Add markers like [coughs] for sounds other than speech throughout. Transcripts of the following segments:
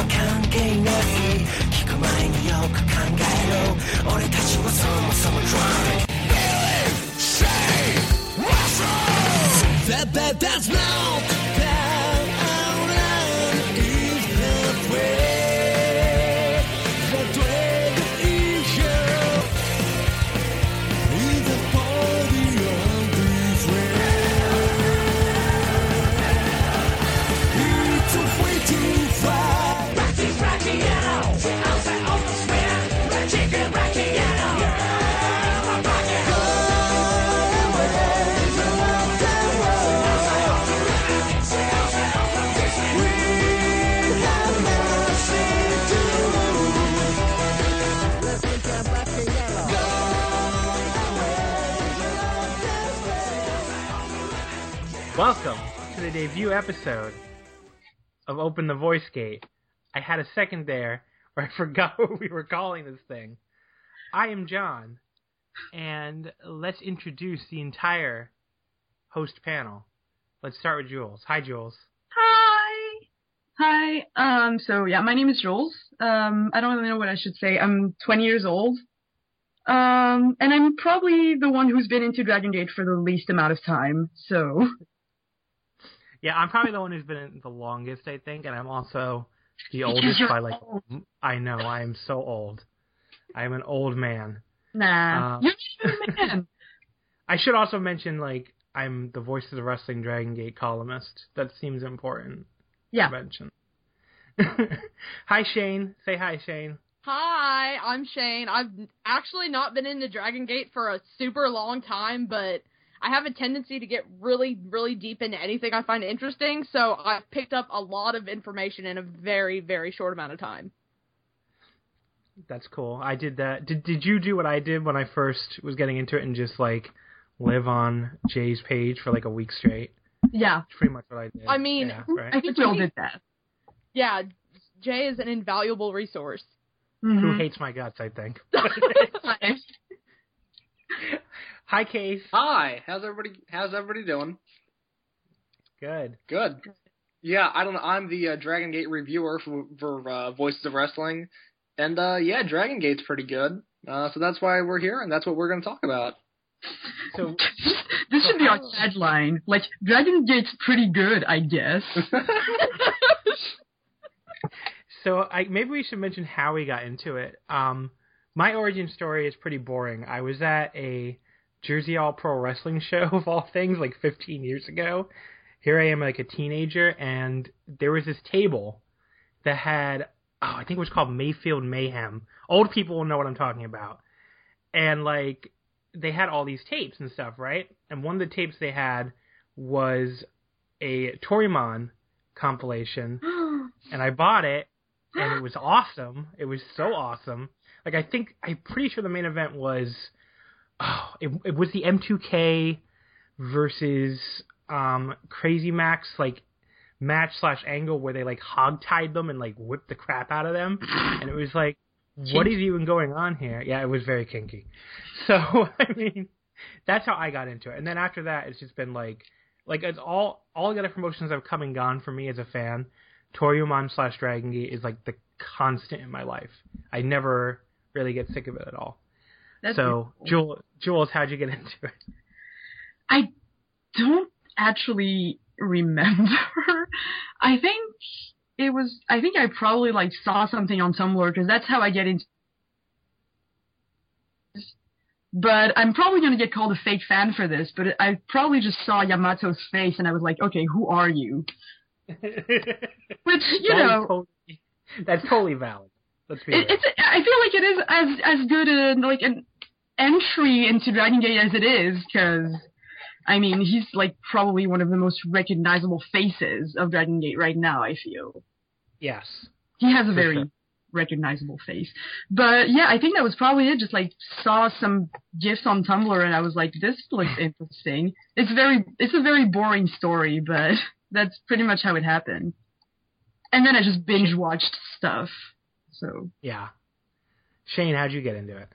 は関係ない聞く前によく考えろ俺たちはそもそも drunk Believe, say, what's wrong? That, that, that's now Welcome to the debut episode of Open the Voice Gate. I had a second there where I [laughs] forgot what we were calling this thing. I am John, and let's introduce the entire host panel. Let's start with Jules. Hi, Jules. Hi. Hi. Um, so yeah, my name is Jules. Um, I don't really know what I should say. I'm 20 years old. Um, and I'm probably the one who's been into Dragon Gate for the least amount of time. So [laughs] Yeah, I'm probably the one who's been in the longest, I think, and I'm also the oldest by like. I know I am so old. I am an old man. nah, Uh, you're just a man. [laughs] I should also mention like I'm the voice of the wrestling Dragon Gate columnist. That seems important yeah. to mention. [laughs] hi Shane. Say hi Shane. Hi, I'm Shane. I've actually not been into Dragon Gate for a super long time, but I have a tendency to get really, really deep into anything I find interesting, so I've picked up a lot of information in a very, very short amount of time. That's cool. I did that. Did Did you do what I did when I first was getting into it and just like live on Jay's page for like a week straight? Yeah. That's pretty much what I did. I mean, yeah, right. I think we all did that. Yeah, Jay is an invaluable resource. Who Mhm. hates my guts? I think. [laughs] [laughs] [laughs] Hi. Hi, Case. Hi, how's everybody? How's everybody doing? Good. Good. Yeah, I don't know. I'm the uh, Dragon Gate reviewer for for uh, Voices of Wrestling, and uh, yeah, Dragon Gate's pretty good. Uh, so that's why we're here, and that's what we're going to talk about. So [laughs] this should be our tagline. Like, Dragon Gate's pretty good, I guess. [laughs] So I maybe we should mention how we got into it. Um, my origin story is pretty boring. I was at a Jersey All Pro Wrestling [laughs] show of all things, like 15 years ago. Here I am, like a teenager, and there was this table that had oh, I think it was called Mayfield Mayhem. Old people will know what I'm talking about. And like they had all these tapes and stuff, right? And one of the tapes they had was a Toryumon compilation, [gasps] and I bought it, and it [gasps] was awesome. It was so awesome. Like I think I'm pretty sure the main event was, oh, [sighs] it, it was the M2K versus um Crazy Max like match slash angle where they like hog tied them and like whipped the crap out of them, [sighs] and it was like, what is even going on here? Yeah, it was very kinky. [laughs] So I mean, that's how I got into it, and then after that, it's just been like, like it's all all the other promotions have come and gone for me as a fan. Toryumon slash Dragon Gate is like the constant in my life. I never really get sick of it at all. That's so, beautiful. Jewel, Jules, how'd you get [laughs] into it? I don't actually remember. [laughs] I think it was. I think I probably like saw something on Tumblr because that's how I get into. But I'm probably gonna get called a fake fan for this. But I probably just saw Yamato's face and I was like, okay, who are you? [laughs] Which you That know, totally, that's totally valid. Let's be it, it's. I feel like it is as as good a like an entry into Dragon Gate as it is because. I mean, he's like probably one of the most recognizable faces of Dragon Gate right now, I feel. yes. He has a very sure. recognizable face. But yeah, I think that was probably it. Just like saw some gifs on Tumblr and I was like, this looks [laughs] interesting. It's very, it's a very boring story, but [laughs] that's pretty much how it happened. And then I just binge watched stuff. So Yeah. Shane, how'd you get into it?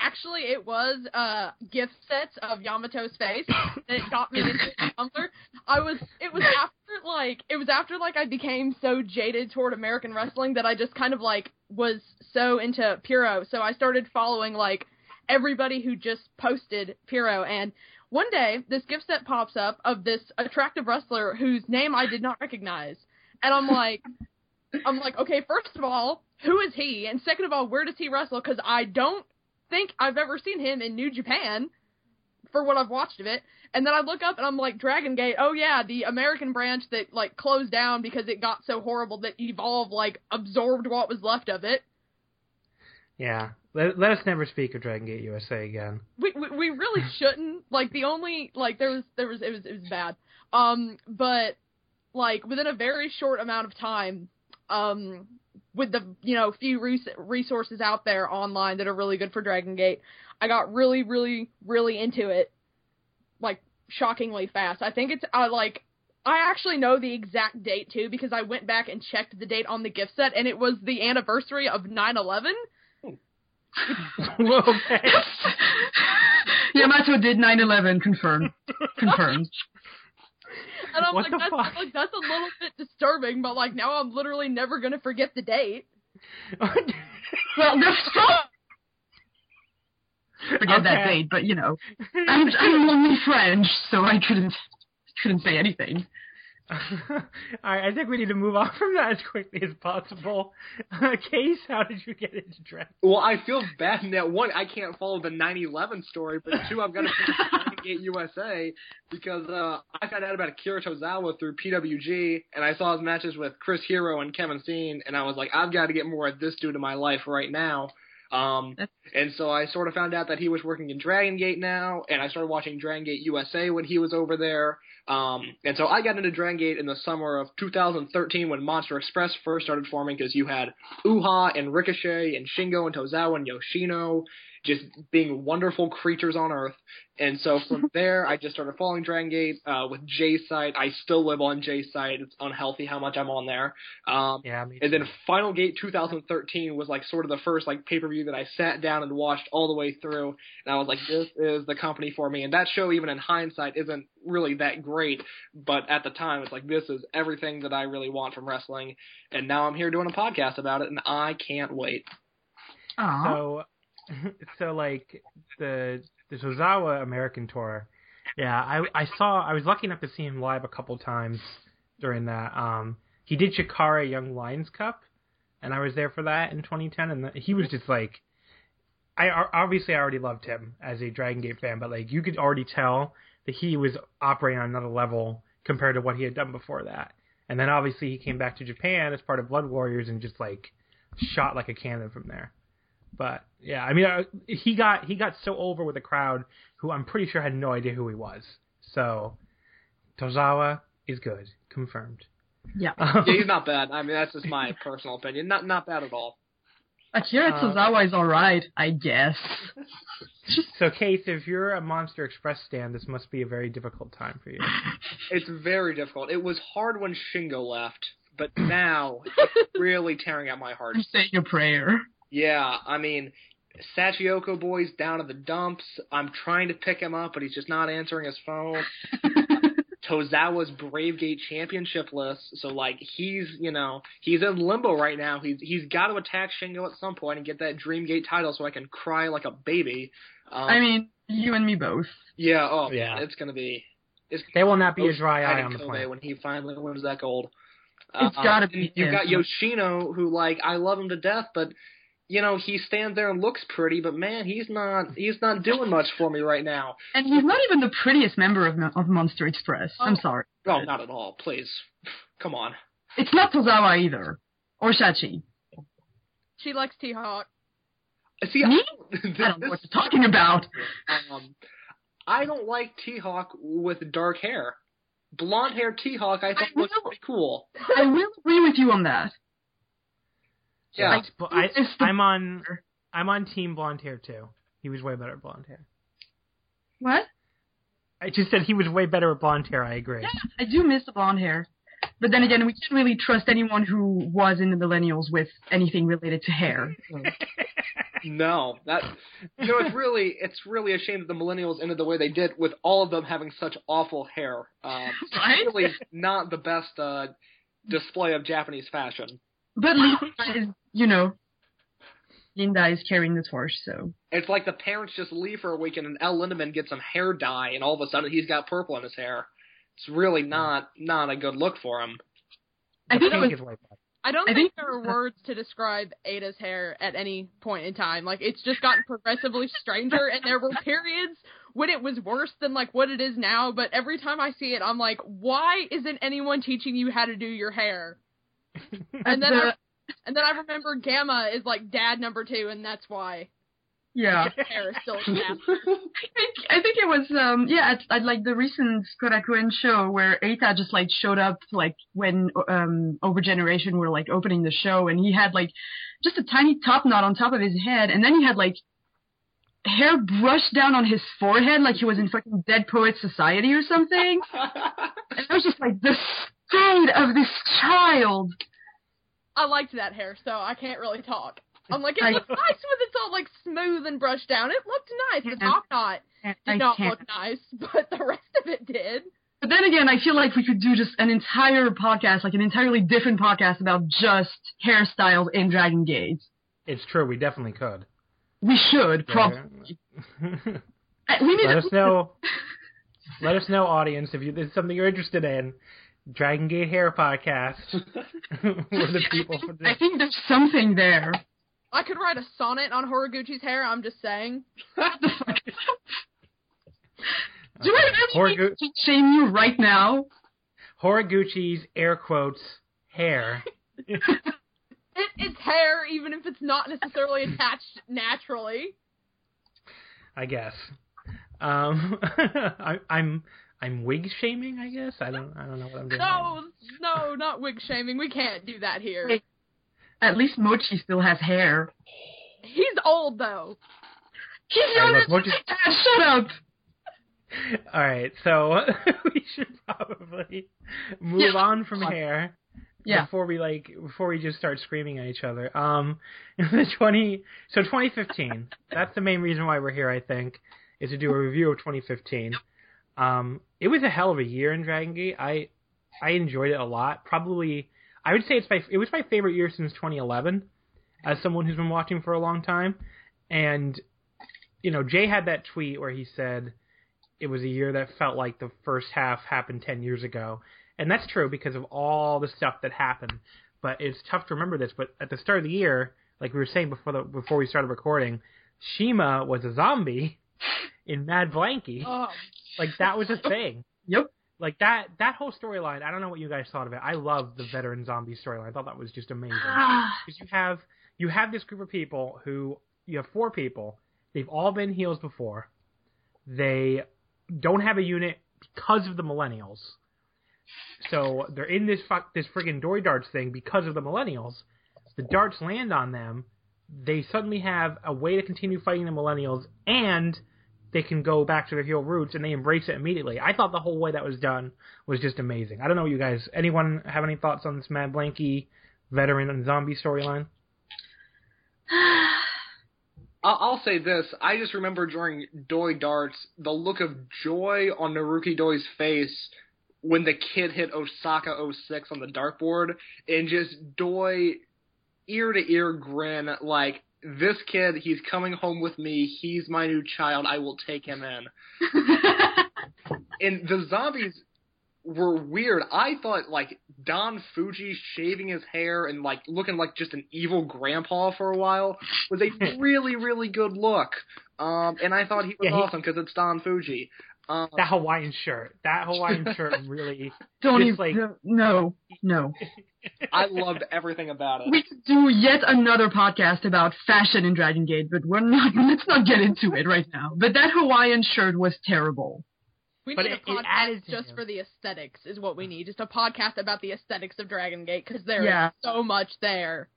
Actually, it was uh gif sets of Yamato's face [coughs] that got me into Tumblr. I was it was after like it was after like I became so jaded toward American wrestling that I just kind of like was so into Puro. So I started following like everybody who just posted Puro and one day this gif set pops up of this attractive wrestler whose name I did not recognize. And I'm like [laughs] I'm like, okay, first of all, who is he? And second of all, where does he wrestle? Because I don't think I've ever seen him in New Japan for what I've watched of it. And then I look up and I'm like, Dragon Gate, oh yeah, the American branch that like closed down because it got so horrible that Evolve like absorbed what was left of it. Yeah. Let, let us never speak of Dragon Gate USA again. We, we we really [laughs] shouldn't. Like the only like there was there was it was it was bad. Um, but like within a very short amount of time, um, with the you know few res- resources out there online that are really good for Dragon Gate, I got really really really into it, like shockingly fast. I think it's uh, like I actually know the exact date too because I went back and checked the date on the gif set and it was the anniversary of 9/11. okay. Yamato did 9/11 confirmed. Confirmed. [laughs] [laughs] And I'm What like, the that's, fuck? like, that's a little bit disturbing, but like now I'm literally never gonna forget the date. [laughs] Well, there's some forget that date, but you know, [laughs] I'm I'm only French, so I couldn't couldn't say anything. [laughs] All right, I think we need to move on from that as quickly as possible. Uh, Case, how did you get into Dragon? Well, I feel bad in that one, I can't follow the 9/11 story, but two, I've got to Gate [laughs] USA because uh, I found out about Akira Tozawa through PWG, and I saw his matches with Chris Hero and Kevin Steen, and I was like, I've got to get more of this dude in my life right now. Um, and so I sort of found out that he was working in Dragon Gate now, and I started watching Dragon Gate USA when he was over there. Um, and so I got into Dragon Gate in the summer of 2013 when Monster Express first started forming because you had Uhaa and Ricochet and Shingo and Tozawa and Yoshino just being wonderful creatures on Earth. And so from [laughs] there, I just started following Dragon Gate uh, with Jay's site. I still live on Jay's site. It's unhealthy how much I'm on there. Um, Yeah, me and then Final Gate 2013 was like sort of the first like pay per view that I sat down and watched all the way through, and I was like, this is the company for me. And that show, even in hindsight, isn't really that great, but at the time, it's like this is everything that I really want from wrestling. And now I'm here doing a podcast about it, and I can't wait. Aw. So, [laughs] so like the the Tozawa American tour, yeah, I I saw I was lucky enough to see him live a couple times during that. Um, he did Chikara Young Lions Cup, and I was there for that in 2010, and the, he was just like, I obviously I already loved him as a Dragon Gate fan, but like you could already tell that he was operating on another level compared to what he had done before that. and then obviously he came back to Japan as part of Blood Warriors and just like shot like a cannon from there. But yeah, I mean, uh, he got he got so over with the crowd who I'm pretty sure had no idea who he was. So Tozawa is good, confirmed. Yeah. yeah, he's not bad. I mean, that's just my [laughs] personal opinion. Not not bad at all. Akira Uh, Tozawa is alright, I guess. [laughs] So, Case, if you're a Monster Express stand, this must be a very difficult time for you. [laughs] It's very difficult. It was hard when Shingo left, but now it's really tearing at my heart. I'm saying a prayer. Yeah, I mean, Shachihoko Boy's down at the dumps. I'm trying to pick him up, but he's just not answering his phone. [laughs] Tozawa's Brave Gate championship list, so like he's you know he's in limbo right now. He's he's got to attack Shingo at some point and get that Dream Gate title so I can cry like a baby. Um, I mean, you and me both. yeah, oh Yeah. yeah, it's gonna be. It's There will not be a dry eye on the Kobe planet. when he finally wins that gold. It's Uh, gotta and be You've got. Yoshino, who like I love him to death, but you know he stands there and looks pretty, but man, he's not he's not doing much for me right now. And he's not even the prettiest member of, of Monster Express. I'm sorry. Oh, not at all. Please, [sighs] come on. It's not Tozawa either. Or Shachi. She likes T Hawk. See, Me? I don't, I don't know what [laughs] you're talking about. Um, I don't like T Hawk with dark hair. Blonde hair T Hawk, I thought I looked pretty cool. I will agree with you on that. Yeah. Yes, but I, I'm on I'm on Team Blonde Hair too. He was way better at blonde hair. What? I just said he was way better at blonde hair. I agree. Yeah, I do miss the blonde hair. But then again, we can't really trust anyone who was in the millennials with anything related to hair. [laughs] No, that you know it's really it's really a shame that the millennials ended the way they did with all of them having such awful hair. Um, [laughs] Right? it's really not the best uh, display of Japanese fashion. But Linda [laughs] is, you know, Linda is carrying the torch, so. It's like the parents just leave for a weekend and El Lindaman gets some hair dye, and all of a sudden he's got purple in his hair. It's really not not a good look for him. I think it was is. I don't I think, think- there are words to describe Eita's hair at any point in time. Like it's just gotten progressively stranger, and there were periods when it was worse than like what it is now. But every time I see it, I'm like, why isn't anyone teaching you how to do your hair? [laughs] And then I, and then I remember Gamma is like dad number two, and that's why yeah. his hair is still. [laughs] I think I think it was um yeah at, at like the recent Korakuen show where Eita just like showed up like when um Over Generation were like opening the show and he had like just a tiny top knot on top of his head and then he had like hair brushed down on his forehead like he was in fucking Dead Poets Society or something [laughs] and I was just like the state of this child I liked that hair, so I can't really talk. I'm like, it looks nice when it's all like smooth and brushed down. It looked nice. The top knot did not look nice, [laughs] but the rest of it did. But then again, I feel like we could do just an entire podcast, like an entirely different podcast about just hairstyles in Dragon Gate. It's true. We definitely could. We should probably. [laughs] We need let to us know. [laughs] Let us know, audience, if you, this is something you're interested in. Dragon Gate Hair Podcast. [laughs] We're the people for I think there's something there. I could write a sonnet on Horiguchi's hair. I'm just saying. What the fuck? Do I really Horigu- need to shame you right now? Horiguchi's air quotes hair. [laughs] It, it's hair, even if it's not necessarily attached naturally. I guess. Um, [laughs] I, I'm I'm wig shaming. I guess I don't I don't know what I'm doing. No, no, not wig shaming. We can't do that here. Wait. At least Mochi still has hair. He's old though. He's Alright, younger look, Mochi- than Dad, Shut up! [laughs] All right, so [laughs] we should probably move Yeah. on from hair. Yeah. Before we like, before we just start screaming at each other. Um, [laughs] the twenty, so 2015. that's the main reason why we're here. I think is to do a review of 2015. Um, it was a hell of a year in Dragon Gate. I, I enjoyed it a lot. Probably, I would say it's my, it was my favorite year since 2011. As someone who's been watching for a long time, and you know, Jay had that tweet where he said it was a year that felt like the first half happened 10 years ago. And that's true because of all the stuff that happened. But it's tough to remember this. But at the start of the year, like we were saying before the before we started recording, Shima was a zombie [laughs] in Mad Blankey. Oh, Like that was a [laughs] thing. Yep. like that that whole storyline. I don't know what you guys thought of it. I love the veteran zombie storyline. I thought that was just amazing [sighs] ah. because you have you have this group of people who you have four people. They've all been heels before. They don't have a unit because of the millennials. So they're in this fuck this friggin' Doi darts thing because of the millennials. The darts land on them. They suddenly have a way to continue fighting the millennials, and they can go back to their heel roots, and they embrace it immediately. I thought the whole way that was done was just amazing. I don't know, you guys. Anyone have any thoughts on this Mad Blankey veteran and zombie storyline? [sighs] I'll, say this: I just remember during Doi Darts, the look of joy on Naruki Doi's face when the kid hit Osaka 06 on the dartboard, and just Doi ear to ear grin like this kid, he's coming home with me. He's my new child. I will take him in. [laughs] and the zombies were weird. I thought like Don Fujii shaving his hair and like looking like just an evil grandpa for a while was a [laughs] really really good look. Um, and I thought he was Yeah, he- awesome because it's Don Fujii. Um, That Hawaiian shirt. That Hawaiian [laughs] shirt really. Don't even. like- no, no. [laughs] I loved everything about it. We could do yet another podcast about fashion in Dragon Gate, but we're not. [laughs] Let's not get into it right now. But that Hawaiian shirt was terrible. We But need it- a podcast added to just him. for the aesthetics, is what we need. Just a podcast about the aesthetics of Dragon Gate, because there is Yeah. so much there.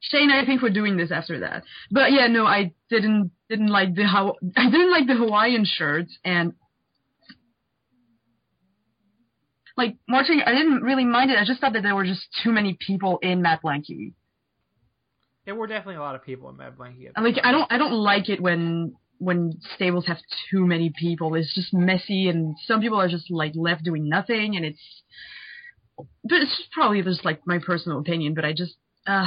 Shane, I think we're doing this after that. But yeah, no, I didn't didn't like the how I didn't like the Hawaiian shirts and like watching, I didn't really mind it. I just thought that there were just too many people in Mad Blankey. There were definitely a lot of people in Mad Blankey. And, Like. I don't I don't like it when when stables have too many people. It's just messy and some people are just like left doing nothing and it's but it's probably just like my personal opinion, but I just uh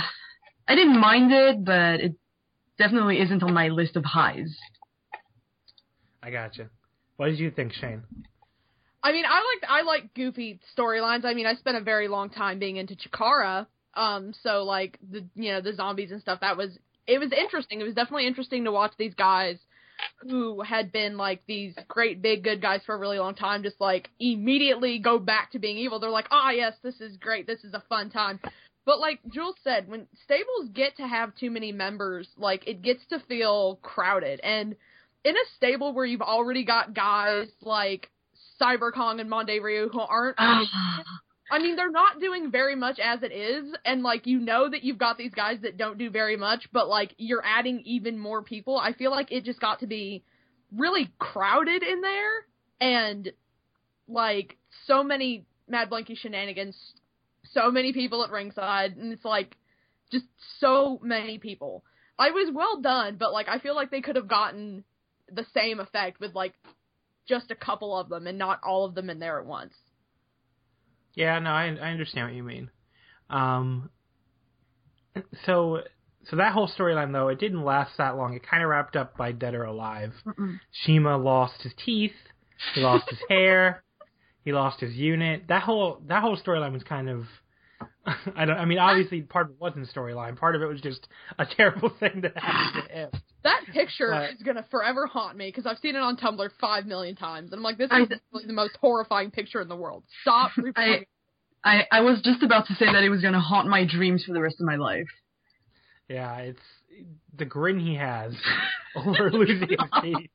I didn't mind it, but it definitely isn't on my list of highs. I gotcha. What did you think, Shane? I mean, I like I like goofy storylines. I mean, I spent a very long time being into Chikara, um, so like the you know the zombies and stuff. That was it was interesting. It was definitely interesting to watch these guys who had been like these great big good guys for a really long time just like immediately go back to being evil. They're like, ah, yes, this is great. This is a fun time. But like Jules said, when stables get to have too many members, like it gets to feel crowded. And in a stable where you've already got guys like Cyber Kong and Mondai Ryu who aren't ah. I mean, they're not doing very much as it is, and like you know that you've got these guys that don't do very much, but like you're adding even more people. I feel like it just got to be really crowded in there, and like so many Mad Blankey shenanigans, so many people at ringside, and it's like just so many people. I was well done, but like I feel like they could have gotten the same effect with like just a couple of them and not all of them in there at once. Yeah, no, I I understand what you mean. Um, so so that whole storyline though, it didn't last that long. It kind of wrapped up by Dead or Alive. Mm-mm. Shima lost his teeth. He lost his hair. [laughs] He lost his unit. That whole that whole storyline was kind of. [laughs] I don't. I mean, obviously, part of it wasn't storyline. Part of it was just a terrible [laughs] thing that happened to him. That picture But- is gonna forever haunt me because I've seen it on Tumblr five million times, and I'm like, this is really the most horrifying picture in the world. Stop [laughs] reporting. I, I was just about to say that it was gonna haunt my dreams for the rest of my life. Yeah, it's the grin he has over losing his teeth.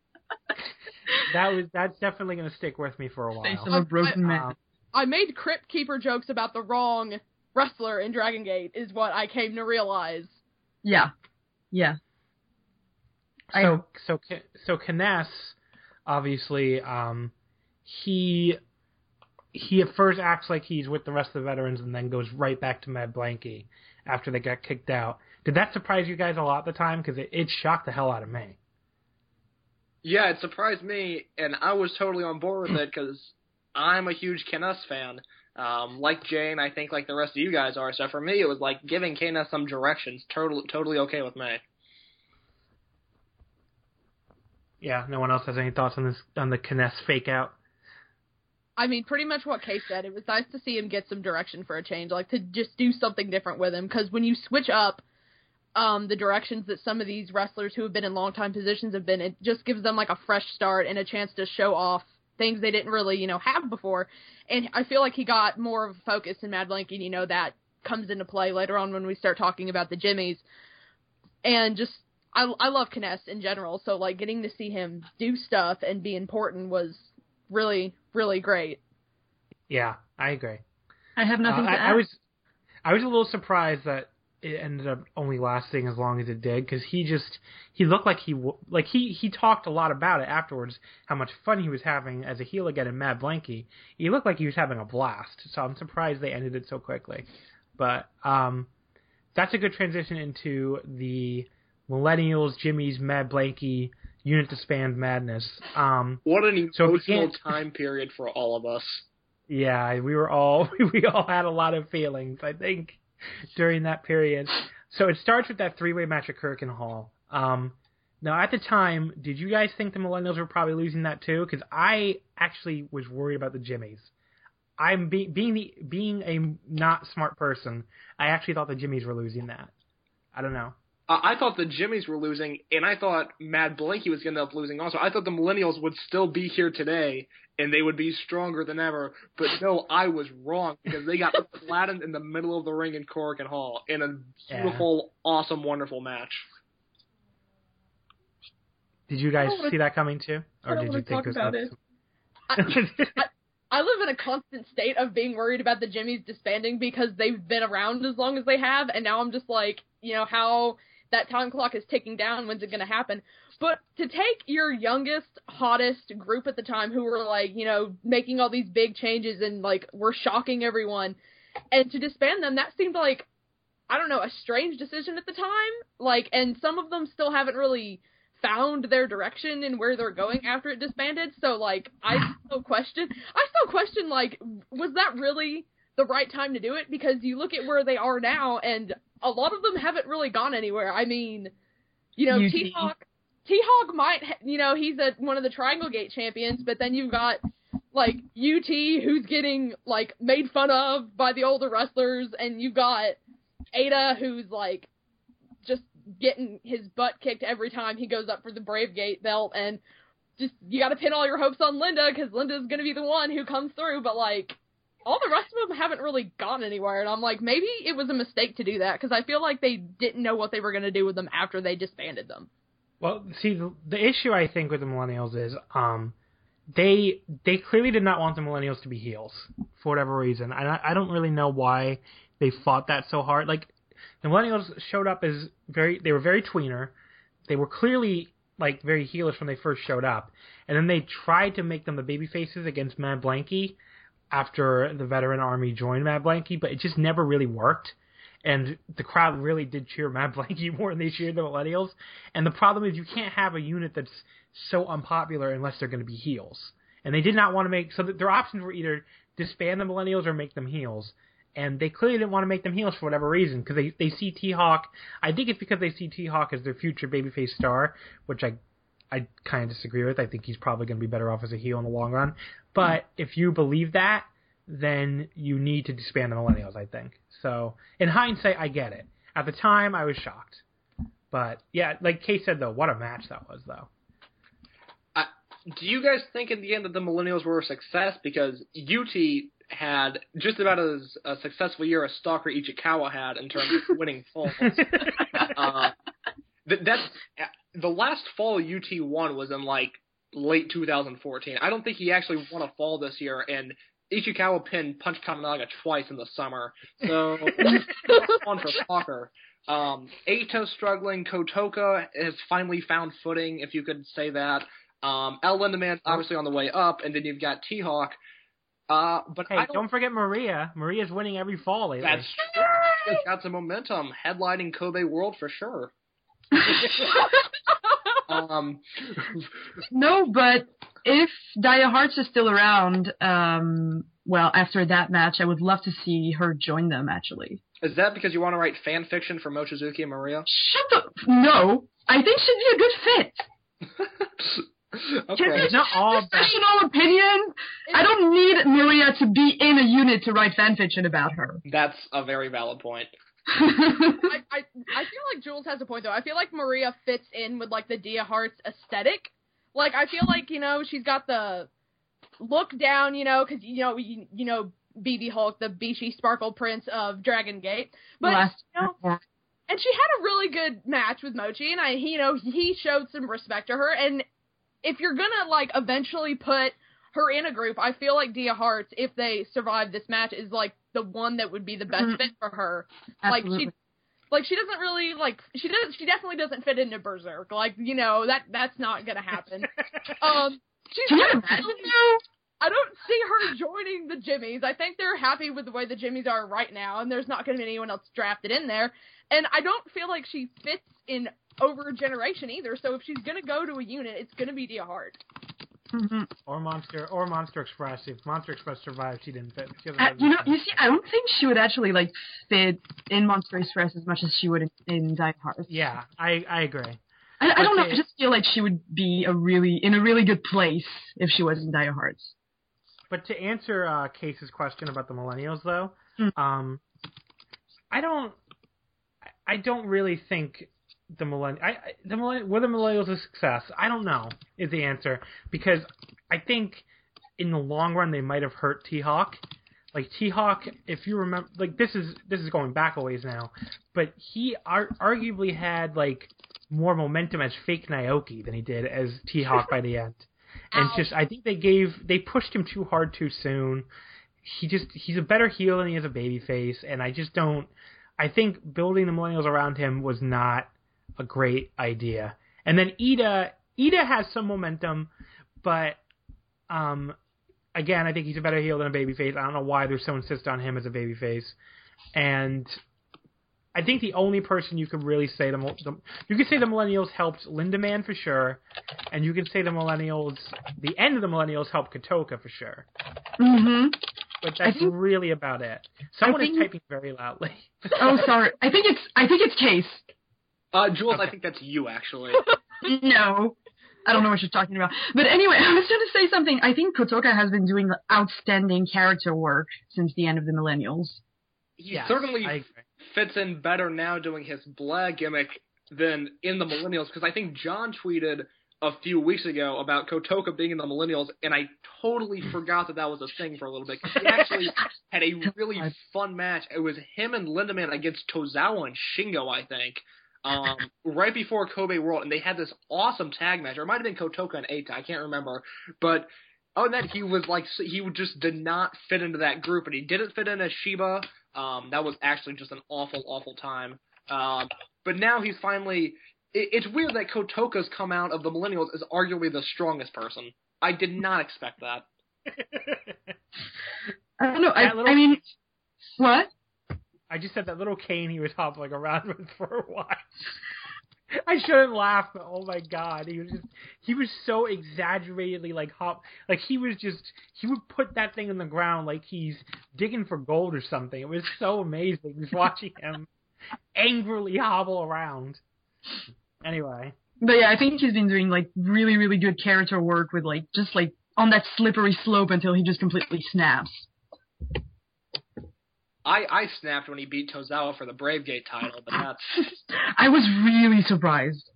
That was that's definitely going to stick with me for a Face of while. a broken man. Um, I made Crypt Keeper jokes about the wrong wrestler in Dragon Gate, is what I came to realize. Yeah. Yeah. I- so so K- so Kness, obviously, um, he he at first acts like he's with the rest of the veterans and then goes right back to Mad Blankey after they got kicked out. Did that surprise you guys a lot at the time? Because it, it shocked the hell out of me. Yeah, it surprised me, and I was totally on board with it because I'm a huge Kness fan. Um, like Jane, I think like the rest of you guys are. So for me, it was like giving Kness some directions. Totally, totally okay with me. Yeah, no one else has any thoughts on this on the Kness fake out. I mean, pretty much what Kay said. It was nice to see him get some direction for a change, like to just do something different with him. Because when you switch up um, the directions that some of these wrestlers who have been in long time positions have been, it just gives them like a fresh start and a chance to show off things they didn't really, you know, have before. And I feel like he got more of a focus in Mad Blankey, you know that comes into play later on when we start talking about the Jimmies. And just I I love Kness in general, so like getting to see him do stuff and be important was really really great. Yeah, I agree. I have nothing Uh, to I, add. I was I was a little surprised that it ended up only lasting as long as it did because he just he looked like he like he he talked a lot about it afterwards how much fun he was having as a heel again in Mad Blankey. He looked like he was having a blast, so I'm surprised they ended it so quickly. But um, that's a good transition into the Millennials, Jimmy's Mad Blankey unit to disband madness. Um, What an So emotional can't- time period for all of us. [laughs] Yeah, we were all [laughs] we all had a lot of feelings, I think, [laughs] during that period. So it starts with that three way match at Korakuen Hall. Um, now at the time, did you guys think the Millennials were probably losing that too? Because I actually was worried about the Jimmies. I'm be- being the being a not smart person. I actually thought the Jimmies were losing that. I don't know. I I thought the Jimmies were losing, and I thought Mad Blankey was going to end up losing also. I thought the Millennials would still be here today, and they would be stronger than ever. But no, I was wrong because they got [laughs] flattened in the middle of the ring in Korakuen Hall in a beautiful, awesome, wonderful match. Did you guys I don't wanna- see that coming too, or did you think talk this about was? [laughs] I, I live in a constant state of being worried about the Jimmies disbanding because they've been around as long as they have, and now I'm just like, you know, how that time clock is ticking down. When's it going to happen? But to take your youngest, hottest group at the time who were like, you know, making all these big changes and like were shocking everyone, and to disband them, that seemed like, I don't know, a strange decision at the time. Like, and some of them still haven't really found their direction and where they're going after it disbanded. So like I still question I still question like was that really the right time to do it? Because you look at where they are now and a lot of them haven't really gone anywhere. I mean, you know, T Hawk T Hawk might you know, he's a, one of the Triangle Gate champions, but then you've got like UT who's getting like made fun of by the older wrestlers and you've got Eita who's like just getting his butt kicked every time he goes up for the Brave Gate belt, and just you got to pin all your hopes on Linda because Linda's gonna be the one who comes through. But like, all the rest of them haven't really gone anywhere, and I'm like, maybe it was a mistake to do that because I feel like they didn't know what they were gonna do with them after they disbanded them. Well, see, the, the issue I think with the millennials is, um, they they clearly did not want the millennials to be heels for whatever reason. I, I don't really know why they fought that so hard. Like the millennials showed up as very, they were very tweener. They were clearly like very heelish when they first showed up, and then they tried to make them the baby faces against Mad Blankey after the veteran army joined Mad Blankey, but it just never really worked and the crowd really did cheer Mad [laughs] Blankey more than they cheered the Millennials. And the problem is you can't have a unit that's so unpopular unless they're going to be heels. And they did not want to make so their options were either disband the Millennials or make them heels. And they clearly didn't want to make them heels for whatever reason because they they see T Hawk. I think it's because they see T Hawk as their future babyface star, which I I kind of disagree with. I think he's probably going to be better off as a heel in the long run. But if you believe that, then you need to disband the Millennials, I think. So, in hindsight, I get it. At the time, I was shocked. But, yeah, like Kay said, though, what a match that was, though. I, do you guys think in the end that the Millennials were a success? Because UT had just about as a successful year as Stalker Ichikawa had in terms of winning [laughs] falls. uh, that, that's the last fall UT won was in like late 2014. I don't think he actually won a fall this year, and Ichikawa pinned Punch Tominaga twice in the summer. So [laughs] on for Stalker. Um, Eita's struggling. Kotoka has finally found footing, if you could say that. Um, El Lindaman's obviously on the way up, and then you've got T Hawk. Uh, but Hey, don't, don't, forget Maria. Maria's winning every fall lately. That's true. She's got some momentum, headlining Kobe World for sure. [laughs] um, No, but if Dia Hearts is still around, um, well, after that match, I would love to see her join them. Actually, is that because you want to write fan fiction for Mochizuki and Maria? shut up. No, I think she'd be a good fit. [laughs] okay. It's not all bad. Professional opinion. I don't need Maria to be in a unit to write fanfiction about her. That's a very valid point. [laughs] I, I I feel like Jules has a point though. I feel like Maria fits in with like the Dia Hearts aesthetic. Like I feel like you know she's got the look down, you know, because you know you, you know BB Hulk, the Bishi Sparkle Prince of Dragon Gate, but you know, and she had a really good match with Mochi, and I, he, you know, he showed some respect to her. And if you're gonna like eventually put her in a group, I feel like Dia Hearts, if they survive this match, is like the one that would be the best Mhm. fit for her. Absolutely. Like she, like she doesn't really like she does she definitely doesn't fit into VerserK. Like you know that that's not gonna happen. [laughs] um, she's Can you imagine though? I don't see her joining the Jimmies. I think they're happy with the way the Jimmies are right now, and there's not going to be anyone else drafted in there. And I don't feel like she fits in over a generation either. So if she's going to go to a unit, it's going to be Dia Hart. Mhm. or Monster or Monster Express. If Monster Express survived, she didn't fit. She Uh, you know, you see, I don't think she would actually like fit in Monster Express as much as she would in, in Die Hard. yeah, I I agree. I, I don't know. I just feel like she would be a really in a really good place if she was in Die Hard. But to answer uh, Case's question about the millennials, though, Mm. um, I don't, I don't really think the millenn, I, I- the millenn, were the millennials a success? I don't know is the answer because I think in the long run they might have hurt T Hawk. Like T Hawk, if you remember, like this is this is going back a ways now, but he ar- arguably had like more momentum as fake Naoki than he did as T Hawk by the end [laughs] and Ow. just I think they gave they pushed him too hard too soon. He just he's a better heel than he is a baby face, and I just don't. I think building the millennials around him was not a great idea. And then Eita Eita has some momentum, but um, again I think he's a better heel than a baby face. I don't know why they're so insistent on him as a baby face, and. I think the only person you could really say the, the you could say the millennials helped Lindaman for sure, and you can say the millennials, the end of the millennials helped Kotoka for sure. Mm-hmm. But that's think- really about it. Someone is think- typing very loudly. Oh, sorry. I think it's I think it's Case. Uh, Jules, I think that's you actually. [laughs] No. I don't know what you're talking about. But anyway, [laughs] I was going to say something. I think Kotoka has been doing outstanding character work since the end of the Millennials. He Yes, certainly fits in better now doing his blah gimmick than in the Millennials because I think John tweeted a few weeks ago about Kotoka being in the Millennials, and I totally forgot that that was a thing for a little bit. 'cause He actually [laughs] had a really fun match. It was him and Lindaman against Tozawa and Shingo, I think, um, right before Kobe World, and they had this awesome tag match. Or it might have been Kotoka and Eita, I can't remember, but. Other than that, he was like he just did not fit into that group, and he didn't fit in as Sheba. Um, that was actually just an awful, awful time. Um, but now he's finally. It, it's weird that Kotoka's come out of the Millennials as arguably the strongest person. I did not expect that. [laughs] I don't know. I, I mean, what? I just said that little cane he was hopping around [laughs] with for a while. I shouldn't laugh, but oh my god, he was just he was so exaggeratedly like hop like he was just he would put that thing in the ground like he's digging for gold or something. It was so amazing just watching him angrily hobble around. Anyway. But yeah, I think he's been doing like really, really good character work with like just like on that slippery slope until he just completely snaps. I I snapped when he beat Tozawa for the Brave Gate title, but that's [laughs] I was really surprised.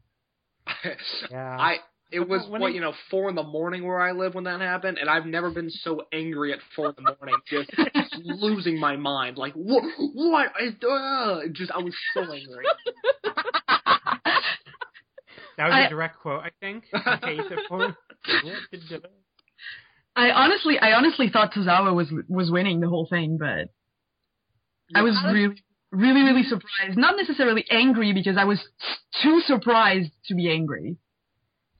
[laughs] Yeah. I. It was When what he- you know four in the morning where I live when that happened, and I've never been so angry at four in the morning, just, just [laughs] losing my mind. Like what? What? I, uh, just I was so angry. that was I- a direct quote, I think. Okay, so for- I honestly, I honestly thought Tozawa was was winning the whole thing, but I was I was- really, really, really surprised. Not necessarily angry because I was too surprised to be angry.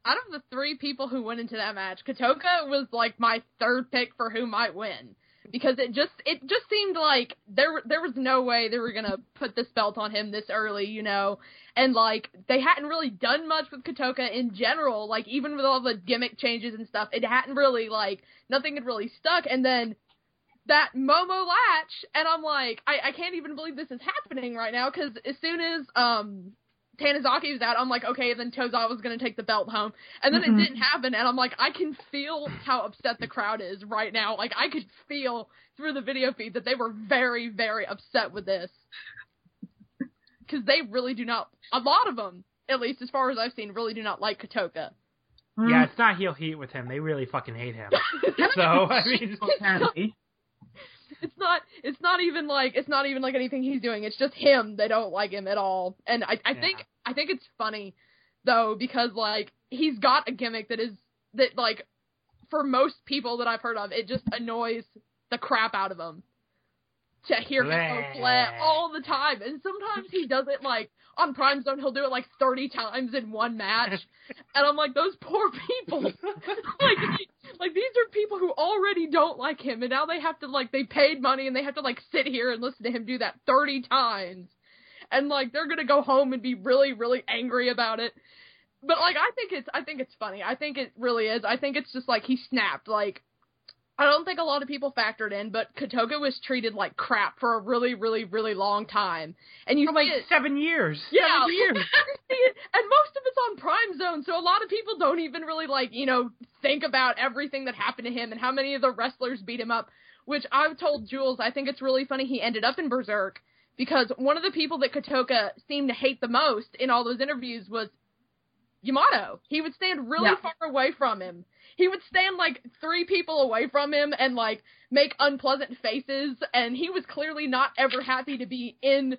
Out of the three people who went into that match, Kotoka was like my third pick for who might win. Because it just it just seemed like there there was no way they were gonna put this belt on him this early, you know, and like they hadn't really done much with Kotoka in general, like even with all the gimmick changes and stuff, it hadn't really like nothing had really stuck, and then that Momo latch, and I'm like, I, I can't even believe this is happening right now because as soon as um Tanizaki was out, I'm like, okay, then Tozawa was gonna take the belt home, and then Mhm. it didn't happen, and I'm like, I can feel how upset the crowd is right now. Like I could feel through the video feed that they were very, very upset with this because they really do not. A lot of them, at least as far as I've seen, really do not like Kotoka. Yeah, it's not heel heat with him. They really fucking hate him. [laughs] so I mean, apparently. It's not it's not even like it's not even like anything he's doing. It's just him. They don't like him at all. And I I think I think it's funny though because like he's got a gimmick that is that like for most people that I've heard of, it just annoys the crap out of them to hear him go bleh all the time. And sometimes he does it like on Prime Zone, he'll do it like 30 times in one match. [laughs] And I'm like, those poor people. [laughs] like, like these are people who already don't like him, and now they have to like they paid money and they have to like sit here and listen to him do that 30 times. And like they're gonna go home and be really, really angry about it. But like I think it's I think it's funny. I think it really is. I think it's just like he snapped. Like I don't think a lot of people factored in, but Kotoka was treated like crap for a really, really, really long time. And you for like it, seven years. yeah, Seven [laughs] years. you see it, and most of it's on Prime Zone, so a lot of people don't even really like you know think about everything that happened to him and how many of the wrestlers beat him up. Which I've told Jules, I think it's really funny he ended up in VerserK because one of the people that Kotoka seemed to hate the most in all those interviews was Yamato. He would stand really Yeah. far away from him. He would stand like three people away from him and like make unpleasant faces, and he was clearly not ever happy to be in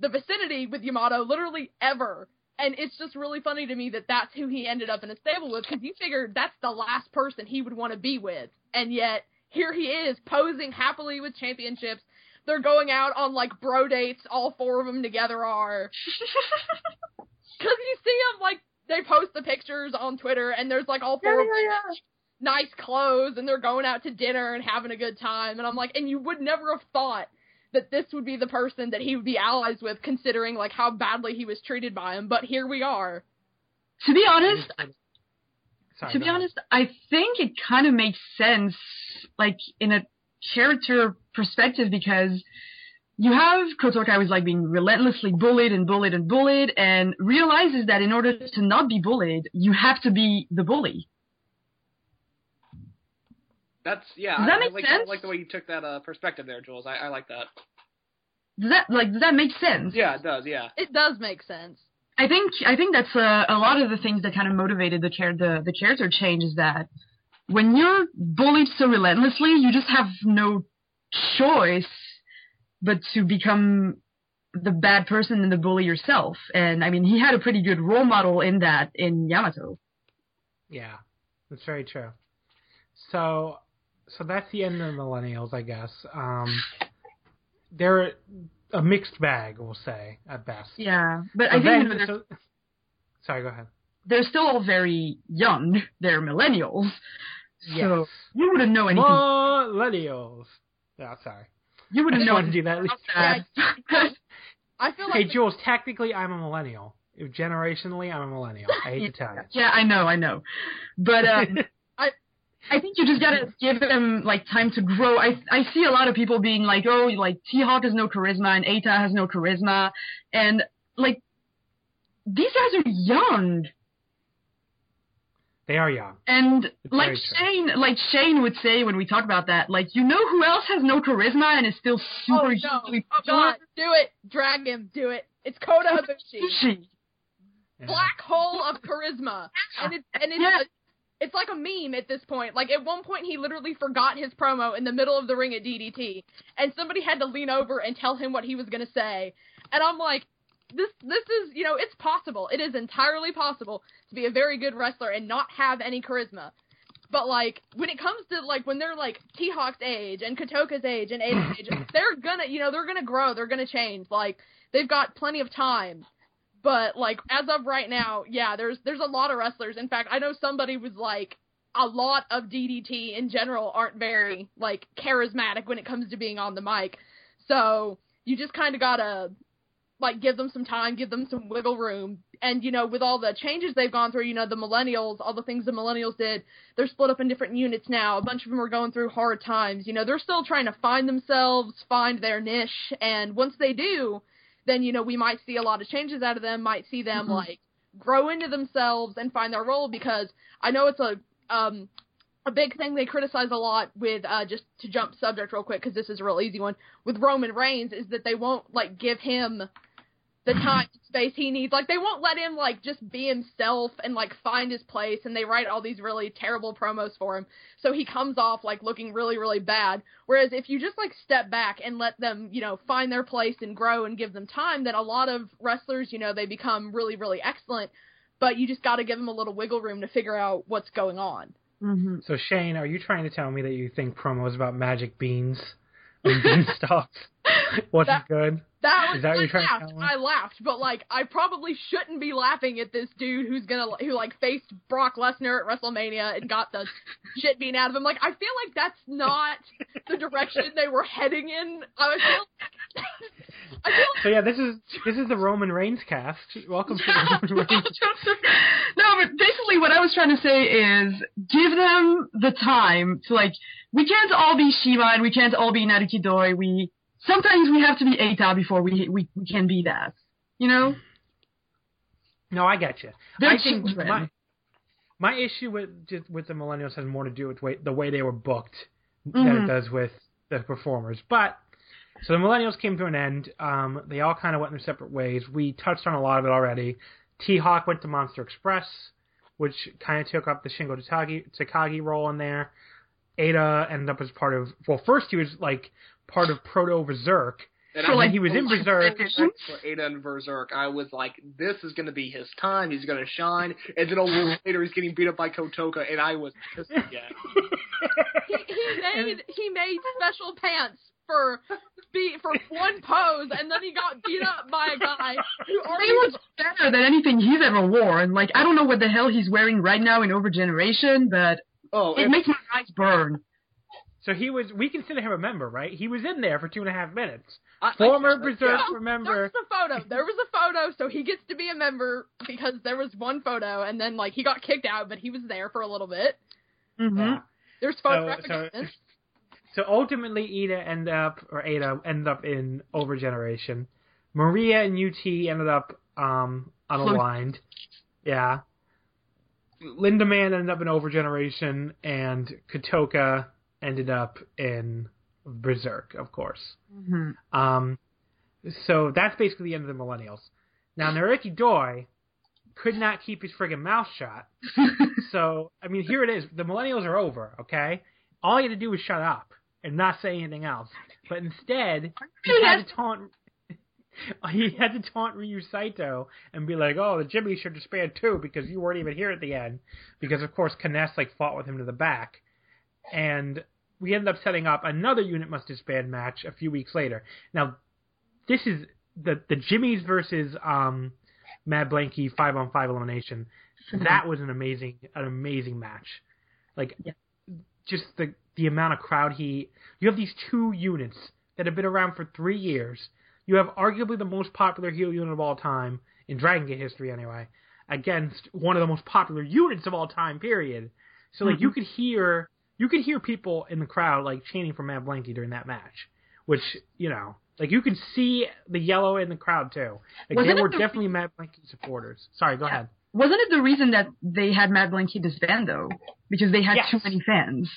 the vicinity with Yamato, literally ever. And it's just really funny to me that that's who he ended up in a stable with, because you figure that's the last person he would want to be with, and yet here he is posing happily with championships. They're going out on like bro dates, all four of them together are. [laughs] [laughs] Because you see them like they post the pictures on Twitter, and there's like all four of them nice clothes, and they're going out to dinner and having a good time. And I'm like, and you would never have thought that this would be the person that he would be allies with, considering like how badly he was treated by him. But here we are. To be honest, Sorry, to be honest, I think it kind of makes sense, like in a character perspective, because you have Kotoka who's like being relentlessly bullied and bullied and bullied, and realizes that in order to not be bullied, you have to be the bully. That's yeah. Does that I make like, sense? I like the way you took that uh, perspective there, Jules. I, I like that. Does that like does that make sense? Yeah, it does. Yeah. It does make sense. I think I think that's uh, a lot of the things that kind of motivated the char- the the character change is that when you're bullied so relentlessly, you just have no choice but to become the bad person and the bully yourself. And I mean, he had a pretty good role model in that in Yamato. Yeah, that's very true. So, so that's the end of the millennials, I guess. Um, they're a mixed bag, we'll say at best. Yeah, but So I think then- you know, they're, so- sorry, go ahead. they're still all very young. They're millennials, so Yes. you wouldn't know anything. Millennials. Yeah, sorry. You wouldn't know how to do that. at least. about. I feel like Hey, like Jules, technically, I'm a millennial. If generationally, I'm a millennial. I hate to tell you. Yeah, I know, I know. But um, [laughs] I I think you just gotta give them like time to grow. I I see a lot of people being like, oh, like T Hawk has no charisma and Eita has no charisma, and like these guys are young. They are young. And It's like very true. Shane, like Shane would say when we talk about that, like you know who else has no charisma and is still oh, super oh no, hugely oh god, do it, drag him, do it. It's Kota Ibushi, Yeah. black hole of charisma, and it's and it's Yeah. it's like a meme at this point. Like at one point, he literally forgot his promo in the middle of the ring at DDT, and somebody had to lean over and tell him what he was gonna say. And I'm like, this this is you know it's possible. It is entirely possible to be a very good wrestler and not have any charisma. But like when it comes to like when they're like T Hawk's age and Kotoka's age and Eita's age, [laughs] they're gonna you know they're gonna grow, they're gonna change. Like they've got plenty of time. But like as of right now, yeah, there's there's a lot of wrestlers. In fact, I know somebody was like a lot of DDT in general aren't very like charismatic when it comes to being on the mic. So you just kind of gotta like give them some time, give them some wiggle room. And you know, with all the changes they've gone through, you know, the millennials, all the things the millennials did, they're split up in different units now. A bunch of them are going through hard times. You know, they're still trying to find themselves, find their niche, and once they do, then you know we might see a lot of changes out of them. Might see them Mhm. like grow into themselves and find their role because I know it's a um a big thing they criticize a lot with uh just to jump subject real quick because this is a real easy one with Roman Reigns is that they won't like give him the time and space he needs. Like they won't let him like just be himself and like find his place and they write all these really terrible promos for him. So he comes off like looking really, really bad. Whereas if you just like step back and let them, you know, find their place and grow and give them time, then a lot of wrestlers, you know, they become really, really excellent. But you just gotta give them a little wiggle room to figure out what's going on. hmm So Shane, are you trying to tell me that you think promos about magic beans and beanstalks [laughs] wasn't That- good? That was Is that I laughed. I laughed, but like I probably shouldn't be laughing at this dude who's gonna who like faced Brock Lesnar at WrestleMania and got the [laughs] shit beaten out of him. Like I feel like that's not the direction they were heading in. I feel [laughs] I feel like So yeah, this is this is the Roman Reigns cast. Welcome to the [laughs] Roman Reigns. no, but basically what I was trying to say is give them the time to like. We can't all be Shiva and we can't all be Naruki Doi. We sometimes we have to be Eita before we we, we can be that. You know. No, I get you. They're I think children. my my issue with just with the millennials has more to do with way, the way they were booked than it Mhm. does with the performers. But so the millennials came to an end. Um, they all kind of went their separate ways. We touched on a lot of it already. T Hawk went to Monster Express, which kind of took up the Shingo Takagi, Takagi role in there. Eita ended up as part of. Well, first he was like part of Proto VerserK. And So, I- like, he was in I VerserK. For Eita and VerserK, I was like, this is going to be his time. He's going to shine. And then a little [laughs] later, he's getting beat up by Kotoka, and I was pissed again. [laughs] he, he made he made special pants for be for one pose and then he got beat up by a guy who They already was better than anything he's ever worn. Like I don't know what the hell he's wearing right now in Overgeneration, but Oh, it and- makes my eyes burn. So he was. We consider him a member, right? He was in there for two and a half minutes. I- I- Former yeah, VerserK yeah. There was a photo. There was a photo, so he gets to be a member because there was one photo, and then like he got kicked out, but he was there for a little bit. hmm Yeah. There's So, photographic so, evidence. so ultimately, Eita end up, or Eita ended up in Overgeneration. Maria and UT ended up um, unaligned. Yeah. Lindaman ended up in Overgeneration, and Kotoka ended up in VerserK, of course. hmm Um, so that's basically the end of the Millennials. Now, Naruki Doi could not keep his friggin' mouth shut. [laughs] so, I mean, here it is. The Millennials are over, okay? All he had to do was shut up and not say anything else. But instead, he had to taunt. [laughs] He had to taunt Ryo Saito and be like, "Oh, the Jimmy should disband too because you weren't even here at the end." Because of course, Kness like fought with him to the back, and we ended up setting up another unit must disband match a few weeks later. Now, this is the the Jimmys versus um, Mad Blankey five on five elimination. That was an amazing an amazing match. Like Yeah. just the the amount of crowd heat. you have these two units that have been around for three years. You have arguably the most popular heel unit of all time in Dragon Gate history anyway, against one of the most popular units of all time, period. So like you could hear you could hear people in the crowd like chanting for Mad Blankey during that match. Which, you know, like you could see the yellow in the crowd too. Like Wasn't they were the- definitely Mad Blankey supporters. Sorry, go Yeah. ahead. Wasn't it the reason that they had Mad Blankey disband though? Because they had Yes. too many fans.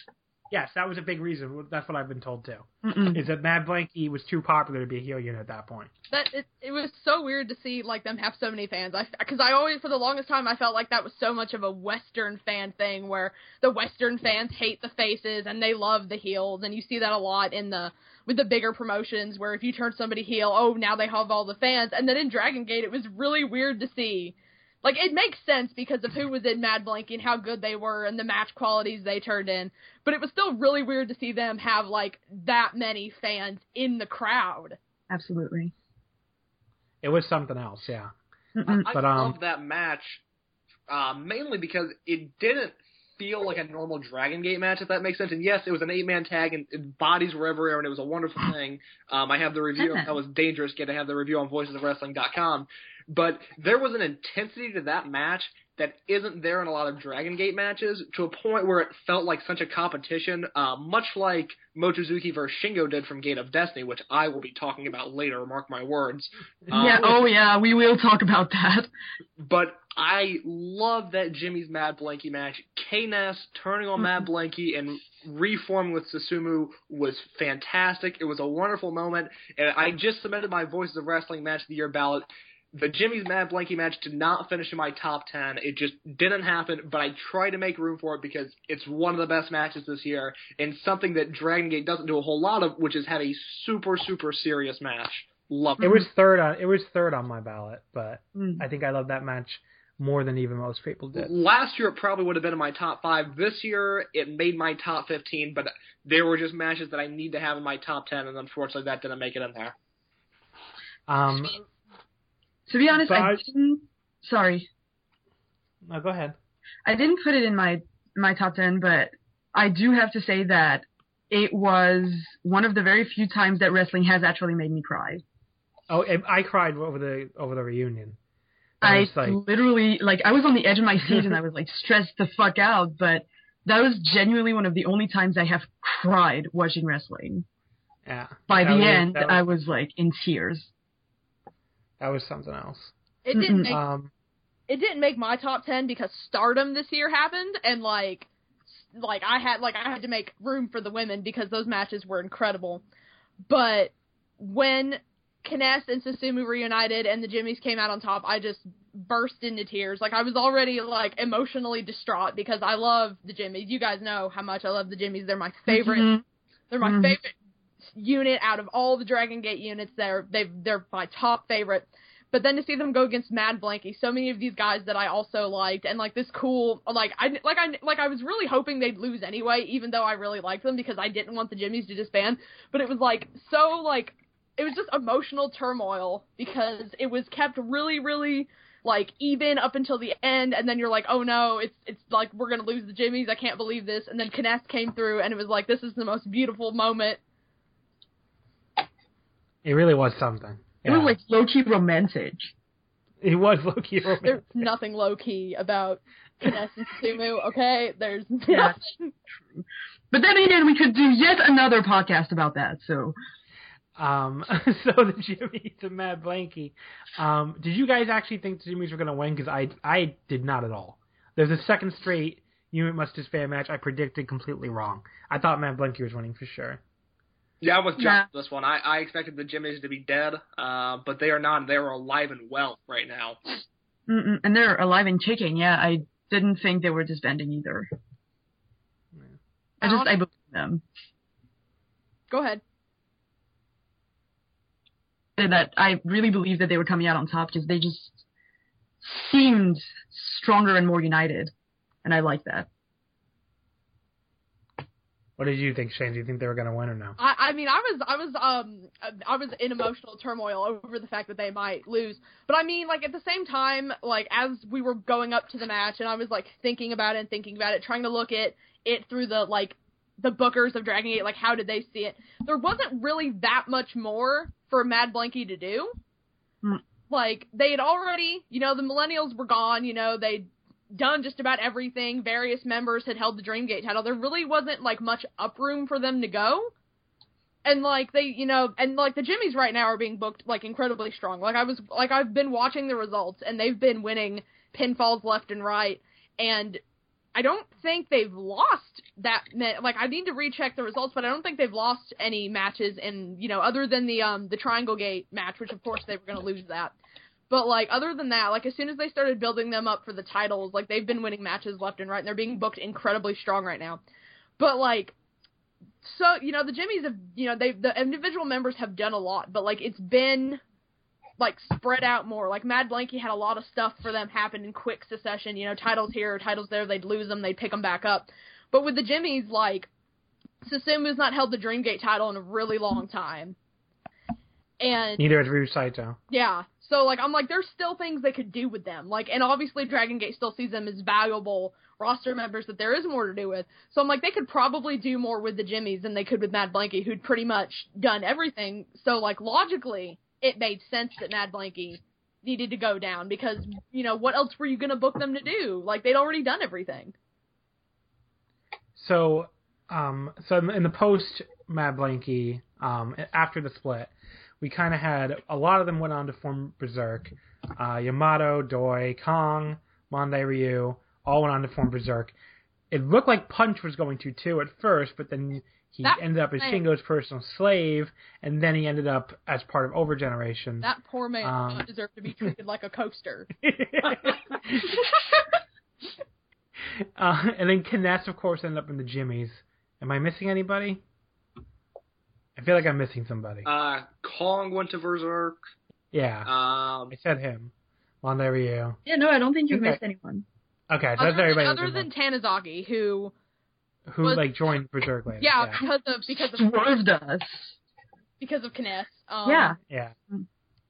Yes, that was a big reason. That's what I've been told too. Mm-mm. Is that Mad Blankey was too popular to be a heel unit at that point. That it, it was so weird to see like them have so many fans. I because I always for the longest time I felt like that was so much of a Western fan thing where the Western fans hate the faces and they love the heels, and you see that a lot in the with the bigger promotions where if you turn somebody heel, oh now they have all the fans, and then in Dragon Gate it was really weird to see. Like it makes sense because of who was in Mad Blankey and how good they were and the match qualities they turned in, but it was still really weird to see them have like that many fans in the crowd. Absolutely. It was something else, yeah. Mm-mm. I But, um, love that match uh, mainly because it didn't feel like a normal Dragon Gate match, if that makes sense. And yes, it was an eight man tag, and, and bodies were everywhere, and it was a wonderful [sighs] thing. Um, I have the review. That was dangerous. Get to have the review on VoicesOfWrestling.com. But there was an intensity to that match that isn't there in a lot of Dragon Gate matches, to a point where it felt like such a competition, uh, much like Mochizuki versus Shingo did from Gate of Destiny, which I will be talking about later. Mark my words. [laughs] Um, yeah. Oh yeah. We will talk about that. but I love that Jimmy's Mad Blankey match. K-Ness turning on Mad [laughs] Blankey and reforming with Susumu was fantastic. It was a wonderful moment, and I just submitted my Voices of Wrestling Match of the Year ballot. The Jimmy's Mad Blankey match did not finish in my top 10. It just didn't happen, but I try to make room for it because it's one of the best matches this year and something that Dragon Gate doesn't do a whole lot of, which is have a super, super serious match. Love it. It was third on it was third on my ballot, but Mm. I think I love that match more than even most people did. Last year it probably would have been in my top five. This year it made my top 15, but there were just matches that I need to have in my top 10, and unfortunately that didn't make it in there. Um, To be honest, I But- didn't. Sorry, no, go ahead. I didn't put it in my my top ten, but I do have to say that it was one of the very few times that wrestling has actually made me cry. Oh, I cried over the over the reunion. I was like, literally like I was on the edge of my seat and I was like stressed the fuck out, but that was genuinely one of the only times I have cried watching wrestling. yeah. By the was- end, was, I was like in tears. That was something else. It didn't make Um, it didn't make my top 10 because Stardom this year happened and like like I had like I had to make room for the women because those matches were incredible. But when Kness and Susumu reunited and the Jimmies came out on top, I just burst into tears. Like I was already like emotionally distraught because I love the Jimmies. You guys know how much I love the Jimmies. They're my favorite Mhm. they're my Mhm. favorite unit out of all the Dragon Gate units. They're they they're my top favorite. But then to see them go against Mad Blankey, so many of these guys that I also liked, and like this cool, like I like I like I was really hoping they'd lose anyway, even though I really liked them because I didn't want the Jimmies to disband. But it was like so like it was just emotional turmoil because it was kept really really like even up until the end, and then you're like, oh no, it's it's like we're gonna lose the Jimmies. I can't believe this. And then Kness came through, and it was like this is the most beautiful moment. It really was something. It Yeah. was like low key romantic. it was Loki. There's nothing low key about Kness and Susumu. Okay, there's Yeah. nothing. But then again, we could do yet another podcast about that. So Um, [laughs] so the Jimmy to Mad Blankey. Um, did you guys actually think the Jimmys were going to win? Because I, I did not at all. There's a second straight Unit Must Disband match I predicted completely wrong. I thought Mad Blankey was winning for sure. Yeah, I was Yeah. jumped this one. I, I expected the Jimmies to be dead, uh, but they are not. They are alive and well right now. Mm-mm. and they're alive and kicking. Yeah, I didn't think they were disbanding either. I just I believe them. Go ahead. That I really believe that they were coming out on top because they just seemed stronger and more united, and I like that. What did you think, Shane? Do you think they were going to win or no? I, I mean, I was, I was, um, I was in emotional turmoil over the fact that they might lose. But I mean, like at the same time, like as we were going up to the match, and I was like thinking about it and thinking about it, trying to look at it through the like the bookers of Dragon Gate, like how did they see it? There wasn't really that much more for Mad Blankey to do. Hmm. Like they had already, you know, the Millennials were gone. You know, they'd done just about everything. Various members had held the Dreamgate title. There really wasn't like much up room for them to go. And like they, you know, and like the Jimmies right now are being booked like incredibly strong. Like I was, like I've been watching the results, and they've been winning pinfalls left and right. And I don't think they've lost that. Like I need to recheck the results, but I don't think they've lost any matches. In you know, other than the um the Triangle Gate match, which of course they were going to lose that. But like other than that, like as soon as they started building them up for the titles, like they've been winning matches left and right, and they're being booked incredibly strong right now. But like, so you know the Jimmies have you know they the individual members have done a lot, but like it's been like spread out more. Like Mad Blankey had a lot of stuff for them happen in quick succession. You know, titles here, titles there. They'd lose them, they'd pick them back up. But with the Jimmies, like Susumu's not held the Dreamgate title in a really long time, and Neither has Ryo Saito. yeah. So like I'm like there's still things they could do with them. Like and obviously Dragon Gate still sees them as valuable roster members that there is more to do with. So I'm like they could probably do more with the Jimmies than they could with Mad Blankey who'd pretty much done everything. So like logically it made sense that Mad Blankey needed to go down because you know what else were you going to book them to do? Like they'd already done everything. So, um, so in the- post Mad Blankey, um, after the split, we kind of had a lot of them went on to form VerserK. Uh, Yamato, Doi, Kong, Mondai Ryu, all went on to form VerserK. It looked like Punch was going to too at first, but then he That ended up as man. Shingo's personal slave, and then he ended up as part of Overgeneration. That poor man Um, does not deserve to be treated like a coaster. [laughs] uh, and then Kness, of course, ended up in the Jimmies. Am I missing anybody? I feel like I'm missing somebody. Uh, Kong went to VerserK. yeah, Um, I said him. Mondai Ryu. Yeah, no, I don't think you've Okay. missed anyone. Okay, so other that's everybody. than, that other than Tanizaki, who who was- like joined VerserK later. yeah, yeah, because of because of Swerved us. because of Kness. Um, yeah. yeah.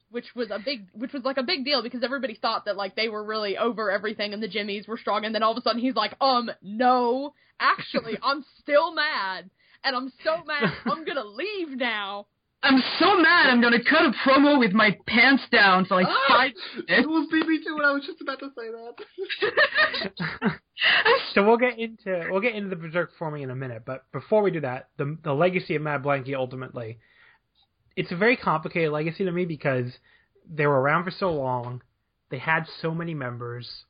which was a big which was like a big deal because everybody thought that like they were really over everything and the Jimmies were strong and then all of a sudden he's like, um, no, actually I'm still mad and I'm so mad [laughs] I'm gonna leave now. I'm so mad I'm gonna cut a promo with my pants down for like ah, five it was BB too, and I was just about to say that. [laughs] [laughs] so we'll get into we'll get into the VerserK forming in a minute, but before we do that, the the legacy of Mad Blankey ultimately, it's a very complicated legacy to me because they were around for so long, they had so many members,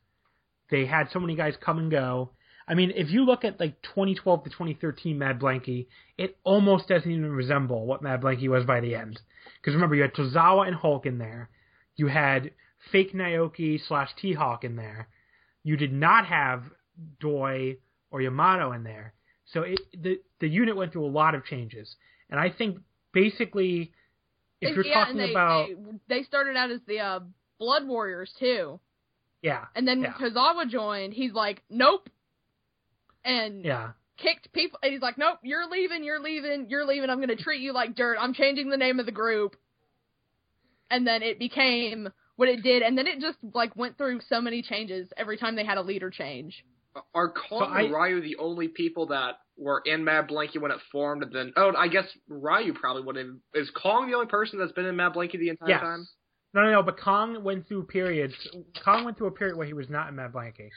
they had so many guys come and go. I mean, if you look at like 2012 to 2013 Mad Blankey, it almost doesn't even resemble what Mad Blankey was by the end. Because remember, you had Tozawa and Hulk in there, you had fake Naoki slash T Hawk in there. You did not have Doi or Yamato in there. So it, the the unit went through a lot of changes, and I think basically, if you're yeah, talking they, about they, they started out as the uh, Blood Warriors too, yeah and then Yeah. Tozawa joined, he's like, nope, and yeah kicked people. And he's like, nope, you're leaving, you're leaving, you're leaving. I'm gonna treat you like dirt. I'm changing the name of the group. And then it became what it did, and then it just like went through so many changes every time they had a leader change. Are Kong So I- and Ryu the only people that were in Mad Blankey when it formed? And then, oh, I guess Ryu probably would have. Is Kong the only person that's been in Mad Blankey the entire yes. time? No, no, no. But Kong went through periods. Kong went through a period where he was not in Mad Blankey.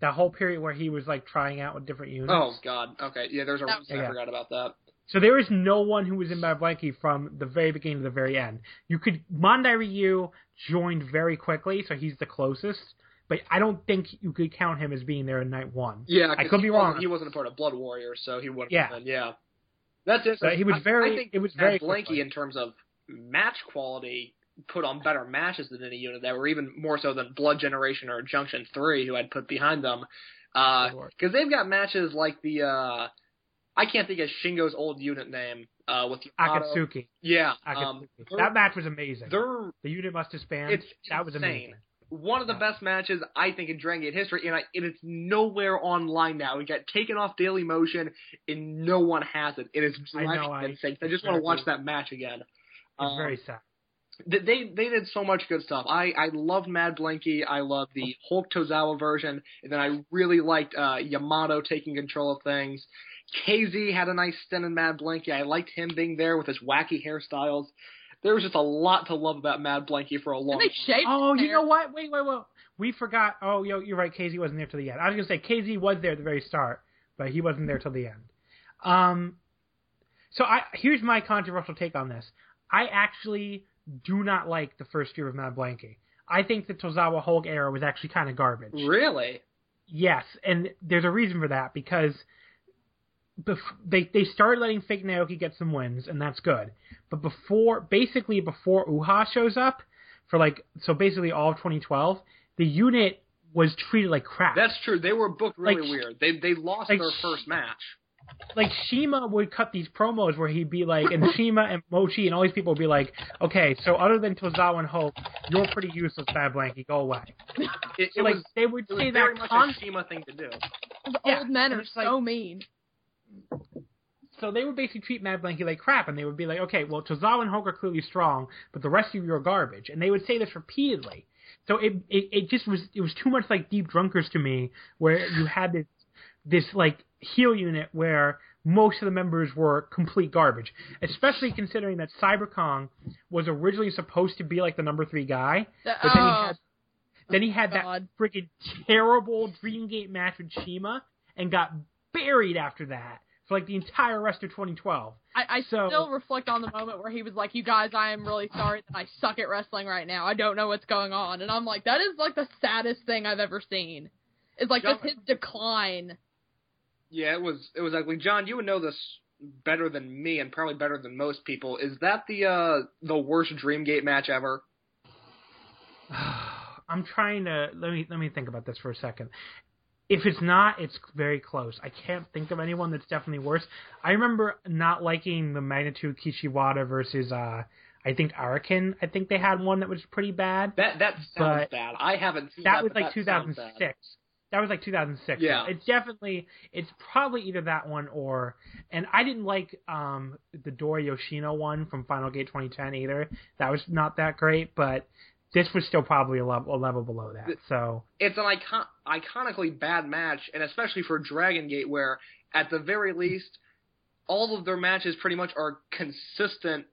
That whole period where he was like trying out with different units. Oh God. Okay. Yeah. There's a reason I Yeah. forgot about that. So there is no one who was in Mad Blankey from the very beginning to the very end. You could Mondai Ryu joined very quickly, so he's the closest. But I don't think you could count him as being there in night one. Yeah. I could be wrong. He wasn't a part of Blood Warrior, so he wouldn't. Yeah. Have been, yeah. That's it. So he was I- very- I think it was very Blankey in terms of match quality put on better matches than any unit that were even more so than Blood Generation or Junction Three, who I'd put behind them. Because they've got matches like the uh I can't think of Shingo's old unit name uh with Yamato. Akatsuki. Yeah, Akatsuki. um, that match was amazing. The unit must have spanned. It's that was insane. amazing. one of the Yeah. best matches I think in Dragon Gate history, and, I, and it's nowhere online now. It got taken off Daily Motion, and no one has it. It is I know, I- insane. I just want to watch that match again. It's Um, very sad. Th- they they did so much good stuff. I I loved Mad Blankey. I loved the Hulk Tozawa version, and then I really liked uh, Yamato taking control of things. KZ had a nice stint in Mad Blankey. I liked him being there with his wacky hairstyles. There was just a lot to love about Mad Blankey for a long. And they shaped. Oh, you know what? Wait, wait, wait. We forgot. Oh, yo, you're right. KZ wasn't there till the end. I was gonna say KZ was there at the very start, but he wasn't there till the end. Um, so I here's my controversial take on this. I actually do not like the first year of Mad Blankey. I think the Tozawa Hulk era was actually kind of garbage. Really? Yes, and there's a reason for that because bef- they they started letting Fake Naoki get some wins, and that's good. But before, basically before Uhaa shows up, for like so basically all of 2012, the unit was treated like crap. That's true. They were booked really Like- weird. They they lost like- their first match. Like CIMA would cut these promos where he'd be like, and [laughs] CIMA and Mochi and all these people would be like, okay, so other than Tozawa and Hulk, you're pretty useless, Mad Blankey, go away. [laughs] It, So it like was, they would it say was very that much constantly. a CIMA thing to do. The Yeah, old men are it's like- so mean. So they would basically treat Mad Blankey like crap, and they would be like, okay, well, Tozawa and Hulk are clearly strong, but the rest of you are garbage. And they would say this repeatedly. So it, it it just was it was too much like Deep Drunkers to me, where you had this this like heel unit where most of the members were complete garbage. Especially considering that Cyber Kong was originally supposed to be like the number three guy, but then he oh, had then he had that freaking terrible Dreamgate match with CIMA and got buried after that for like the entire rest of 2012. I, I so- still reflect on the moment where he was like, "You guys, I am really sorry that I suck at wrestling right now. I don't know what's going on." And I'm like, "That is like the saddest thing I've ever seen. It's like just his decline." Yeah, it was it was ugly. John, you would know this better than me and probably better than most people. Is that the uh, the worst Dreamgate match ever? [sighs] I'm trying to let me let me think about this for a second. If it's not, it's very close. I can't think of anyone that's definitely worse. I remember not liking the magnitude Kishiwada versus uh I think Arakin. I think they had one that was pretty bad. That that sounds bad. I haven't seen that. That was like that sounds 2006. That was like 2006. Yeah. It's definitely, it's probably either that one or, and I didn't like um the Dora Yoshino one from Final Gate 2010 either. That was not that great, but this was still probably a level, a level below that. So It's an icon- iconically bad match, and especially for Dragon Gate, where at the very least, all of their matches pretty much are consistent,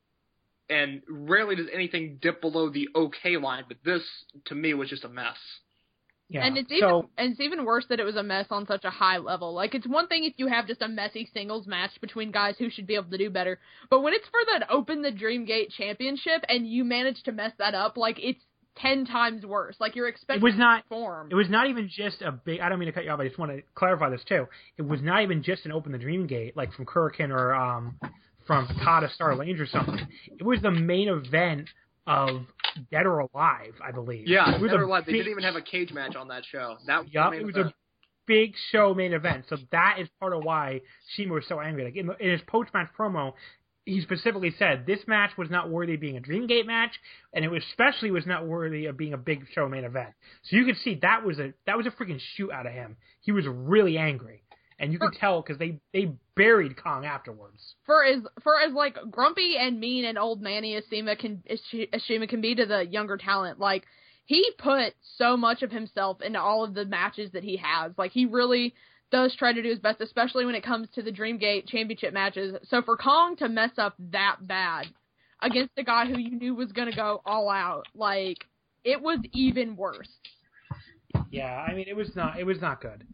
and rarely does anything dip below the okay line. But this, to me, was just a mess. Yeah. And it's even so and it's even worse that it was a mess on such a high level. Like it's one thing if you have just a messy singles match between guys who should be able to do better, but when it's for that Open the Dreamgate Championship and you manage to mess that up, like it's ten times worse. Like you're expecting it was not, form. it was not even just a big. I don't mean to cut you off. I just want to clarify this too. It was not even just an open the dream gate like from Korakuen or um from Kata Star Lanes or something. It was the main event of Dead or Alive, I believe. Yeah, it was never a lied. They didn't even have a cage match on that show. That was the main it was event. a big show main event. So that is part of why CIMA was so angry. Like in, the, in his post match promo, he specifically said this match was not worthy of being a Dreamgate match, and it was especially was not worthy of being a big show main event. So you could see that was a that was a freaking shoot out of him. He was really angry, and you can tell because they they buried Kong afterwards. for as for as like grumpy and mean and old manny as CIMA can as Shi- can be to the younger talent, like he put so much of himself into all of the matches that he has. Like he really does try to do his best, especially when it comes to the Dreamgate Championship matches. So for Kong to mess up that bad against a guy who you knew was gonna go all out, like it was even worse. Yeah, I mean it was not it was not good.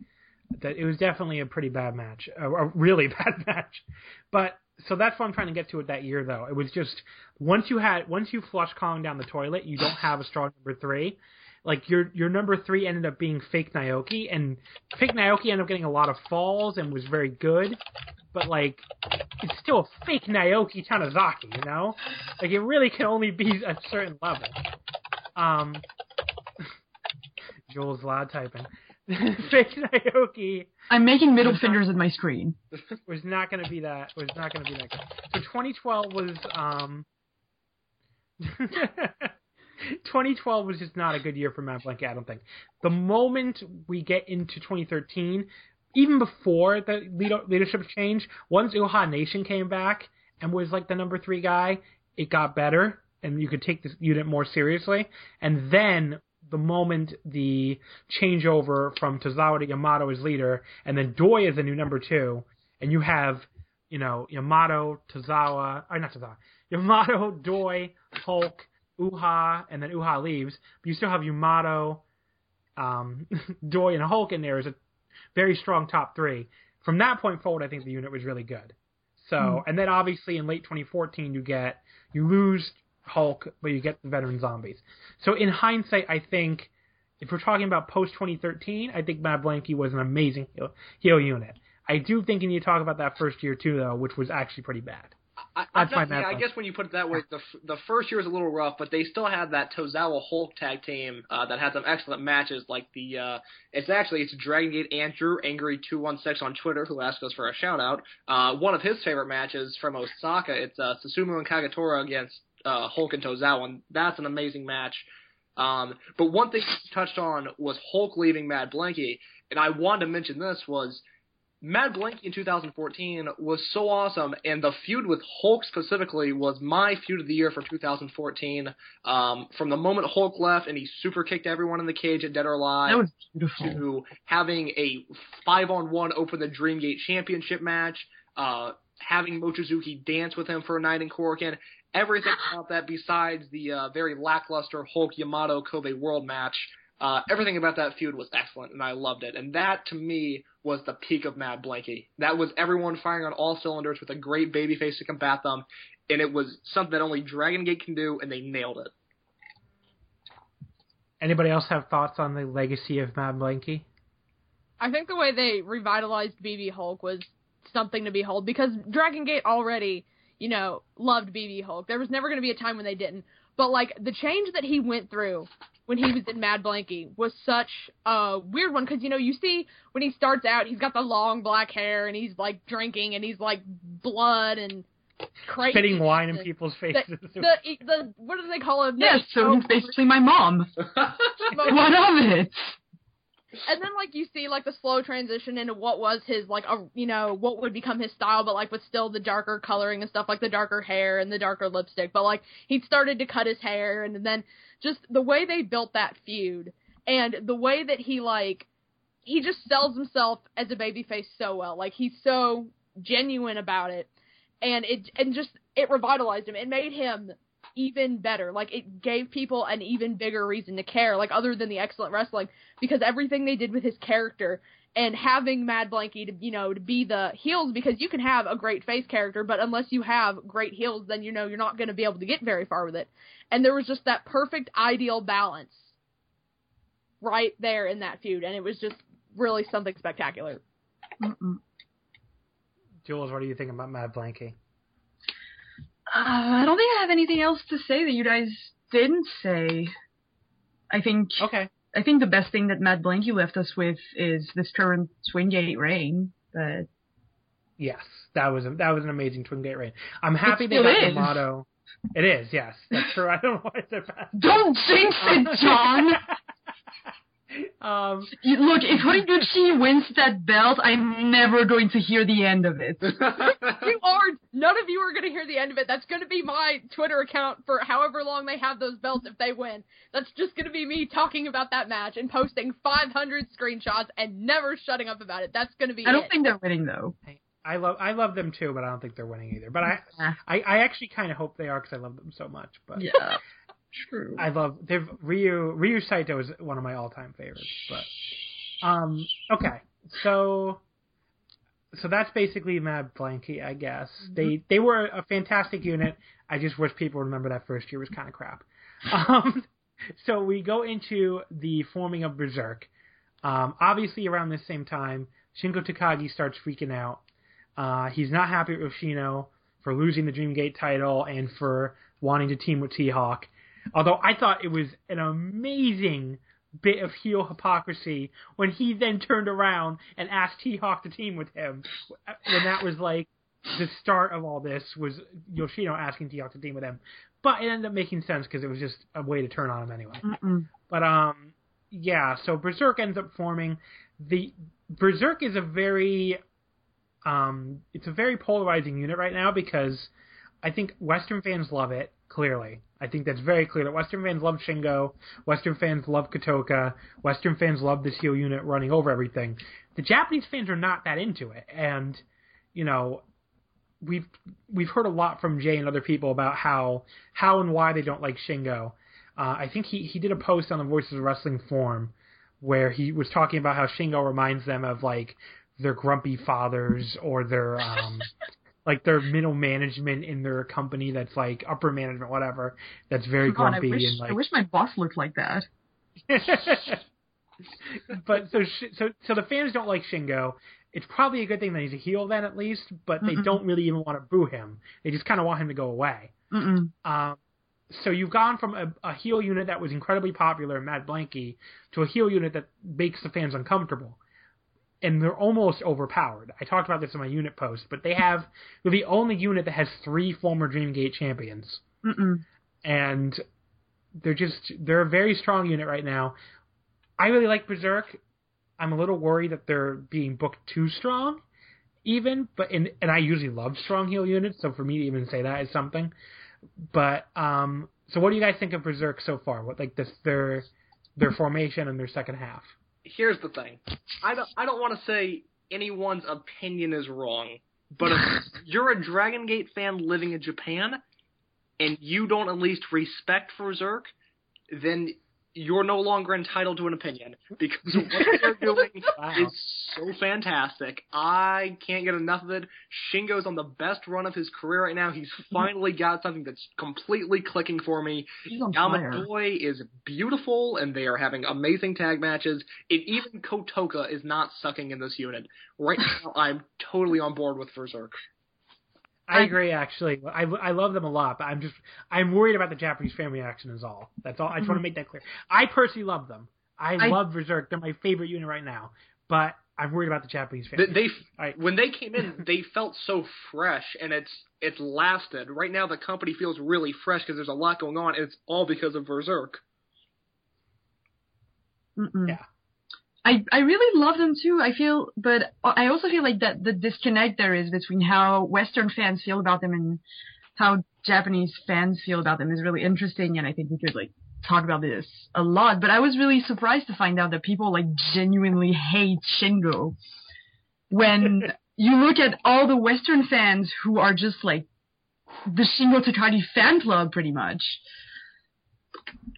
That it was definitely a pretty bad match, a, a really [laughs] bad match. But so that's what I'm trying to get to with that year though. It was just once you had once you flush Kong down the toilet, you don't have a strong number three. Like your your number three ended up being fake Naoki, and fake Naoki ended up getting a lot of falls and was very good. But like, it's still a fake Naoki Tanizaki, you know? Like it really can only be a certain level. Um, [laughs] Joel's loud typing. [laughs] fake Naoki I'm making middle fingers at my screen. [laughs] was not going to be that was not going to be that good. So 2012 was um [laughs] 2012 was just not a good year for Mad Blankey, I don't think. The moment we get into 2013, even before the leader, leadership change, once Uhaa Nation came back and was like the number three guy, it got better and you could take this unit more seriously. And then the moment the changeover from Tozawa to Yamato as leader, and then Doi as the new number two, and you have, you know, Yamato, Tozawa, or not Tozawa, [laughs] Yamato, Doi, Hulk, Uhaa, and then Uhaa leaves, but you still have Yamato, um, [laughs] Doi, and Hulk in there as a very strong top three. From that point forward, I think the unit was really good. So, and then obviously in late 2014, you get you lose Hulk, but you get the veteran zombies. So in hindsight, I think if we're talking about post 2013, I think Mad Blankey was an amazing heel, heel unit. I do think you need to talk about that first year too, though, which was actually pretty bad. I, I'm That's my not, yeah, I guess when you put it that way, the the first year was a little rough, but they still had that Tozawa Hulk tag team uh, that had some excellent matches. Like the uh, it's actually it's Dragon Gate Andrew Angry two one six on Twitter who asked us for a shout out. Uh, one of his favorite matches from Osaka. It's uh, Susumu and Kagetora against uh, Hulk and Tozawa, that's an amazing match. Um, but one thing you touched on was Hulk leaving Mad Blankey, and I wanted to mention this was Mad Blankey in 2014 was so awesome, and the feud with Hulk specifically was my feud of the year for 2014. Um, from the moment Hulk left and he super kicked everyone in the cage at Dead or Alive That was beautiful. to having a five on one open the Dreamgate Championship match, uh, having Mochizuki dance with him for a night in Korakuen, everything about that besides the uh, very lackluster Hulk Yamato Kobe World match. Uh, everything about that feud was excellent, and I loved it. And that, to me, was the peak of Mad Blankey. That was everyone firing on all cylinders with a great babyface to combat them, and it was something that only Dragon Gate can do, and they nailed it. Anybody else have thoughts on the legacy of Mad Blankey? I think the way they revitalized BB Hulk was something to behold because Dragon Gate already, you know, loved BB Hulk. There was never going to be a time when they didn't. But like the change that he went through when he was in Mad Blankey was such a weird one because you know you see when he starts out he's got the long black hair and he's like drinking and he's like blood and crazy Spitting wine in and people's the, faces. [laughs] the, the what do they call him? Yes, so Oh, he's basically my mom. [laughs] what of it? And then like you see like the slow transition into what was his like a you know what would become his style but like with still the darker coloring and stuff like the darker hair and the darker lipstick. But like he started to cut his hair and then just the way they built that feud and the way that he like he just sells himself as a babyface so well. Like he's so genuine about it. And it and just it revitalized him. It made him even better. Like it gave people an even bigger reason to care, like other than the excellent wrestling, because everything they did with his character and having Mad Blankey to you know to be the heels because you can have a great face character, but unless you have great heels, then you know you're not going to be able to get very far with it. And there was just that perfect ideal balance right there in that feud, and it was just really something spectacular. Mm-mm. Jules, what do you think about Mad Blankey? Uh, I don't think I have anything else to say that you guys didn't say. I think Okay. I think the best thing that Mad Blankey left us with is this current Twin Gate reign. But Yes, that was a, that was an amazing Twin Gate reign. I'm happy they got the motto. It is, yes, that's true. I don't know why I said that. don't jinx it, John. [laughs] um, Look, if Horiguchi wins that belt, I'm never going to hear the end of it. [laughs] you are none of you are going to hear the end of it. That's going to be my Twitter account for however long they have those belts if they win. That's just going to be me talking about that match and posting 500 screenshots and never shutting up about it. That's going to be I don't it. think they're winning though. I love I love them too, but I don't think they're winning either. But I Yeah. I, I actually kind of hope they are because I love them so much. But Yeah, true. I love they've Ryu Ryo Saito is one of my all time favorites. But um okay, so so that's basically Mad Blankey, I guess. They they were a fantastic unit. I just wish people remember that first year was kind of crap. [laughs] Um, so we go into the forming of VerserK. Um, obviously, around this same time, Shingo Takagi starts freaking out. Uh, he's not happy with Shino for losing the Dreamgate title and for wanting to team with T-Hawk. Although I thought it was an amazing bit of heel hypocrisy when he then turned around and asked T-Hawk to team with him. When that was like the start of all this was Yoshino asking T-Hawk to team with him. But it ended up making sense because it was just a way to turn on him anyway. Mm-mm. But um, yeah. So VerserK ends up forming. The VerserK is a very um, it's a very polarizing unit right now because I think Western fans love it. Clearly, I think that's very clear that Western fans love Shingo. Western fans love Kotoka, Western fans love this heel unit running over everything. The Japanese fans are not that into it, and you know we've we've heard a lot from Jay and other people about how how and why they don't like Shingo. Uh, I think he he did a post on the Voices of Wrestling forum where he was talking about how Shingo reminds them of like their grumpy fathers or their um [laughs] like their middle management in their company that's like upper management whatever that's very God, I grumpy wish, and like I wish my boss looked like that. [laughs] but so Sh- so so the fans don't like Shingo. It's probably a good thing that he's a heel then at least, but they Mm-mm. don't really even want to boo him. They just kind of want him to go away. Mm-mm. Um, so you've gone from a, a heel unit that was incredibly popular, Mad Blankey, to a heel unit that makes the fans uncomfortable. And they're almost overpowered. I talked about this in my unit post, but they have they're the only unit that has three former Dreamgate champions Mm-mm. and they're just they're a very strong unit right now. I really like VerserK. I'm a little worried that they're being booked too strong, even. But and and I usually love strong heel units, so for me to even say that is something. But um, so what do you guys think of VerserK so far? What like this their their formation and their second half? Here's the thing. I don't I don't want to say anyone's opinion is wrong, but if [laughs] you're a Dragon Gate fan living in Japan and you don't at least respect VerserK, then you're no longer entitled to an opinion because [laughs] what they're doing Wow. is so fantastic. I can't get enough of it. Shingo's on the best run of his career right now. He's [laughs] finally got something that's completely clicking for me. Fire. Yamadoi is beautiful, and they are having amazing tag matches. And even Kotoka is not sucking in this unit. Right [laughs] now, I'm totally on board with VerserK. I agree. Actually, I, I love them a lot, but I'm just I'm worried about the Japanese fan reaction. Is all. That's all. I just want to mm-hmm. make that clear. I personally love them. I, I- love VerserK. They're my favorite unit right now. But I'm worried about the Japanese fan. They, they Alright. when they came in, they felt so fresh, and it's it's lasted. Right now, the company feels really fresh because there's a lot going on, and it's all because of VerserK. Mm-mm. Yeah. I I really love them too. I feel, but I also feel like that the disconnect there is between how Western fans feel about them and how Japanese fans feel about them is really interesting, and I think we could like talk about this a lot. But I was really surprised to find out that people like genuinely hate Shingo when [laughs] you look at all the Western fans who are just like the Shingo Takagi fan club, pretty much.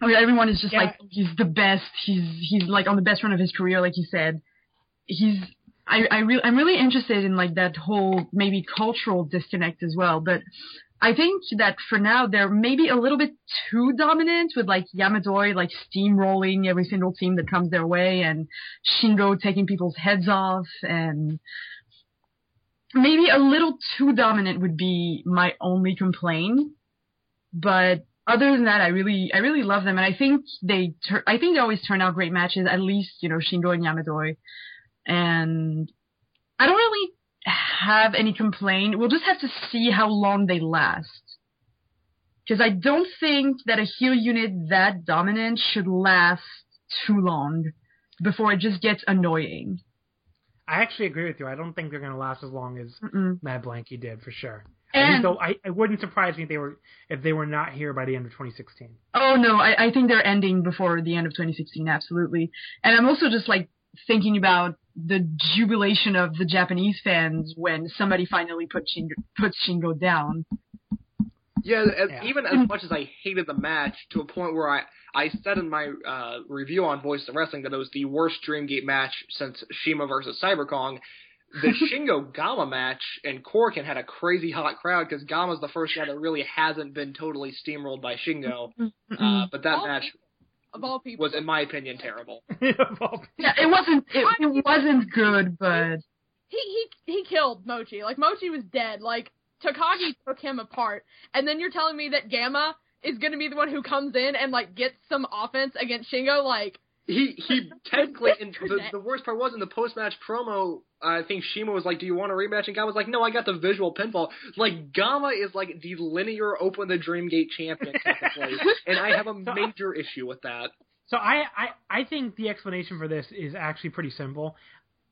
Where everyone is just Yeah. like he's the best. He's he's like on the best run of his career, like you said. He's I I really I'm really interested in like that whole maybe cultural disconnect as well. But I think that for now they're maybe a little bit too dominant with like Yamadoi like steamrolling every single team that comes their way and Shingo taking people's heads off and maybe a little too dominant would be my only complaint. But other than that, I really, I really love them, and I think they, tur- I think they always turn out great matches. At least, you know, Shingo and Yamadoi, and I don't really have any complaint. We'll just have to see how long they last, because I don't think that a heel unit that dominant should last too long before it just gets annoying. I actually agree with you. I don't think they're going to last as long as Mm-mm. Mad Blankey did for sure. And- so I, it wouldn't surprise me if they were if they were not here by the end of 2016. Oh no, I, I think they're ending before the end of 2016, absolutely. And I'm also just like thinking about the jubilation of the Japanese fans when somebody finally put Shingo, puts Shingo down. Yeah, as, Yeah. even as much as I hated the match to a point where I I said in my uh, review on Voice of Wrestling that it was the worst Dreamgate match since CIMA versus Cyberkong. The Shingo Gamma match and Korakuen had a crazy hot crowd because Gamma's the first guy that really hasn't been totally steamrolled by Shingo. Uh, but that All match people- of all people. was, in my opinion, terrible. [laughs] Yeah, it wasn't it, it wasn't good, but he he he killed Mochi. Like Mochi was dead. Like Takagi took him apart, and then you're telling me that Gamma is gonna be the one who comes in and like gets some offense against Shingo. Like He he [laughs] technically, and the, the worst part was in the post match promo. I think CIMA was like, "Do you want a rematch?" And Gamma was like, "No, I got the visual pinfall." Like Gamma is like the linear Open the Dream Gate champion technically, [laughs] and I have a major issue with that. So I, I I think the explanation for this is actually pretty simple.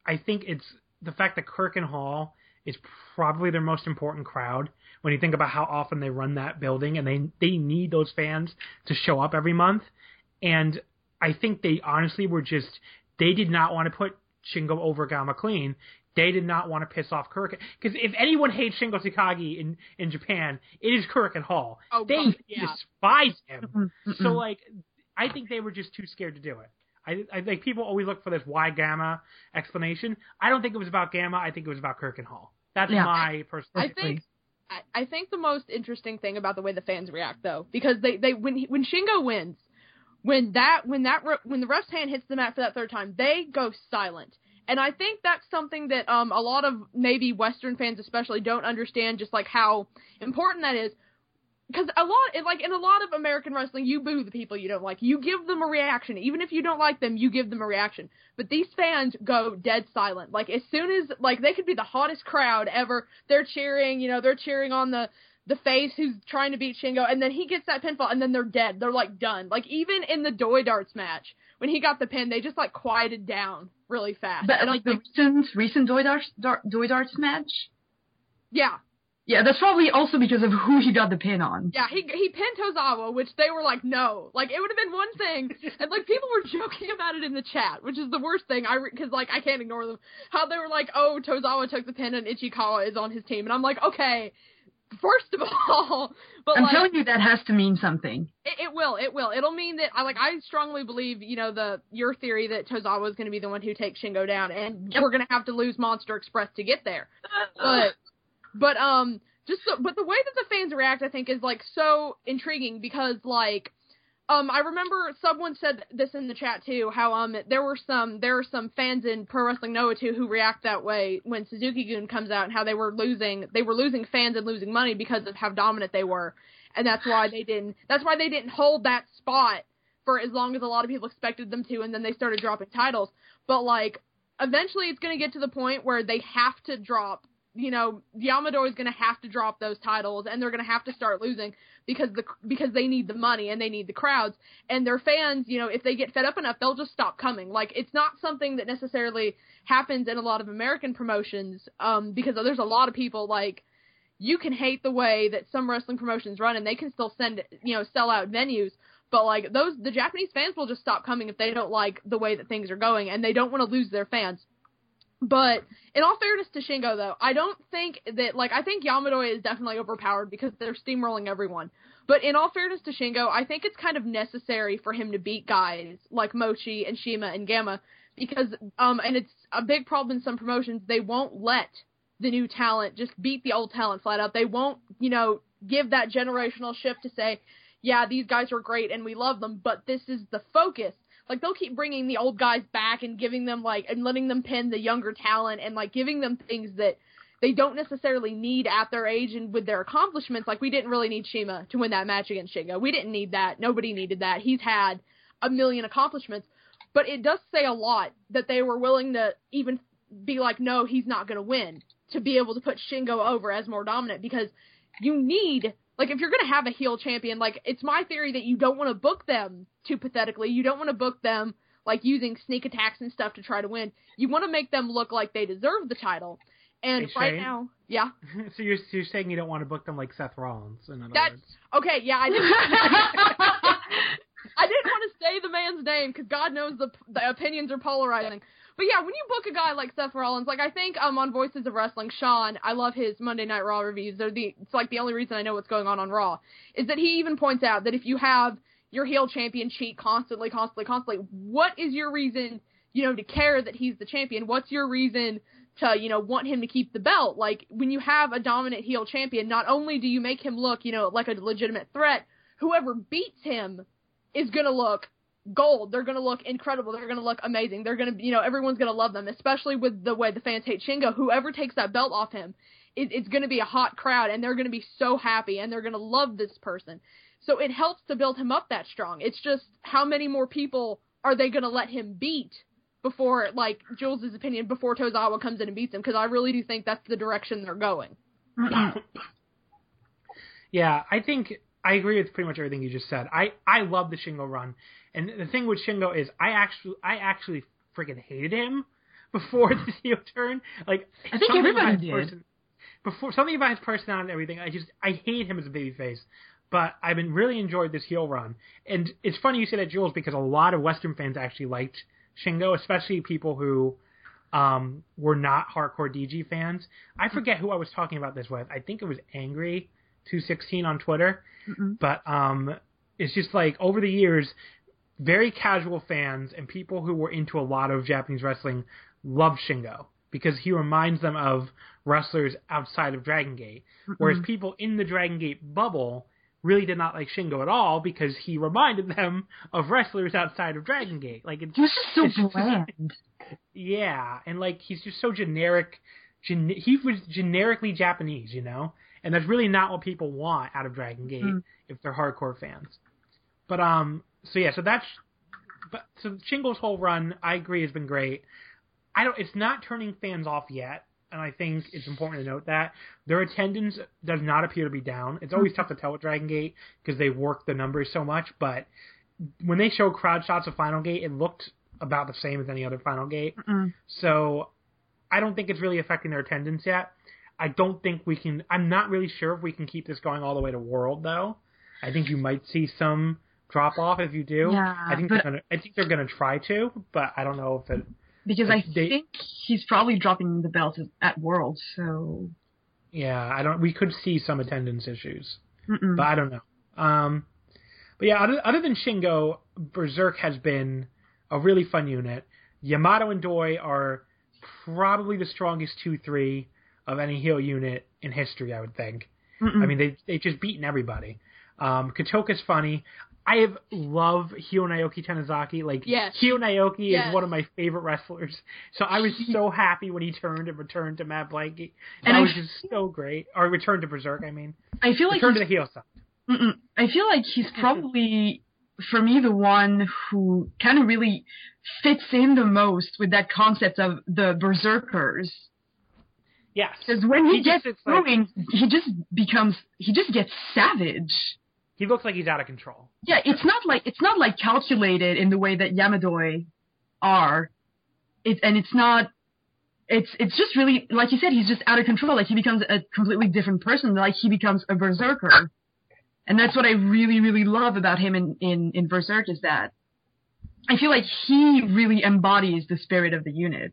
I think it's the fact that Korakuen Hall is probably their most important crowd when you think about how often they run that building and they they need those fans to show up every month. And I think they honestly were just they did not want to put Shingo over Gamma clean. They did not want to piss off Korakuen because if anyone hates Shingo Takagi in in Japan, it is Korakuen Hall. Oh, they God, yeah. despise him. Mm-hmm, mm-hmm. So like, I think they were just too scared to do it. I, I like people always look for this why Gamma explanation. I don't think it was about Gamma. I think it was about Korakuen Hall. That's Yeah. my personal. I think I, think the most interesting thing about the way the fans react though, because they they when he, when Shingo wins, when that when that when the ref's hand hits the mat for that third time, they go silent. And I think that's something that um a lot of maybe Western fans especially don't understand just like how important that is. Because a lot, like in a lot of American wrestling, you boo the people you don't like. You give them a reaction, even if you don't like them. You give them a reaction. But these fans go dead silent. Like as soon as like they could be the hottest crowd ever, they're cheering. You know, they're cheering on the the face who's trying to beat Shingo, and then he gets that pinfall, and then they're dead. They're like done. Like even in the Doi Darts match, when he got the pin, they just like quieted down really fast. but and like the recent recent Doi Darts Dar- Doi Darts match. yeah, Yeah, that's probably also because of [laughs] who he got the pin on. Yeah, he he pinned Tozawa, which they were like, no, like it would have been one thing, [laughs] and like people were joking about it in the chat, which is the worst thing. I because like I can't ignore them. How they were like, oh, Tozawa took the pin and Ichikawa is on his team, and I'm like, okay, first of [laughs] all, but I'm like, telling you that has to mean something. It, it will. It will. It'll mean that I like. I strongly believe, you know, the your theory that Tozawa is going to be the one who takes Shingo down, and we're going to have to lose Monster Express to get there. But, but um, just the, but the way that the fans react, I think, is like so intriguing because like. Um, I remember someone said this in the chat too. How um there were some there are some fans in Pro Wrestling Noah too who react that way when Suzuki-gun comes out and how they were losing they were losing fans and losing money because of how dominant they were and that's why they didn't that's why they didn't hold that spot for as long as a lot of people expected them to and then they started dropping titles but like eventually it's going to get to the point where they have to drop you know Yamato is going to have to drop those titles and they're going to have to start losing because the because they need the money and they need the crowds and their fans you know if they get fed up enough they'll just stop coming like it's not something that necessarily happens in a lot of American promotions um because there's a lot of people like you can hate the way that some wrestling promotions run and they can still send you know sell out venues but like those the Japanese fans will just stop coming if they don't like the way that things are going and they don't want to lose their fans. But in all fairness to Shingo though, I don't think that like I think Yamato is definitely overpowered because they're steamrolling everyone. But in all fairness to Shingo, I think it's kind of necessary for him to beat guys like Mochi and CIMA and Gamma because um and it's a big problem in some promotions, they won't let the new talent just beat the old talent flat out. They won't, you know, give that generational shift to say, yeah, these guys are great and we love them, but this is the focus. Like they'll keep bringing the old guys back and giving them like and letting them pin the younger talent and like giving them things that they don't necessarily need at their age and with their accomplishments. Like we didn't really need CIMA to win that match against Shingo. We didn't need that. Nobody needed that. He's had a million accomplishments, but it does say a lot that they were willing to even be like, no, he's not going to win to be able to put Shingo over as more dominant because you need like if you're going to have a heel champion, like it's my theory that you don't want to book them too pathetically. You don't want to book them like using sneak attacks and stuff to try to win. You want to make them look like they deserve the title. And Hey, right Shane? now, yeah. [laughs] so you're so you're saying you don't want to book them like Seth Rollins? In other That's words. okay. Yeah, I didn't. [laughs] I didn't want to say the man's name because God knows the the opinions are polarizing. But yeah, when you book a guy like Seth Rollins, like I think um on Voices of Wrestling, Sean, I love his Monday Night Raw reviews. They're the it's like the only reason I know what's going on on Raw is that he even points out that if you have your heel champion cheat constantly, constantly, constantly, what is your reason, you know, to care that he's the champion? What's your reason to, you know, want him to keep the belt? Like when you have a dominant heel champion, not only do you make him look, you know, like a legitimate threat, whoever beats him is gonna look gold. They're gonna look incredible. They're gonna look amazing. They're gonna, you know, everyone's gonna love them, especially with the way the fans hate Shingo. Whoever takes that belt off him, it, it's gonna be a hot crowd, and they're gonna be so happy, and they're gonna love this person. So it helps to build him up that strong. It's just how many more people are they gonna let him beat before, like Jules' opinion, before Tozawa comes in and beats him? Because I really do think that's the direction they're going. [coughs] Yeah, I think I agree with pretty much everything you just said. I I love the Shingo run, and the thing with Shingo is I actually I actually freaking hated him [laughs] before the [laughs] heel turn. Like I think something about everybody did. person- before something about his personality and everything. I just I hate him as a babyface. But I've been really enjoyed this heel run, and it's funny you say that, Jules, because a lot of Western fans actually liked Shingo, especially people who um, were not hardcore DG fans. I forget who I was talking about this with. I think it was Angry two sixteen on Twitter. But um, it's just like over the years, very casual fans and people who were into a lot of Japanese wrestling love Shingo because he reminds them of wrestlers outside of Dragon Gate. Whereas people in the Dragon Gate bubble really did not like Shingo at all because he reminded [laughs] them of wrestlers outside of Dragon Gate. Like it's He was just so it's bland. [laughs] yeah, and like he's just so generic. Gen- he was generically Japanese, you know, and that's really not what people want out of Dragon Gate Mm. if they're hardcore fans. But um, so yeah, so that's but so Shingo's whole run, I agree, has been great. I don't. It's not turning fans off yet, and I think it's important to note that their attendance does not appear to be down. It's always tough to tell with Dragon Gate because they work the numbers so much, but when they show crowd shots of Final Gate, it looked about the same as any other Final Gate. Mm. So I don't think it's really affecting their attendance yet. I don't think we can. I'm not really sure if we can keep this going all the way to World though. I think you might see some drop off if you do. Yeah, I think but- they're gonna. I think they're gonna try to, but I don't know if it. Because I They- think he's probably dropping the belt at- at World, so Yeah, I don't. We could see some attendance issues, Mm-mm. but I don't know. Um, but yeah, other, other than Shingo, VerserK has been a really fun unit. Yamato and Doi are probably the strongest two three of any heel unit in history. I would think. Mm-mm. I mean, they they've just beaten everybody. Um, Kotoka's funny. I have love Hio Naoki Tanizaki. Like Yes. Hio Naoki Yes. is one of my favorite wrestlers. So I was so happy when he turned and returned to Mad Blankey. And that I was just so great. Or returned to VerserK, I mean. I feel like Returned to the heel side. I feel like he's [laughs] probably for me the one who kind of really fits in the most with that concept of the berserkers. Yes. Because when he, He gets it's like- he just becomes he just gets savage. He looks like he's out of control. Yeah, it's not like it's not like calculated in the way that Yamadoi are. It and it's not. It's it's just really like you said. He's just out of control. Like he becomes a completely different person. Like he becomes a berserker, and that's what I really really love about him in in in VerserK is that I feel like he really embodies the spirit of the unit.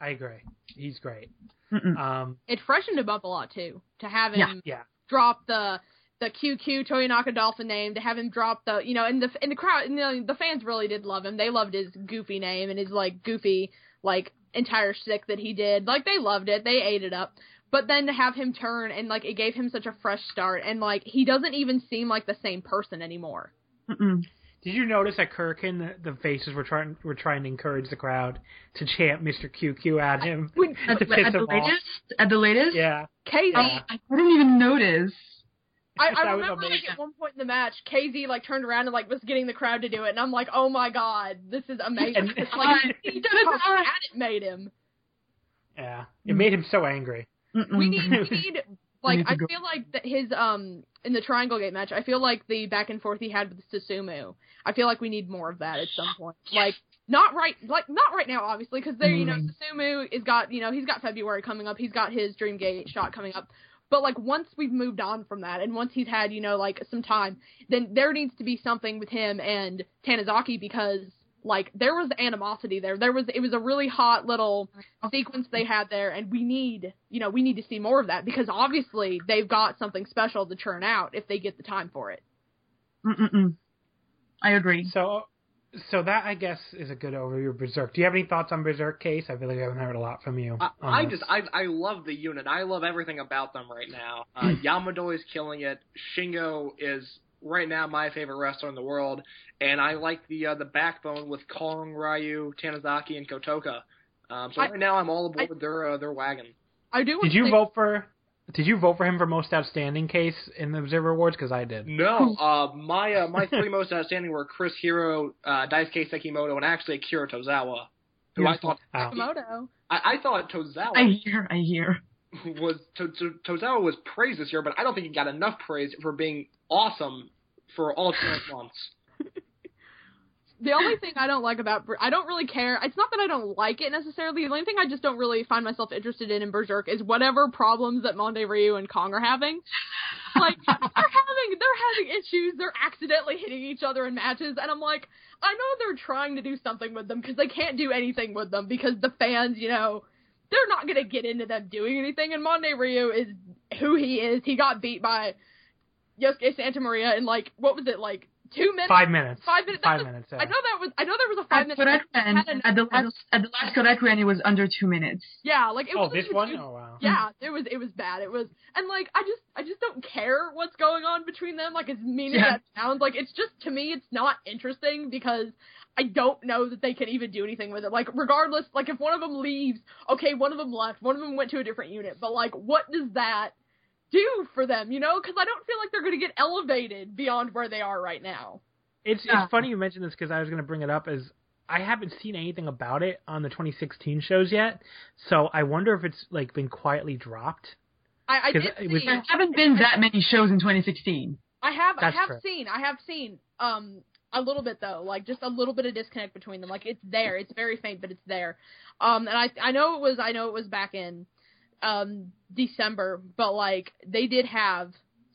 I agree. He's great. Um, It freshened him up a lot too to have him Yeah. yeah. drop the the QQ Toyonaka Dolphin name, to have him drop the you know, and the in the crowd, you know, the fans really did love him. They loved his goofy name and his like goofy like entire stick that he did. Like they loved it. They ate it up. But then to have him turn and like it gave him such a fresh start and like he doesn't even seem like the same person anymore. Mm-mm. Did you notice at Korakuen the, the faces were trying were trying to encourage the crowd to chant Mr. QQ at him When At, to the- at the latest, at the latest, Yeah. KZ I, I didn't even notice. I, [laughs] I remember like at one point in the match, KZ like turned around and like was getting the crowd to do it, and I'm like, oh my god, this is amazing. And- It's like [laughs] he gonna how mad it [laughs] made him. Yeah. It made him so angry. We need, we need like need I feel like that his um in the Triangle Gate match, I feel like the back and forth he had with Susumu. I feel like we need more of that at some point. Like not right, like not right now, obviously, because there, you know, Mm. Susumu is got, you know, he's got February coming up. He's got his Dream Gate shot coming up. But like once we've moved on from that, and once he's had, you know, like some time, then there needs to be something with him and Tanizaki because like there was animosity there. There was it was a really hot little sequence they had there, and we need, you know, we need to see more of that because obviously they've got something special to churn out if they get the time for it. Mm-mm-mm. I agree. So so that I guess is a good overview of VerserK. Do you have any thoughts on VerserK case? I feel like I haven't heard a lot from you. I, I this. just I I love the unit. I love everything about them right now. Uh, [clears throat] Yamado is killing it. Shingo is right now my favorite wrestler in the world, and I like the uh, the backbone with Kong, Ryu, Tanizaki, and Kotoka. Um, so I- right now I'm all aboard their uh, their wagon. I do. want Did to you say- vote for did you vote for him for most outstanding case in the Observer Awards? Because I did. No, [laughs] uh, my uh, my [laughs] three most outstanding were Chris Hero, uh, Daisuke Sekimoto, and actually Akira Tozawa, who I thought Oh. Komodo? I, I thought Tozawa I hear. I hear. [laughs] was to, to, Tozawa was praised this year, but I don't think he got enough praise for being awesome for all 12 months. The only thing I don't like about Ber- I don't really care. It's not that I don't like it necessarily. The only thing I just don't really find myself interested in in VerserK is whatever problems that Mondai Ryu and Kong are having. Like [laughs] they're having they're having issues. They're accidentally hitting each other in matches, and I'm like, I know they're trying to do something with them because they can't do anything with them because the fans, you know, they're not gonna get into them doing anything. And Mondai Ryu is who he is. He got beat by Yosuke Santa Maria in like what was it like two minutes? Five minutes. Five minutes. Five was- minutes. Yeah. I know that was. I know there was a five At minute. Korakuen, had an- at the last, at the last Korakuen, it was under two minutes. Yeah, like it oh, was. this one. it was- Oh wow. Yeah, it was. It was bad. It was, and like I just, I just don't care what's going on between them. Like as mean as Yeah. that sounds, like it's just to me, it's not interesting because I don't know that they can even do anything with it. Like regardless, like if one of them leaves, okay, one of them left, one of them went to a different unit, but like what does that do for them? You know, because I don't feel like they're going to get elevated beyond where they are right now. It's Yeah. it's funny you mentioned this because I was going to bring it up as I haven't seen anything about it on the 2016 shows yet, so I wonder if it's like been quietly dropped. I, I 'Cause did it was- see. There haven't been that many shows in 2016. I have That's I have true. seen I have seen um a little bit though, like just a little bit of disconnect between them. Like it's there, it's very faint, but it's there. Um, and I I know it was I know it was back in um December, but like they did have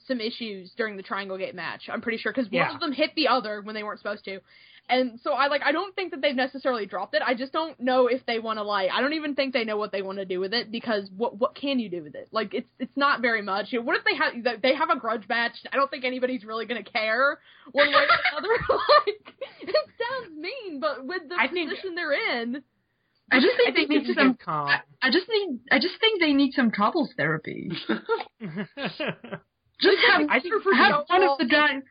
some issues during the Triangle Gate match. I'm pretty sure because one Yeah. of them hit the other when they weren't supposed to, And so I like I don't think that they've necessarily dropped it. I just don't know if they want to like I don't even think they know what they want to do with it because what what can you do with it? Like it's it's not very much. You know, what if they have they have a grudge match? I don't think anybody's really gonna care one way or [laughs] another. [laughs] like it sounds mean, but with the I think- position they're in, I just think, I think they need some. good calm. I, I just need. I just think they need some couples therapy. [laughs] Just have, I think have one of the guys.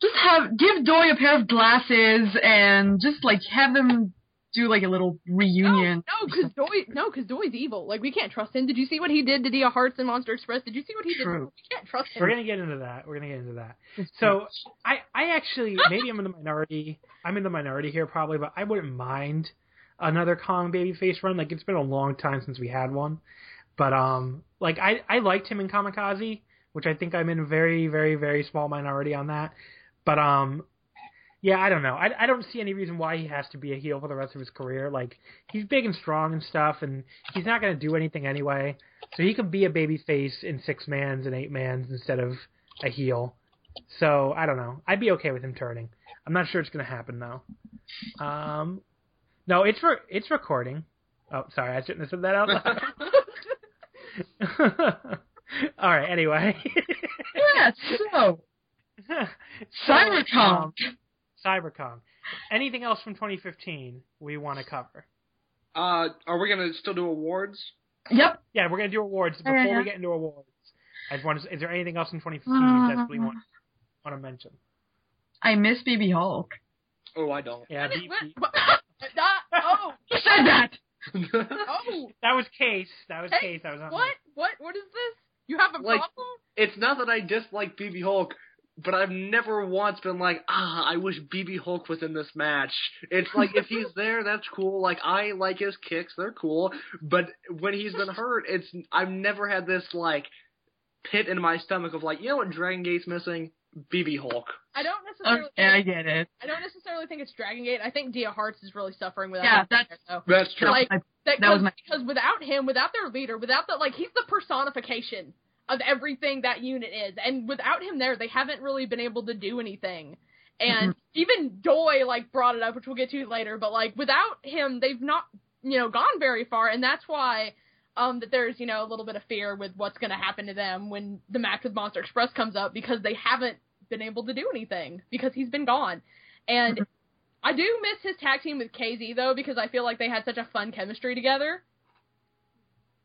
Just have give Doi a pair of glasses and just like have them do like a little reunion. No, because Doi, no, because Doi's evil. Like we can't trust him. Did you see what he did to Dia Hearts and Monster Express? Did you see what he did? True. We can't trust him. We're gonna get into that. We're gonna get into that. So I, I actually maybe I'm in the minority. I'm in the minority here probably, but I wouldn't mind another Kong babyface run. Like it's been a long time since we had one, but um, like I, I liked him in Kamikaze, which I think I'm in a very, very, very small minority on that. But um, yeah, I don't know. I, I don't see any reason why he has to be a heel for the rest of his career. Like he's big and strong and stuff, and he's not gonna do anything anyway. So he could be a babyface in six mans and eight mans instead of a heel. So I don't know. I'd be okay with him turning. I'm not sure it's gonna happen though. Um, no, it's re- it's recording. Oh, sorry, I shouldn't have said that out loud. [laughs] All right. Anyway. Yeah. So [laughs] Cyber Kong. Cybercon. um, Anything else from 2015 we want to cover? Uh, are we gonna still do awards? Yep. Yeah, we're gonna do awards. Before Yeah, yeah. we get into awards, I just want to. Is there anything else in 2015 you desperately want want to mention? I miss BB Hulk. Oh, I don't. Yeah, What is- B- what- B- what- that- oh, Who said that? oh, [laughs] that was case. That was Hey, case. That was on what? What? What is this? You have a Like- problem? it's not that I dislike BB Hulk, but I've never once been like, ah, I wish BB Hulk was in this match. It's like if he's [laughs] there, that's cool. Like I like his kicks, they're cool. But when he's been hurt, it's I've never had this like pit in my stomach of like, you know what Dragon Gate's missing? BB Hulk. I don't necessarily. Okay, I get it. I don't necessarily think it's Dragon Gate. I think Dia Hearts is really suffering without Yeah, him that's- there, though. That's true. Like that, that was my- because without him, without their leader, without the like, he's the personification of everything that unit is, and without him there, they haven't really been able to do anything. And Mm-hmm. even Doi like brought it up, which we'll get to later. But like without him, they've not you know gone very far, and that's why um that there's you know a little bit of fear with what's going to happen to them when the match with Monster Express comes up because they haven't been able to do anything because he's been gone. And Mm-hmm. I do miss his tag team with KZ though because I feel like they had such a fun chemistry together.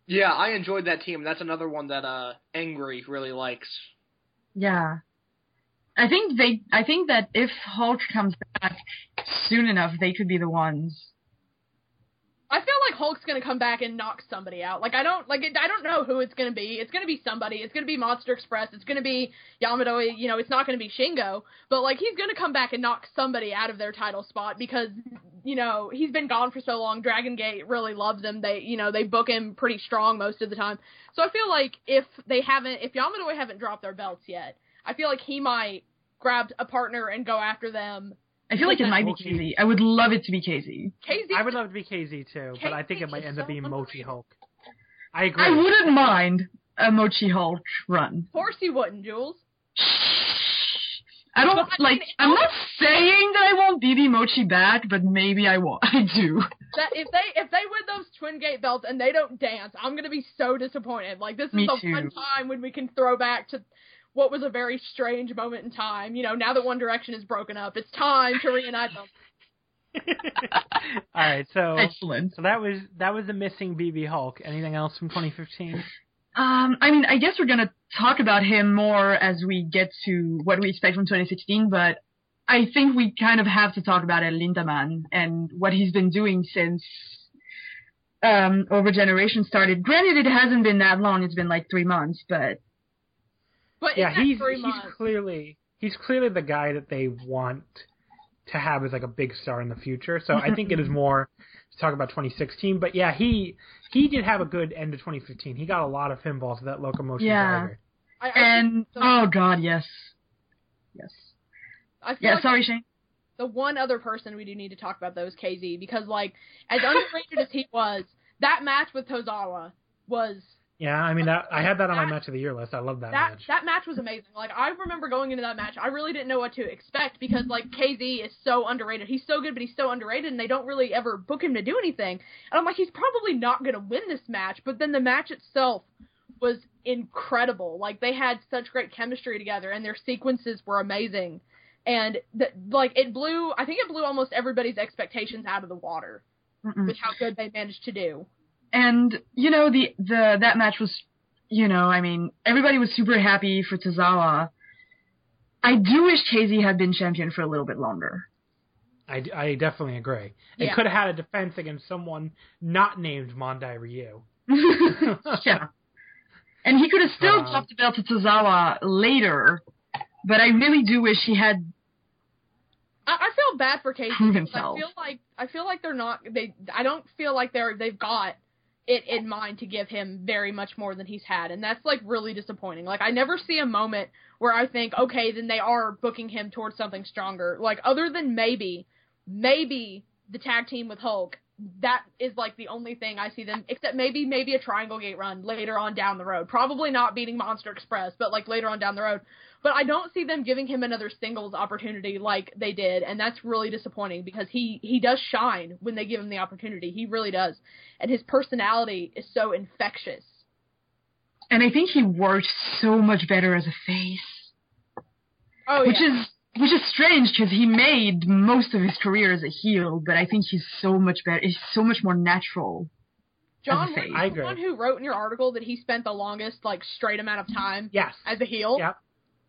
yeah, I enjoyed that team. That's another one that uh Angry really likes. Yeah. I think they. I think that if Hulk comes back soon enough, they could be the ones. I feel like Hulk's gonna come back and knock somebody out. Like I don't like it, I don't know who it's gonna be. It's gonna be somebody. It's gonna be Monster Express. It's gonna be Yamato. You know, it's not gonna be Shingo. But like he's gonna come back and knock somebody out of their title spot because you know he's been gone for so long. Dragon Gate really loves him. They you know they book him pretty strong most of the time. So I feel like if they haven't, if Yamato haven't dropped their belts yet, I feel like he might grab a partner and go after them. I feel like it might be Okay. KZ. I would love it to be KZ. KZ. I would love it to be KZ too, but I think it might is end up being Mochi underrated. Hulk. I agree. I wouldn't mind a Mochi Hulk run. Of course you wouldn't, Jules. I don't But I like. mean, I'm not saying that I want BB Mochi back, but maybe I want. [laughs] I do. that if they if they win those twin gate belts and they don't dance, I'm gonna be so disappointed. Like this is Me the too. one time when we can throw back to what was a very strange moment in time. You know, now that One Direction is broken up, it's time to reunite them. [laughs] All right, so Excellent. so that was that was the missing BB Hulk. Anything else from 2015? Um, I mean, I guess we're gonna talk about him more as we get to what we expect from 2016, but I think we kind of have to talk about El Lindaman and what he's been doing since um, Over Generation started. Granted, it hasn't been that long; it's been like three months, but But yeah, he's three he's clearly he's clearly the guy that they want to have as like a big star in the future. So I think it is [laughs] more to talk about 2016. But yeah, he he did have a good end of 2015. He got a lot of pinfalls with that locomotion Yeah. driver. I, I and think the, oh god, yes, yes, I feel yeah. like Sorry, Shane. the one other person we do need to talk about though is KZ because like as underrated as he was, that match with Tozawa was Yeah, I mean that I had that on my match of the year list. I love that, that match. that match was amazing. Like I remember going into that match, I really didn't know what to expect because like KZ is so underrated. He's so good, but he's so underrated, and they don't really ever book him to do anything. And I'm like, he's probably not gonna win this match. But then the match itself was incredible. Like they had such great chemistry together, and their sequences were amazing. And that like it blew. I think it blew almost everybody's expectations out of the water Mm-mm. with how good they managed to do. And you know the the that match was, you know, I mean everybody was super happy for Tozawa. I do wish KZ had been champion for a little bit longer. I, I definitely agree. It could have had a defense against someone not named Mondai Ryu. [laughs] yeah. And he could have still Uh, dropped the belt to Tozawa later, but I really do wish he had. I, I feel bad for KZ. I feel like I feel like they're not they I don't feel like they're they've got it in mind to give him very much more than he's had and that's like really disappointing. Like I never see a moment where I think okay, then they are booking him towards something stronger. Like other than maybe maybe the tag team with Hulk that is like the only thing I see them except maybe maybe a triangle gate run later on down the road. Probably not beating Monster Express, but like later on down the road. But I don't see them giving him another singles opportunity like they did, and that's really disappointing because he he does shine when they give him the opportunity. He really does, and his personality is so infectious. And I think he worked so much better as a face, Oh which yeah. is which is strange because he made most of his career as a heel, but I think he's so much better. He's so much more natural. John, as a face. you I the agree. one who wrote in your article that he spent the longest like straight amount of time Yes. as a heel, Yep.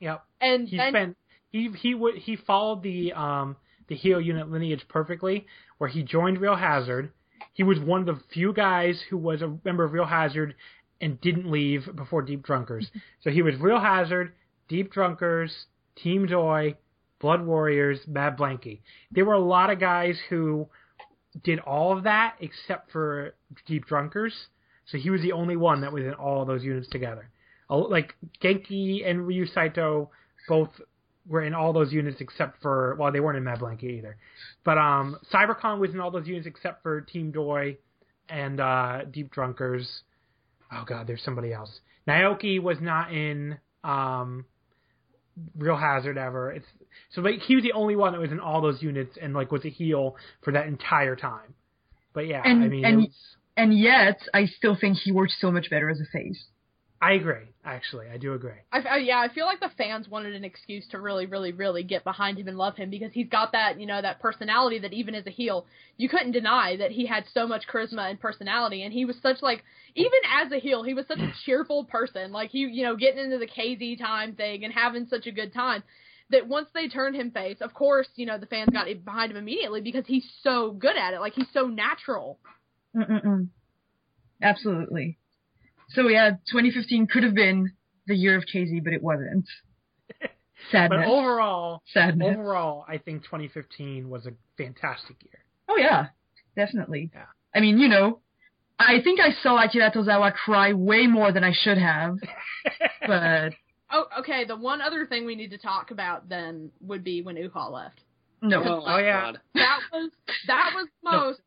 Yep. and He then spent he he would he followed the um the heel unit lineage perfectly where he joined Real Hazard. He was one of the few guys who was a member of Real Hazard and didn't leave before Deep Drunkers. [laughs] so he was Real Hazard, Deep Drunkers, Team Joy, Blood Warriors, Mad Blankey. There were a lot of guys who did all of that except for Deep Drunkers. So he was the only one that was in all of those units together. Like Genki and Ryo Saito both were in all those units except for well they weren't in Mad Blankey either. But um Cyber Kong was in all those units except for Team Joy and uh Deep Drunkers. Oh god, there's somebody else. Naoki was not in um Real Hazard ever. It's so like he was the only one that was in all those units and like was a heel for that entire time. But yeah, And- I mean, and- was, And yet, I still think he worked so much better as a face. I agree. Actually, I do agree. I, I, yeah, I feel like the fans wanted an excuse to really, really, really get behind him and love him because he's got that, you know, that personality that even as a heel, you couldn't deny that he had so much charisma and personality, and he was such like, even as a heel, he was such a [sighs] cheerful person. Like he, you know, getting into the KZ time thing and having such a good time. That once they turned him face, of course, you know, the fans got behind him immediately because he's so good at it. Like he's so natural. Mm-mm-mm. Absolutely. So yeah, 2015 could have been the year of KZ, but it wasn't. [laughs] Sadness. But overall, Sadness. overall, I think 2015 was a fantastic year. Oh yeah, definitely. Yeah. I mean, you know, I think I saw Akira Tozawa cry way more than I should have, [laughs] but Oh, okay. The one other thing we need to talk about then would be when Uhaa left. no. Oh, Oh, yeah. That was that was [laughs] the most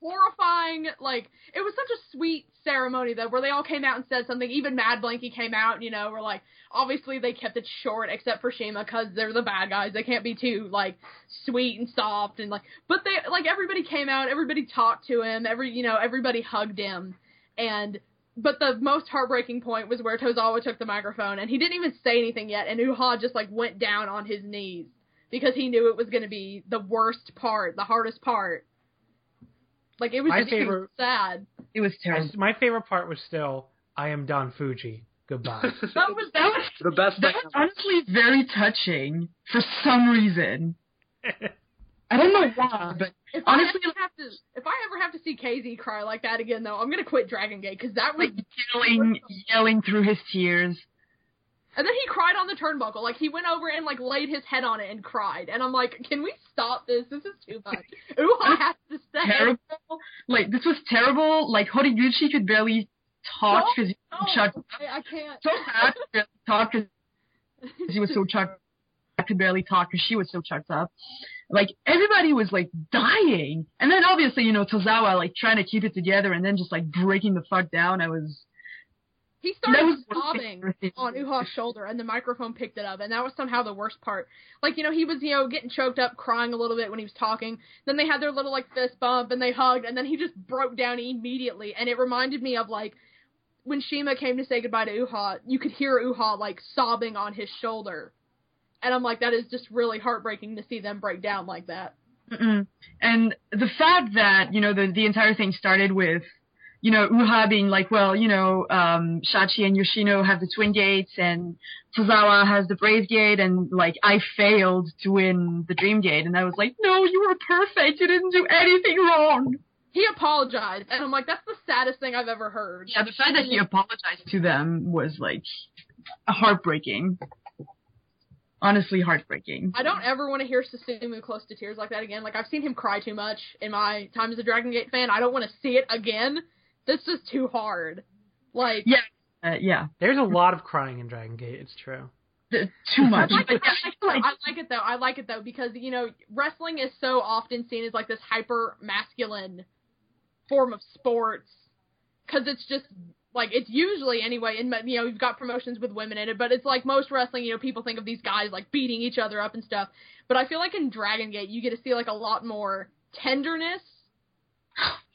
horrifying like it was such a sweet ceremony though where they all came out and said something even Mad Blankey came out you know we're like obviously they kept it short except for CIMA because they're the bad guys they can't be too like sweet and soft and like but they like everybody came out everybody talked to him every you know everybody hugged him and but the most heartbreaking point was where Tozawa took the microphone and he didn't even say anything yet and Uhaa just like went down on his knees because he knew it was going to be the worst part, the hardest part. Like it was My just it favorite- sad. It was terrible. My favorite part was still I am Don Fujii. Goodbye. [laughs] That was That was the best that was honestly very touching for some reason. [laughs] I don't know why, but if honestly, I have to if I ever have to see KZ cry like that again though, I'm gonna quit Dragon Gate because that was like yelling, yelling through his tears. and then he cried on the turnbuckle like he went over and like laid his head on it and cried and I'm like, can we stop this? This is too much. [laughs] I have to stay. Terrible. Like this was terrible. Like Horiguchi could barely talk because No, he chucked. I, I can't. So sad to talk because he was so chucked. I could barely talk because she was so chucked up. Like everybody was like dying, and then obviously you know Tozawa like trying to keep it together and then just like breaking the fuck down. I was, He started sobbing on Uhaa's shoulder, and the microphone picked it up, and that was somehow the worst part. Like, you know, he was, you know, getting choked up, crying a little bit when he was talking. Then they had their little like fist bump, and they hugged, and then he just broke down immediately. And it reminded me of like when CIMA came to say goodbye to Uhaa. You could hear Uhaa like sobbing on his shoulder, and I'm like, that is just really heartbreaking to see them break down like that. Mm-mm. And the fact that you know the the entire thing started with you know Uhaa being like, well, you know, um, Shachi and Yoshino have the twin gates, and Tozawa has the brave gate, and like I failed to win the dream gate, and I was like, no, you were perfect. You didn't do anything wrong. He apologized, and I'm like, that's the saddest thing I've ever heard. Yeah, the fact that he apologized to them was like heartbreaking. Honestly, heartbreaking. I don't ever want to hear Susumu close to tears like that again. Like I've seen him cry too much in my time as a Dragon Gate fan. I don't want to see it again. This is too hard. Like Yeah, uh, yeah, There's a lot of crying in Dragon Gate. It's true. too [laughs] much. I like, it, I, I feel like I like it though. I like it though because you know wrestling is so often seen as like this hyper masculine form of sports because it's just like it's usually anyway. In you know you've got promotions with women in it, but it's like most wrestling. You know people think of these guys like beating each other up and stuff, but I feel like in Dragon Gate you get to see like a lot more tenderness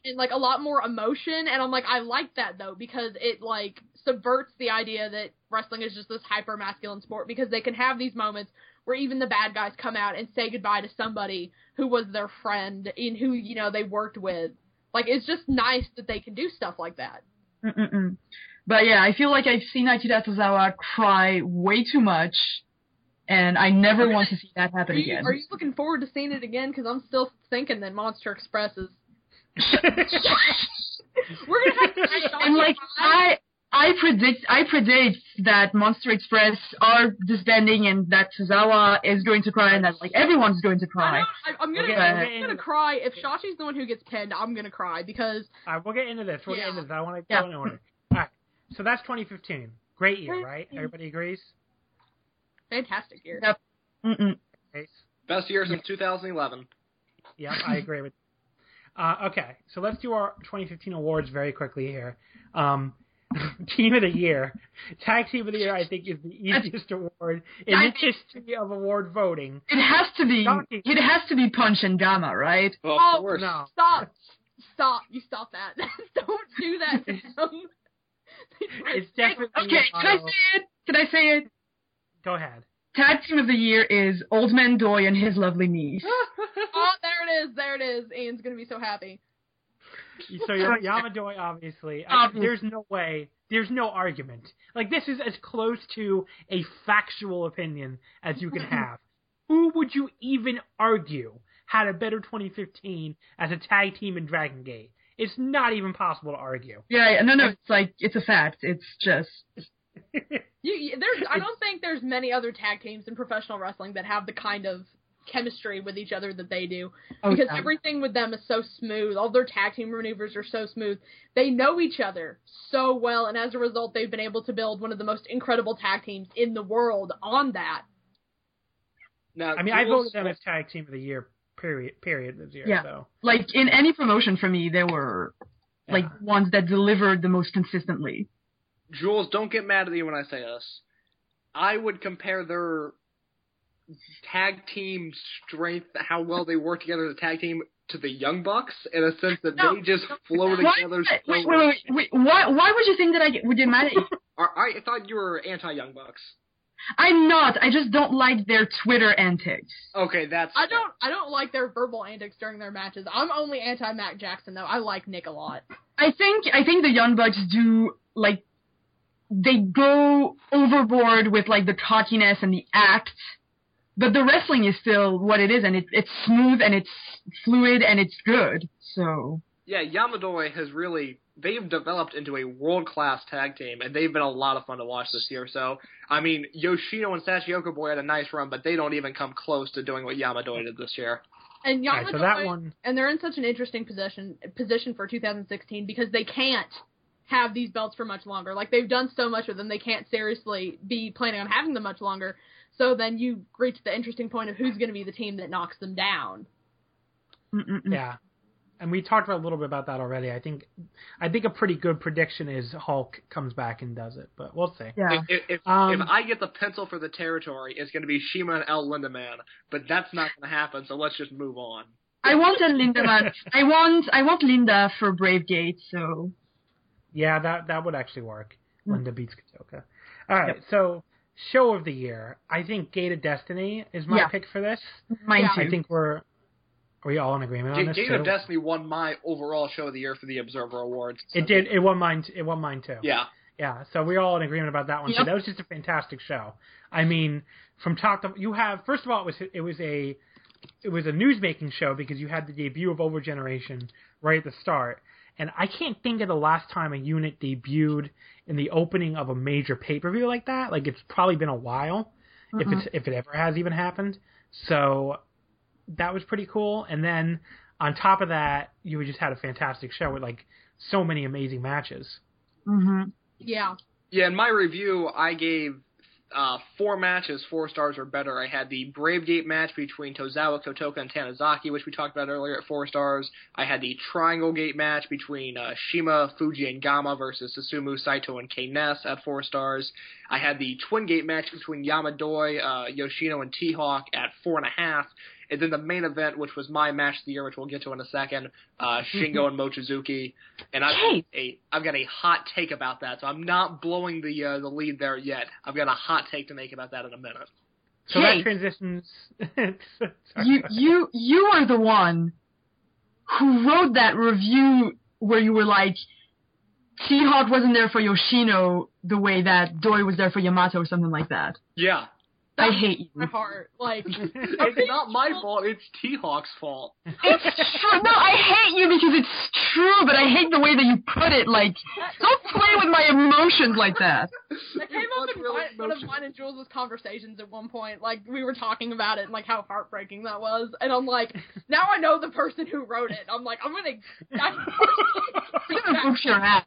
and like a lot more emotion and I'm like I like that though because it like subverts the idea that wrestling is just this hyper masculine sport because they can have these moments where even the bad guys come out and say goodbye to somebody who was their friend and who you know they worked with like it's just nice that they can do stuff like that Mm-mm-mm. But yeah, I feel like I've seen Akira Tozawa cry way too much, and I never want to see that are happen you, again. are you looking forward to seeing it again because I'm still thinking that Monster Express is [laughs] [laughs] we're gonna have to I'm like [laughs] I I predict I predict that Monster Express are disbanding and that Tozawa is going to cry and that like everyone's going to cry. know, I, I'm gonna, Okay, I'm gonna cry if Shachi's the one who gets pinned. I'm gonna cry because All right, we'll get into this. We'll Yeah. get into this. I want to Yeah. go in order. All right. So that's 2015. Great year, right? Everybody agrees. fantastic year. Yep. Mm-mm. Best year since 2011. Yep, I agree with. Uh, okay, so let's do our 2015 awards very quickly here. Um, [laughs] team of the year, tag team of the year, I think is the easiest award in I the history of award voting. It has to be Donkey. it has to be Punch and Gamma, right? Well, Oh, of course. No, Stop, stop, you stop that. [laughs] Don't do that to them. [laughs] it's definitely. Okay, can I say it? Can I say it? Go ahead. Tag team of the year is Old Man Doi and his lovely niece. oh, there it is, there it is. Ian's gonna be so happy. So you're Yamadoi, obviously. I, Obviously. there's no way. There's no argument. Like this is as close to a factual opinion as you can have. [laughs] Who would you even argue had a better 2015 as a tag team in Dragon Gate? It's not even possible to argue. Yeah, yeah, no, no, it's like it's a fact. It's just [laughs] You, you there's, I don't think there's many other tag teams in professional wrestling that have the kind of chemistry with each other that they do. oh, because yeah. everything with them is so smooth. All their tag team maneuvers are so smooth. They know each other so well, and as a result, they've been able to build one of the most incredible tag teams in the world on that. Now, I mean, I voted them as tag team of the year. Period. Period. This year. Yeah. So like in any promotion for me, there were like ones that delivered the most consistently. Jules, don't get mad at me when I say this. I would compare their tag team strength, how well they work together as a tag team, to the Young Bucks in a sense that No, they just don't flow do together. Why, so wait, wait, wait, wait, why, why would you think that I would get mad at you? [laughs] Are- I thought you were anti Young Bucks. I'm not. I just don't like their Twitter antics. Okay, that's. I don't I don't like their verbal antics during their matches. I'm only anti Matt Jackson though. I like Nick a lot. I think I think the Young Bucks do like they go overboard with like the cockiness and the act, but the wrestling is still what it is, and it, it's smooth and it's fluid and it's good. So Yeah, Yamadoi has really. They've developed into a world class tag team, and they've been a lot of fun to watch this year. So, I mean, Yoshino and Shachihoko Boy had a nice run, but they don't even come close to doing what Yamadoi did this year. And All right, Yamato so that one. and they're in such an interesting position position for 2016 because they can't have these belts for much longer. Like they've done so much with them, they can't seriously be planning on having them much longer. So then you reach the interesting point of who's going to be the team that knocks them down. mm-mm-mm. Yeah. and we talked about a little bit about that already. I think, I think a pretty good prediction is Hulk comes back and does it, but we'll see. Yeah. If, if, if, Um, if I get the pencil for the territory, it's going to be CIMA and El Lindaman, but that's not going to happen. So let's just move on. I want a Lindaman. I want I want Linda for Bravegate. So Yeah, that that would actually work. Mm. Linda beats Kotoka. All right, so show of the year. I think Gate of Destiny is my Yeah. pick for this. mine Yeah. too. I think we're are we all in agreement on Gate this Gate too? of Destiny won my overall show of the year for the Observer Awards. so- It did. It won mine. It won mine too. Yeah. Yeah, so we're all in agreement about that one too. That was just a fantastic show. I mean, from top to you have first of all it was it was a it was a news making show because you had the debut of Over Generation right at the start. And I can't think of the last time a unit debuted in the opening of a major pay per view like that. Like it's probably been a while, if it's if it ever has even happened. So that was pretty cool. And then on top of that, you just had a fantastic show with like so many amazing matches. hmm Yeah. Yeah, in my review, I gave uh, four matches, four stars or better. I had the Brave Gate match between Tozawa, Kotoka, and Tanizaki, which we talked about earlier at four stars. I had the Triangle Gate match between uh, CIMA, Fujii, and Gamma versus Susumu, Saito, and K-Ness at four stars. I had the Twin Gate match between Yamadoi, uh, Yoshino, and T-Hawk at four and a half. And then the main event, which was my match of the year, which we'll get to in a second, uh, [laughs] Shingo and Mochizuki. And I've got a I've got a hot take about that, so I'm not blowing the uh, the lead there yet. I've got a hot take to make about that in a minute. So Hey. that transitions. [laughs] You you you are the one who wrote that review where you were like, T-Hawk wasn't there for Yoshino the way that Doi was there for Yamato or something like that. Yeah, I hate you. My heart. Like [laughs] it's not my fault. It's T Hawk's fault. It's [laughs] true. No, I hate you because it's true, but I hate the way that you put it. Like, don't play with my emotions like that. That came up in really mine, one of mine and Jules' conversations at one point. Like we were talking about it and like how heartbreaking that was, and I'm like, now I know the person who wrote it. I'm like, I'm gonna. I'm [laughs] gonna whoop your ass.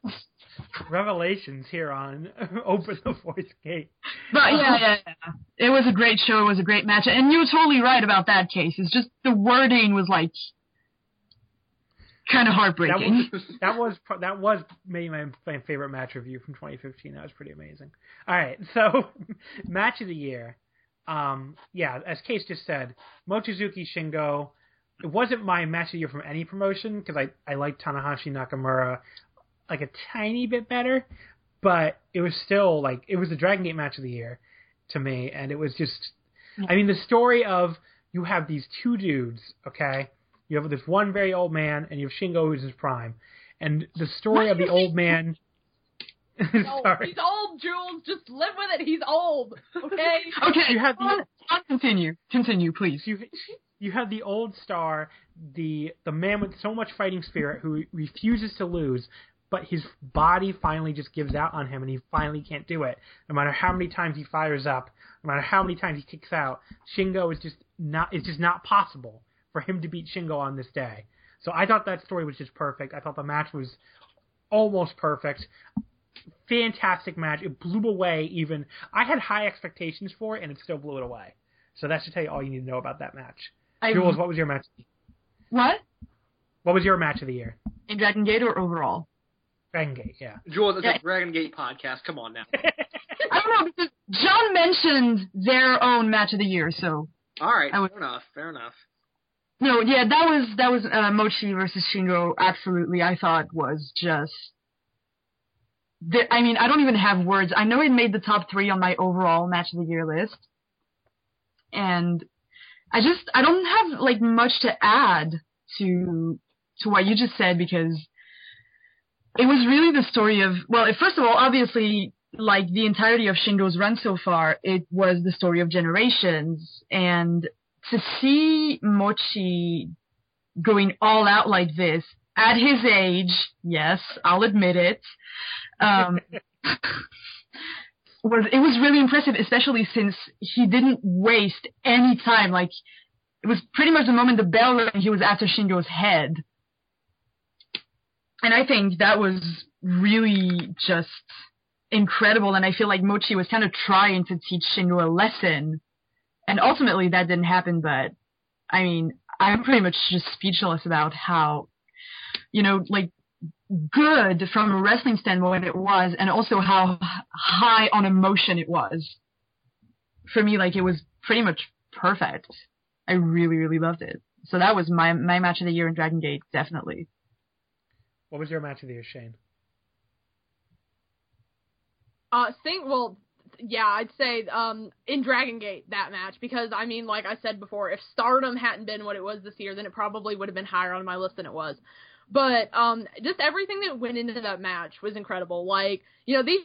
Revelations here on [laughs] Open the Voice Gate. But yeah, yeah, yeah. It was a great show. It was a great match, and you were totally right about that case. It's just the wording was like kind of That heartbreaking. was that was that was maybe my, my favorite match review from 2015. That was pretty amazing. All right, [laughs] so match of the year. Um, yeah, as Case just said, Mochizuki Shingo. It wasn't my match of the year from any promotion because I I liked Tanahashi Nakamura like a tiny bit better, but it was still like it was the Dragon Gate match of the year to me, and it was just. I mean, the story of you have these two dudes, okay? You have this one very old man, and you have Shingo who's in his prime, and the story of the old man. [laughs] No, [laughs] Sorry, he's old, Jules. Just live with it. He's old. Okay. [laughs] okay, You have the- on- on, continue, continue, please. you you have the old star, the the man with so much fighting spirit who refuses to lose, but his body finally just gives out on him, and he finally can't do it. No matter how many times he fires up, no matter how many times he kicks out, Shingo is just not it's just not possible for him to beat Shingo on this day. So I thought that story was just perfect. I thought the match was almost perfect. Fantastic match. It blew away even I had high expectations for it and it still blew it away. So that should tell you all you need to know about that match. I, Jules, what was your match? what? What was your match of the year? In Dragon Gate or overall? Dragon Gate, yeah. Jules, it's Yeah. a Dragon Gate podcast. Come on now. [laughs] I don't know because John mentioned their own match of the year, so All right, I would- fair enough. Fair enough. no, yeah, that was that was uh, Mochi versus Shingo. Absolutely, I thought was just. The, I mean, I don't even have words. I know it made the top three on my overall match of the year list, and I just I don't have like much to add to to what you just said because it was really the story of well, first of all, obviously, like the entirety of Shingo's run so far, it was the story of generations, and to see Mochi going all out like this at his age, yes, I'll admit it, um, [laughs] was it was really impressive, especially since he didn't waste any time. Like it was pretty much the moment the bell rang, he was after Shingo's head. And I think that was really just incredible. And I feel like Mochi was kind of trying to teach Shingo a lesson. And ultimately that didn't happen, but I mean, I'm pretty much just speechless about how you know, like good from a wrestling standpoint it was, and also how high on emotion it was. For me, like it was pretty much perfect. I really, really loved it. So that was my my match of the year in Dragon Gate, definitely. What was your match of the year, Shane? Uh, think well, yeah, I'd say um in Dragon Gate that match because I mean, like I said before, if Stardom hadn't been what it was this year, then it probably would have been higher on my list than it was. But um, just everything that went into that match was incredible. Like you know these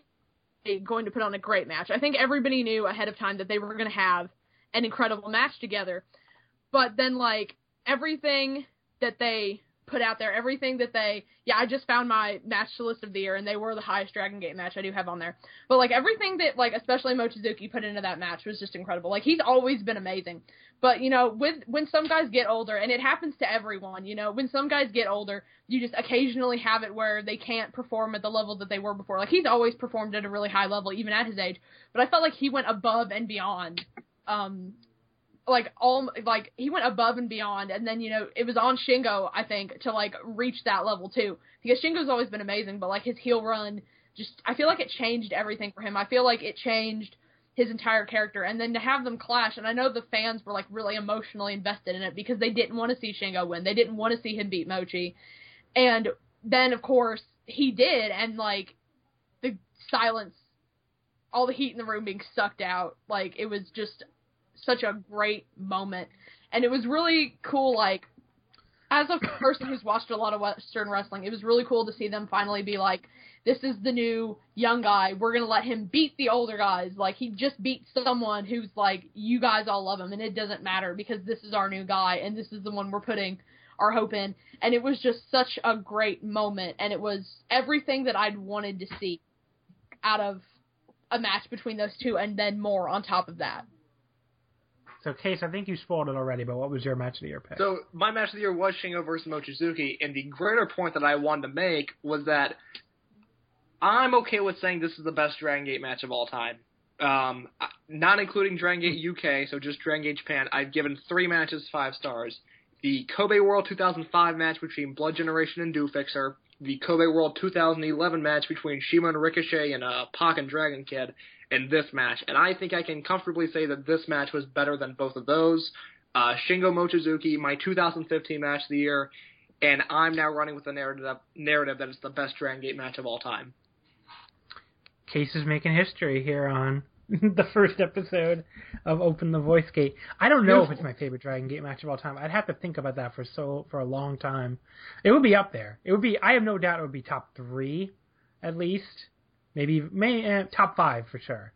going to put on a great match. I think everybody knew ahead of time that they were going to have an incredible match together. But then like everything that they put out there, everything that they, yeah, I just found my match list of the year, and they were the highest Dragon Gate match I do have on there. But like everything that, like especially Mochizuki put into that match was just incredible. Like he's always been amazing, but you know, with when some guys get older, and it happens to everyone, you know, when some guys get older, you just occasionally have it where they can't perform at the level that they were before. Like he's always performed at a really high level, even at his age, but I felt like he went above and beyond um like all like he went above and beyond and then you know it was on Shingo I think to like reach that level too. Because Shingo's always been amazing but like his heel run just I feel like it changed everything for him. I feel like it changed his entire character. And then to have them clash and I know the fans were like really emotionally invested in it because they didn't want to see Shingo win. They didn't want to see him beat Mochi. And then of course he did and like the silence all the heat in the room being sucked out like it was just such a great moment. And it was really cool, like, as a person who's watched a lot of Western wrestling, it was really cool to see them finally be like, this is the new young guy. We're going to let him beat the older guys. Like, he just beat someone who's like, you guys all love him, and it doesn't matter because this is our new guy, and this is the one we're putting our hope in. And it was just such a great moment, and it was everything that I'd wanted to see out of a match between those two, and then more on top of that. So, Case, I think you spoiled it already, but what was your match of the year pick? So, my match of the year was Shingo versus Mochizuki, and the greater point that I wanted to make was that I'm okay with saying this is the best Dragon Gate match of all time. Um, not including Dragon Gate UK, so just Dragon Gate Japan, I've given three matches five stars. The Kobe World 2005 match between Blood Generation and Do Fixer, the Kobe World 2011 match between CIMA and Ricochet and uh, Pac and Dragon Kid, in this match, and I think I can comfortably say that this match was better than both of those. Uh, Shingo Mochizuki, my 2015 match of the year, and I'm now running with the narrative narrative that it's the best Dragon Gate match of all time. Case is making history here on [laughs] the first episode of Open the Voice Gate. I don't know if it's my favorite Dragon Gate match of all time. I'd have to think about that for so for a long time. It would be up there. It would be. I have no doubt it would be top three, at least. Maybe may eh, top five for sure.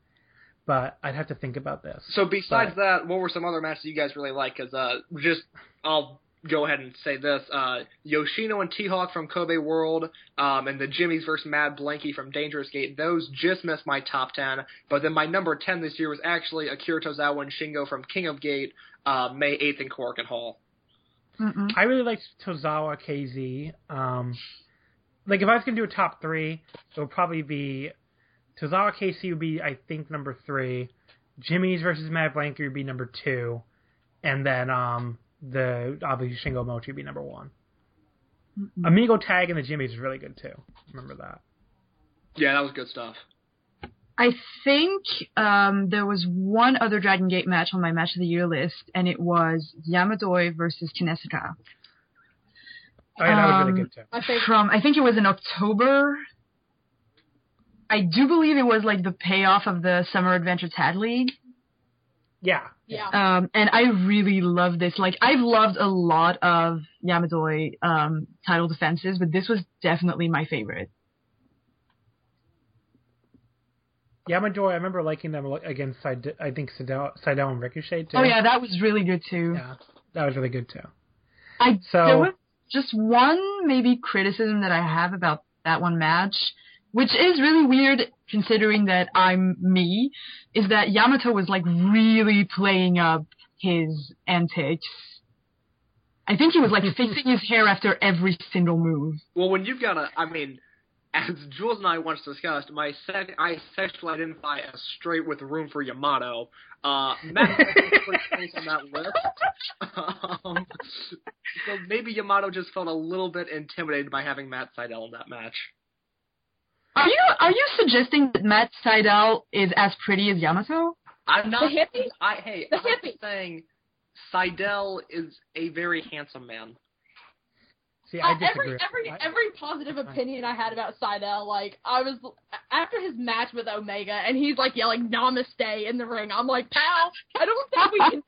But I'd have to think about this. So besides but, that, what were some other matches you guys really like? Because uh, just I'll go ahead and say this: uh, Yoshino and T Hawk from Kobe World, um, and the Jimmys versus Mad Blankey from Dangerous Gate. Those just missed my top ten. But then my number ten this year was actually Akira Tozawa and Shingo from King of Gate, uh, May eighth in Korakuen Hall. Mm-mm. I really liked Tozawa KZ. Um, like if I was gonna do a top three, it would probably be Tozawa KZ would be I think number three, Jimmy's versus Mad Blankey would be number two, and then um the obviously Shingo Mochi would be number one. Mm-mm. Amigo Tag and the Jimmys is really good too. Remember that. Yeah, that was good stuff. I think um, there was one other Dragon Gate match on my match of the year list, and it was Yamadoi versus Kinesuka. Yeah, that was really Um, good too. My favorite. From I think it was in October. I do believe it was like the payoff of the Summer Adventure Tag League. Yeah. Yeah. Um, and I really love this. Like, I've loved a lot of Yamadoi um, title defenses, but this was definitely my favorite. Yamadoi, I remember liking them against Sydal, I think Sydal, Sydal and Ricochet too. Oh yeah, that was really good too. Yeah, that was really good too. I So- there was just one maybe criticism that I have about that one match, which is really weird considering that I'm me, is that Yamato was like really playing up his antics. I think he was like [laughs] fixing his hair after every single move. Well, when you've got a, I mean, as Jules and I once discussed, my sec- I sexually identify as straight with room for Yamato. Uh, Matt pretty on that list. Um, so maybe Yamato just felt a little bit intimidated by having Matt Sydal in that match. Are you are you suggesting that Matt Sydal is as pretty as Yamato? I'm not. The hippie? I hey, The I'm hippie. saying Sydal is a very handsome man. See, I Uh, disagree. every every I- every positive opinion I had about Sydal, like I was after his match with Omega, and he's like yelling "Namaste" in the ring. I'm like, pal, I don't think we can.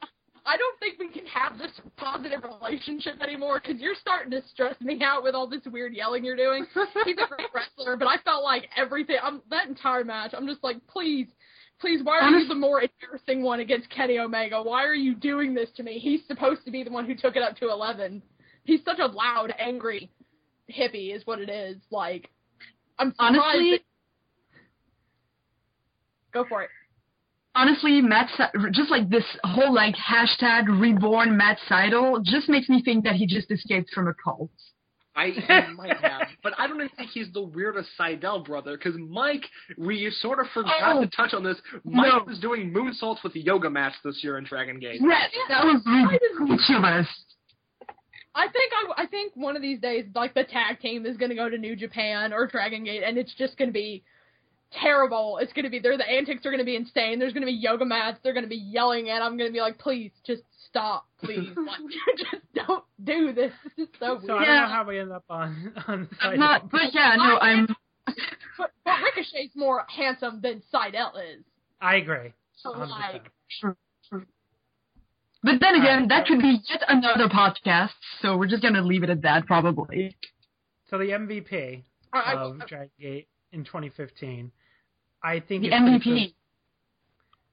I don't think we can have this positive relationship anymore because you're starting to stress me out with all this weird yelling you're doing. He's a great wrestler, but I felt like everything. I'm that entire match. I'm just like, please, please, why are you the more embarrassing one against Kenny Omega? Why are you doing this to me? He's supposed to be the one who took it up to eleven. He's such a loud, angry hippie, is what it is. Like, I'm. Honestly- that- Go for it. Honestly, Matt, just like this whole like hashtag reborn Matt Sydal just makes me think that he just escaped from a cult. I he might have, but I don't even think he's the weirdest Sydal brother. Because Mike, we sort of forgot Oh. to touch on this. Mike No. was doing moonsaults with yoga mats this year in Dragon Gate. Yes, that was ridiculous. I think I, I think one of these days, like the tag team is going to go to New Japan or Dragon Gate, and it's just going to be terrible. It's going to be there. The antics are going to be insane. There's going to be yoga mats. They're going to be yelling, and I'm going to be like, please, just stop, please, [laughs] like, [laughs] just don't do this. This is so So I don't Yeah. know how we end up on on I'm not, but yeah, no, I'm. But, but Ricochet's more handsome than Sydal is. I agree. So 100%. like, But then again, Alright, that could be yet another podcast, so we're just gonna leave it at that, probably. So the MVP I, I, of Dragon Gate in 2015, I think The it's pretty, MVP.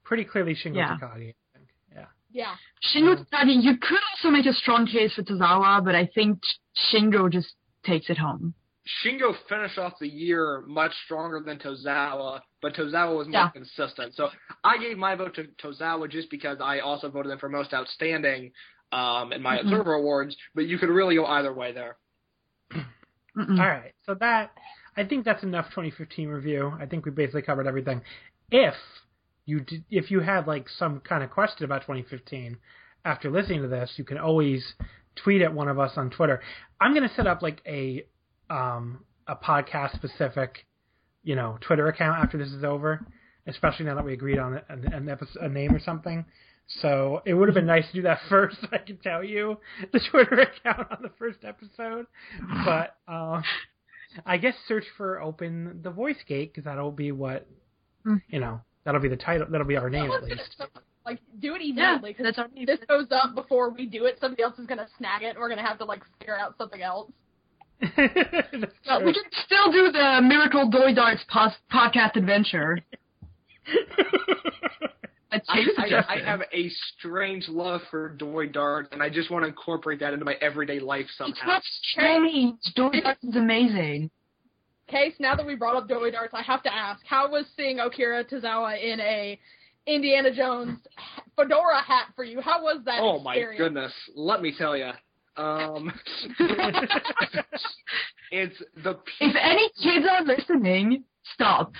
pretty clearly Shingo Yeah. Takagi. Yeah. yeah. Shingo Takagi, you could also make a strong case for Tozawa, but I think Shingo just takes it home. Shingo finished off the year much stronger than Tozawa, but Tozawa was more Yeah. consistent. So I gave my vote to Tozawa just because I also voted him for most outstanding um, in my Mhm. observer awards. But you could really go either way there. [clears throat] Mm-mm. All right. So that I think that's enough 2015 review. I think we basically covered everything. If you did, if you had like some kind of question about 2015 after listening to this, you can always tweet at one of us on Twitter. I'm going to set up like a um a podcast specific, you know, Twitter account after this is over, especially now that we agreed on an, an episode, a name or something. So it would have been nice to do that [laughs] first. I can tell you the Twitter account on the first episode, but um, I guess search for "Open the Voice Gate" because that'll be what Mm. you know. That'll be the title. That'll be our name at least. Like, do it Yeah, immediately. 'cause that's our if this goes up before we do it, somebody else is gonna snag it, and we're gonna have to like figure out something else. That's Well, we can still do the Miracle Doi Darts pos- podcast adventure. [laughs] I, I. I have a strange love for Doi Dart, and I just want to incorporate that into my everyday life It's somehow. not strange. Doi Darts is amazing. Case, now that we brought up Doi Darts, I have to ask, how was seeing Akira Tozawa in a Indiana Jones fedora hat for you? How was that Oh my goodness! Let me tell you. Um, [laughs] it's the If any kids are listening, stop.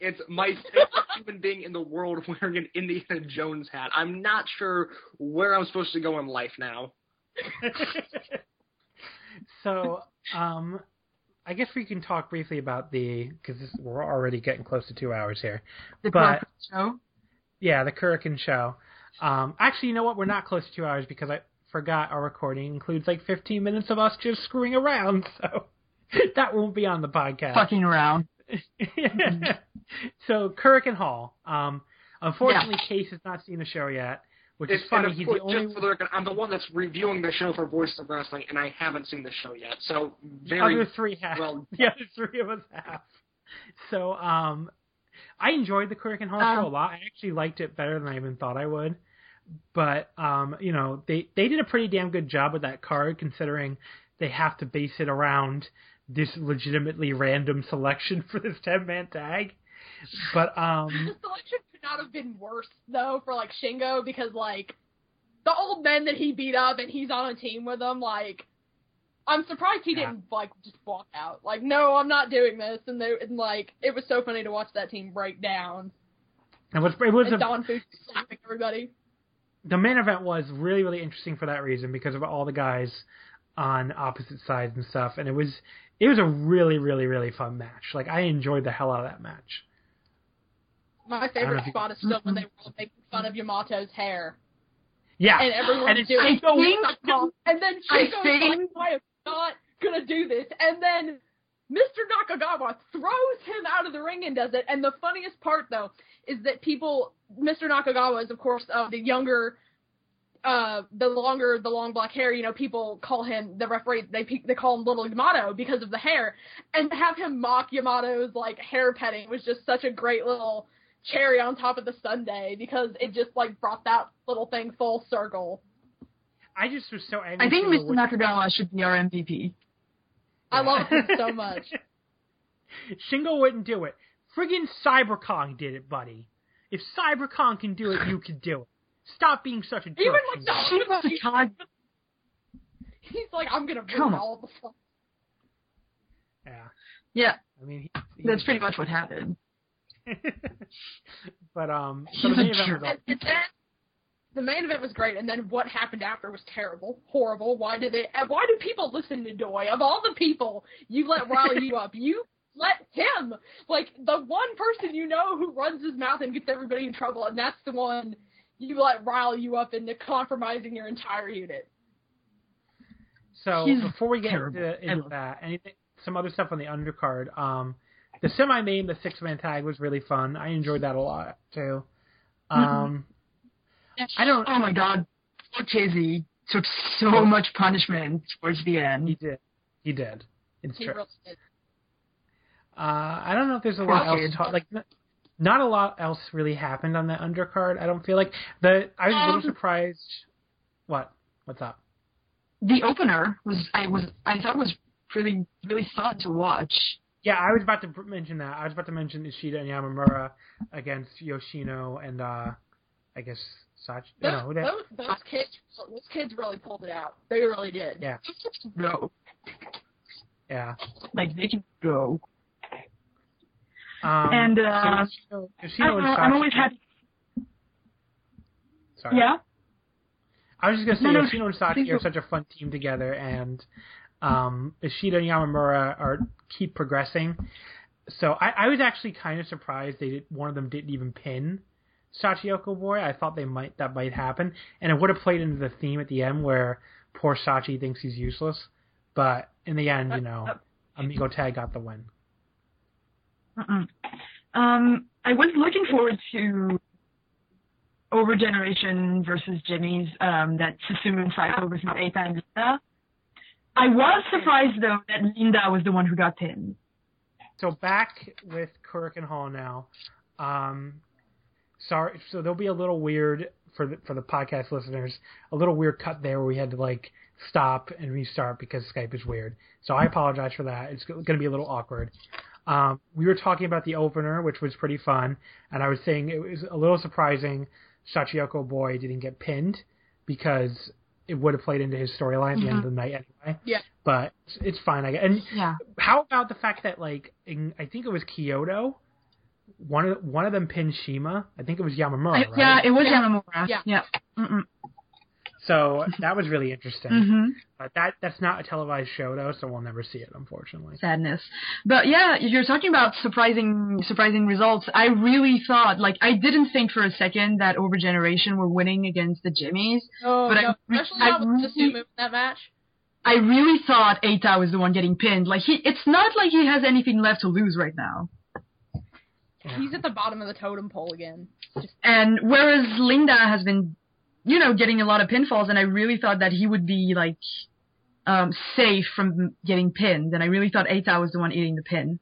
It's my favorite human being in the world wearing an Indiana Jones hat. I'm not sure where I'm supposed to go in life now. [laughs] so, um, I guess we can talk briefly about the because we're already getting close to two hours here. The But- perfect show. Yeah, the Korakuen show. Um, actually, you know what? We're not close to two hours because I forgot our recording includes like 15 minutes of us just screwing around, [laughs] so that won't be on the podcast. Fucking around. [laughs] so Korakuen Hall. Um, unfortunately, Case has not seen the show yet, which is It's- funny. He's course, the only just for the record, I'm the one that's reviewing the show for Voice of Wrestling, and I haven't seen the show yet. So the other three have. well. [laughs] the other three of us have. So, um, I enjoyed the Korakuen Hall Um, show a lot. I actually liked it better than I even thought I would. But um, you know, they they did a pretty damn good job with that card, considering they have to base it around this legitimately random selection [laughs] for this ten man tag. But um, [laughs] The selection could not have been worse though for like Shingo because like the old men that he beat up and he's on a team with them. Like I'm surprised he Yeah. didn't like just walk out. Like no, I'm not doing this. And they and like it was so funny to watch that team break down. And what's it was and a, Don Fujii slapping everybody. The main event was really really interesting for that reason because of all the guys on opposite sides and stuff, and it was it was a really really really fun match. Like I enjoyed the hell out of that match. My favorite if you- spot is still when they were all making fun of Yamato's hair. Yeah, and everyone And it's- doing [laughs] I think- so and then I Shingo's think- like, I am not gonna do this, and then Mr. Nakagawa throws him out of the ring and does it. And the funniest part though is that people, Mr. Nakagawa is of course uh, the younger, uh, the longer, the long black hair. You know, people call him the referee. They they call him Little Yamato because of the hair, and to have him mock Yamato's like hair petting was just such a great little cherry on top of the sundae because it just like brought that little thing full circle. I just was so angry. I think Mr. Nakagawa should be our MVP. I Yeah. love [laughs] him so much. Shingo wouldn't do it. Friggin' CyberKong did it, buddy. If CyberKong can do it, you can do it. Stop being such a jerk. Even like Shingo. the Shiba Takagi. He's like, I'm gonna Come ruin on. all the fun. Yeah, Yeah, I mean, he, he that's pretty much what happened. [laughs] but um, so He's the a main event jerk. was And, and then the main event was great, and then what happened after was terrible, horrible. Why did they? Why do people listen to Doi? Of all the people you let rile you [laughs] up, you let him. Like the one person you know who runs his mouth and gets everybody in trouble, and that's the one you let rile you up into compromising your entire unit. So He's before we get terrible. into, into that, anything, some other stuff on the undercard. Um, the semi-main, the six-man tag was really fun. I enjoyed that a lot too. Um, I don't. Oh my god. Poor Chizzy took so much punishment towards the end. He end. did. He did. It's He true. did. Uh, I don't know if there's a lot else to talk. Like, not a lot else really happened on that undercard. I don't feel like the. I was a little Um, surprised. What? What's up? The opener was I was I thought was really really fun to watch. Yeah, I was about to mention that. I was about to mention Ishida and Yamamura against Yoshino and uh I guess Shachi. Those, No, who the- those, those kids, those kids really pulled it out. They really did. Yeah, No. yeah. Like they can go. Um, And, uh, so I Yoshino don't and know, Shachi. I'm always happy. Sorry. Yeah. I was just gonna say No, no, Yoshino and Shachi please are such a fun team together, and um, Ishida and Yamamura are keep progressing. So I, I was actually kind of surprised they did, one of them didn't even pin Shachihoko Boy. I thought they might that might happen, and it would have played into the theme at the end where poor Shachi thinks he's useless. But in the end, you know, Amigo Tag got the win. Um, I was looking forward to Over Generation versus Jimmy's, um, that Susumu and versus Eita and Linda. I was surprised though that Linda was the one who got pinned. So back with Korakuen Hall now. Um, sorry, so there'll be a little weird for the for the podcast listeners, a little weird cut there where we had to like stop and restart because Skype is weird. So I apologize for that. It's going to be a little awkward. Um, we were talking about the opener, which was pretty fun, and I was saying it was a little surprising Shachihoko Boy didn't get pinned because it would have played into his storyline at the end of the night anyway. Yeah. But it's, it's fine, I guess. And Yeah. how about the fact that like in, I think it was Kyoto, one of one of them pinned CIMA. I think it was Yamamura, right? Yeah, it was Yeah. Yamamura. Yeah. Yeah. Mm-mm. So that was really interesting. hmm But that that's not a televised show though, so we'll never see it, unfortunately. Sadness. But yeah, you're talking about surprising, surprising results, I really thought, like, I didn't think for a second that Over Generation were winning against the Jimmies. Oh, But I no, re- especially I not with really- Susumu in that match. I really thought Eita was the one getting pinned. Like, he, it's not like he has anything left to lose right now. Yeah. He's at the bottom of the totem pole again. Just And whereas Linda has been, you know, getting a lot of pinfalls, and I really thought that he would be like um, safe from getting pinned, and I really thought Eita was the one eating the pin.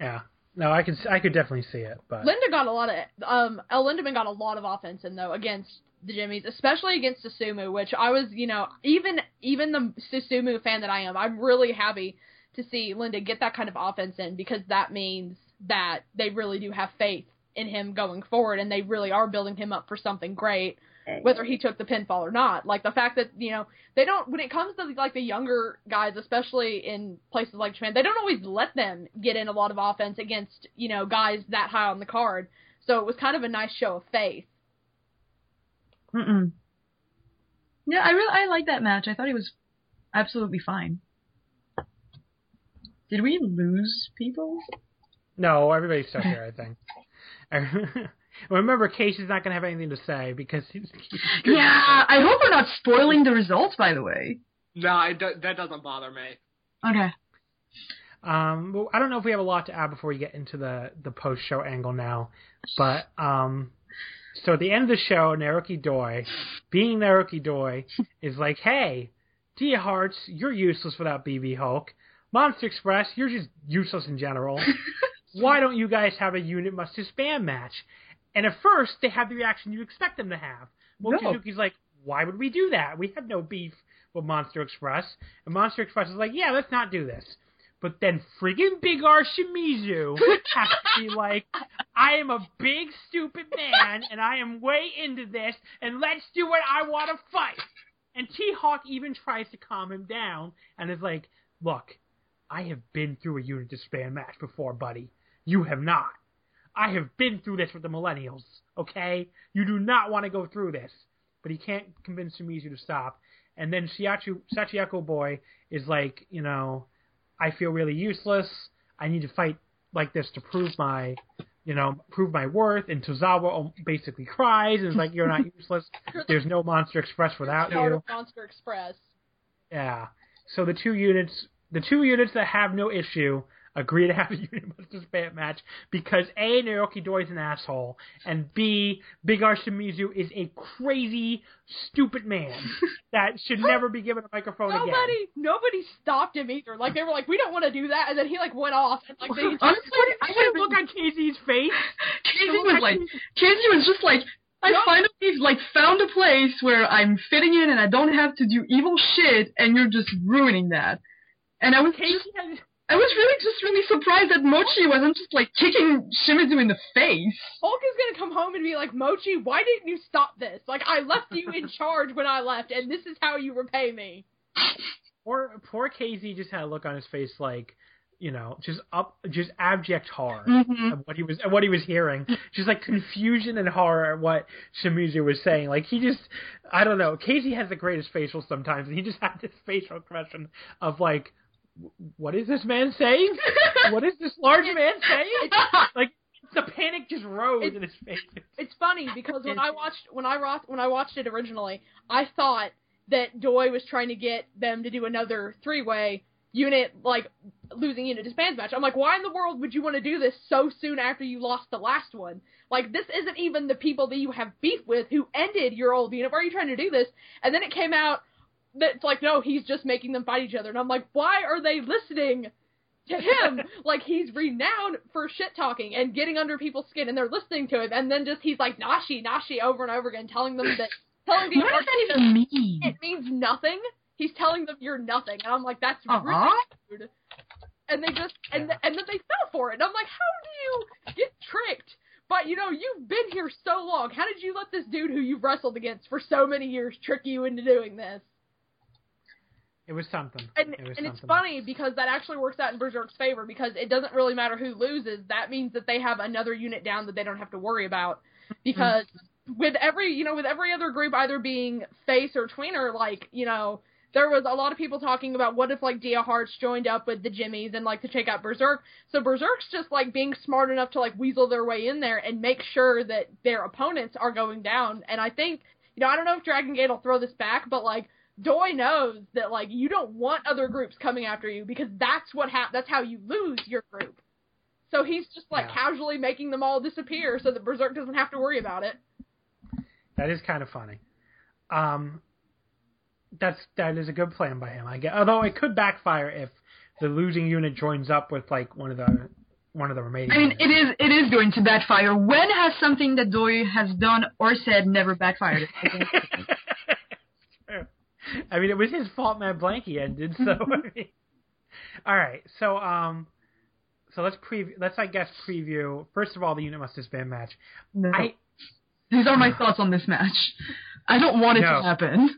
Yeah. No, I could I could definitely see it, but Linda got a lot of um El Lindaman got a lot of offense in though against the Jimmies, especially against Susumu, which I was, you know, even even the Susumu fan that I am, I'm really happy to see Linda get that kind of offense in because that means that they really do have faith in him going forward and they really are building him up for something great. whether he took the pinfall or not. Like the fact that you know they don't when it comes to like the younger guys, especially in places like Japan, they don't always let them get in a lot of offense against you know guys that high on the card. So it was kind of a nice show of faith. Mm-mm. Yeah, I really I like that match. I thought it was absolutely fine. Did we lose people? No, everybody's still here. I think. [laughs] Remember, Casey's not going to have anything to say because he's. Yeah, I hope we're not spoiling the results. By the way. No, it do- that doesn't bother me. Okay. Um, well, I don't know if we have a lot to add before we get into the the post show angle now, but um, so at the end of the show, Naruki Doi, being Naruki Doi, is like, "Hey, Dia Hearts, you're useless without BB Hulk. Monster Express, you're just useless in general. [laughs] Why don't you guys have a unit must disband match?" And at first, they have the reaction you expect them to have. Mochizuki's like, "Why would we do that? We have no beef with Monster Express." And Monster Express is like, "Yeah, let's not do this." But then friggin' Big R Shimizu has to be like, I am a big stupid man and I am way into this and let's do what I want to fight. And T Hawk even tries to calm him down and is like, look, I have been through a unit disband match before, buddy. You have not. I have been through this with the Millennials, okay? You do not want to go through this. But he can't convince Shimizu to stop. And then Shiachu, Shachihoko Boy is like, you know, I feel really useless. I need to fight like this to prove my, you know, prove my worth. And Tozawa basically cries and is like, "You're not [laughs] useless. There's no Monster Express without you." Monster Express. Yeah. So the two units, the two units that have no issue, agree to have a [laughs] unit disband match because a Naruki Doi is an asshole, and b Big R Shimizu is a crazy, stupid man [laughs] that should never be given a microphone again. Nobody, nobody stopped him either. Like they were like, "We don't want to do that," and then he like went off. And, like they, [laughs] Honestly, I would look on Casey's face. Casey was like, Casey was just like, I finally like found a place where I'm fitting in and I don't have to do evil shit, and you're just ruining that. And I was Casey just, has, I was really just really surprised that Mochi wasn't just like kicking Shimizu in the face. Hulk is gonna come home and be like, "Mochi, why didn't you stop this? Like I left you in [laughs] charge when I left, and this is how you repay me." poor poor Casey just had a look on his face like, you know, just up, just abject horror Mhm. at what he was at what he was hearing, just like confusion and horror at what Shimizu was saying. Like he just, I don't know. Casey has the greatest facial sometimes, and he just had this [laughs] facial expression of like, what is this man saying? [laughs] what is this large man saying? [laughs] Like the panic just rose It's- in his face. It's funny because when I watched when I watched when I watched it originally, I thought that Doi was trying to get them to do another three way unit like losing unit disbands match. I'm like, why in the world would you want to do this so soon after you lost the last one? Like this isn't even the people that you have beef with who ended your old unit. Why are you trying to do this? And then it came out it's like, no, he's just making them fight each other. And I'm like, why are they listening to him? [laughs] like he's renowned for shit talking and getting under people's skin, and they're listening to him. And then just he's like Nashi, Nashi over and over again, telling them that telling the What does that even mean? it means nothing. He's telling them you're nothing, and I'm like, that's Uh-huh. really rude. And they just and and then they fell for it. And I'm like, how do you get tricked? But you know, you've been here so long. How did you let this dude who you've wrestled against for so many years trick you into doing this? It was something. And it was and it's funny because that actually works out in VerserK's favor because it doesn't really matter who loses. That means that they have another unit down that they don't have to worry about. Mm-hmm. Because with every you know with every other group either being face or tweener, like you know there was a lot of people talking about what if like Dia Hearts joined up with the Jimmies and like to take out VerserK. So VerserK's just like being smart enough to like weasel their way in there and make sure that their opponents are going down. And I think you know I don't know if Dragon Gate will throw this back, but like Doi knows that like you don't want other groups coming after you because that's what hap- that's how you lose your group. So he's just like Yeah. casually making them all disappear so that VerserK doesn't have to worry about it. That is kind of funny. Um, that's that is a good plan by him. I guess. Although it could backfire if the losing unit joins up with like one of the one of the remaining. I mean, units. it is it is going to backfire. When has something that Doi has done or said never backfired? [laughs] I mean, it was his fault Mad Blankey ended. So, [laughs] I mean, all right. So, um, so let's preview. Let's, I guess, preview. First of all, the unit must disband match. No. I, These are my thoughts on this match. I don't want it No. to happen.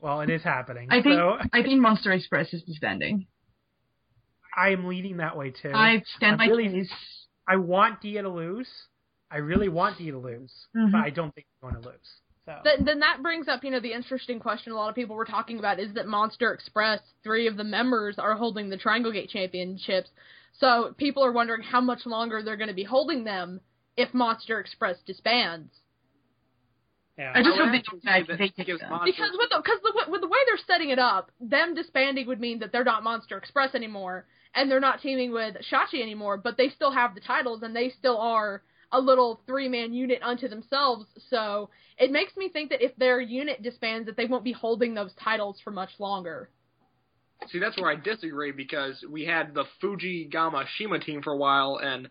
Well, it is happening. I think so I think Monster Express is disbanding. I am leaning that way too. I stand my really- case. I want Dia to lose. I really want Dia to lose, Mhm. but I don't think he's going to lose. So Then, then that brings up, you know, the interesting question a lot of people were talking about is that Monster Express, three of the members are holding the Triangle Gate Championships. So people are wondering how much longer they're going to be holding them if Monster Express disbands. yeah. I just hope they don't back- say that vacate gives them. Monster Because with the, cause the, with the way they're setting it up, them disbanding would mean that they're not Monster Express anymore, and they're not teaming with Shachi anymore, but they still have the titles, and they still are a little three-man unit unto themselves, so it makes me think that if their unit disbands, that they won't be holding those titles for much longer. See, that's where I disagree because we had the Fujii Gamma CIMA team for a while, and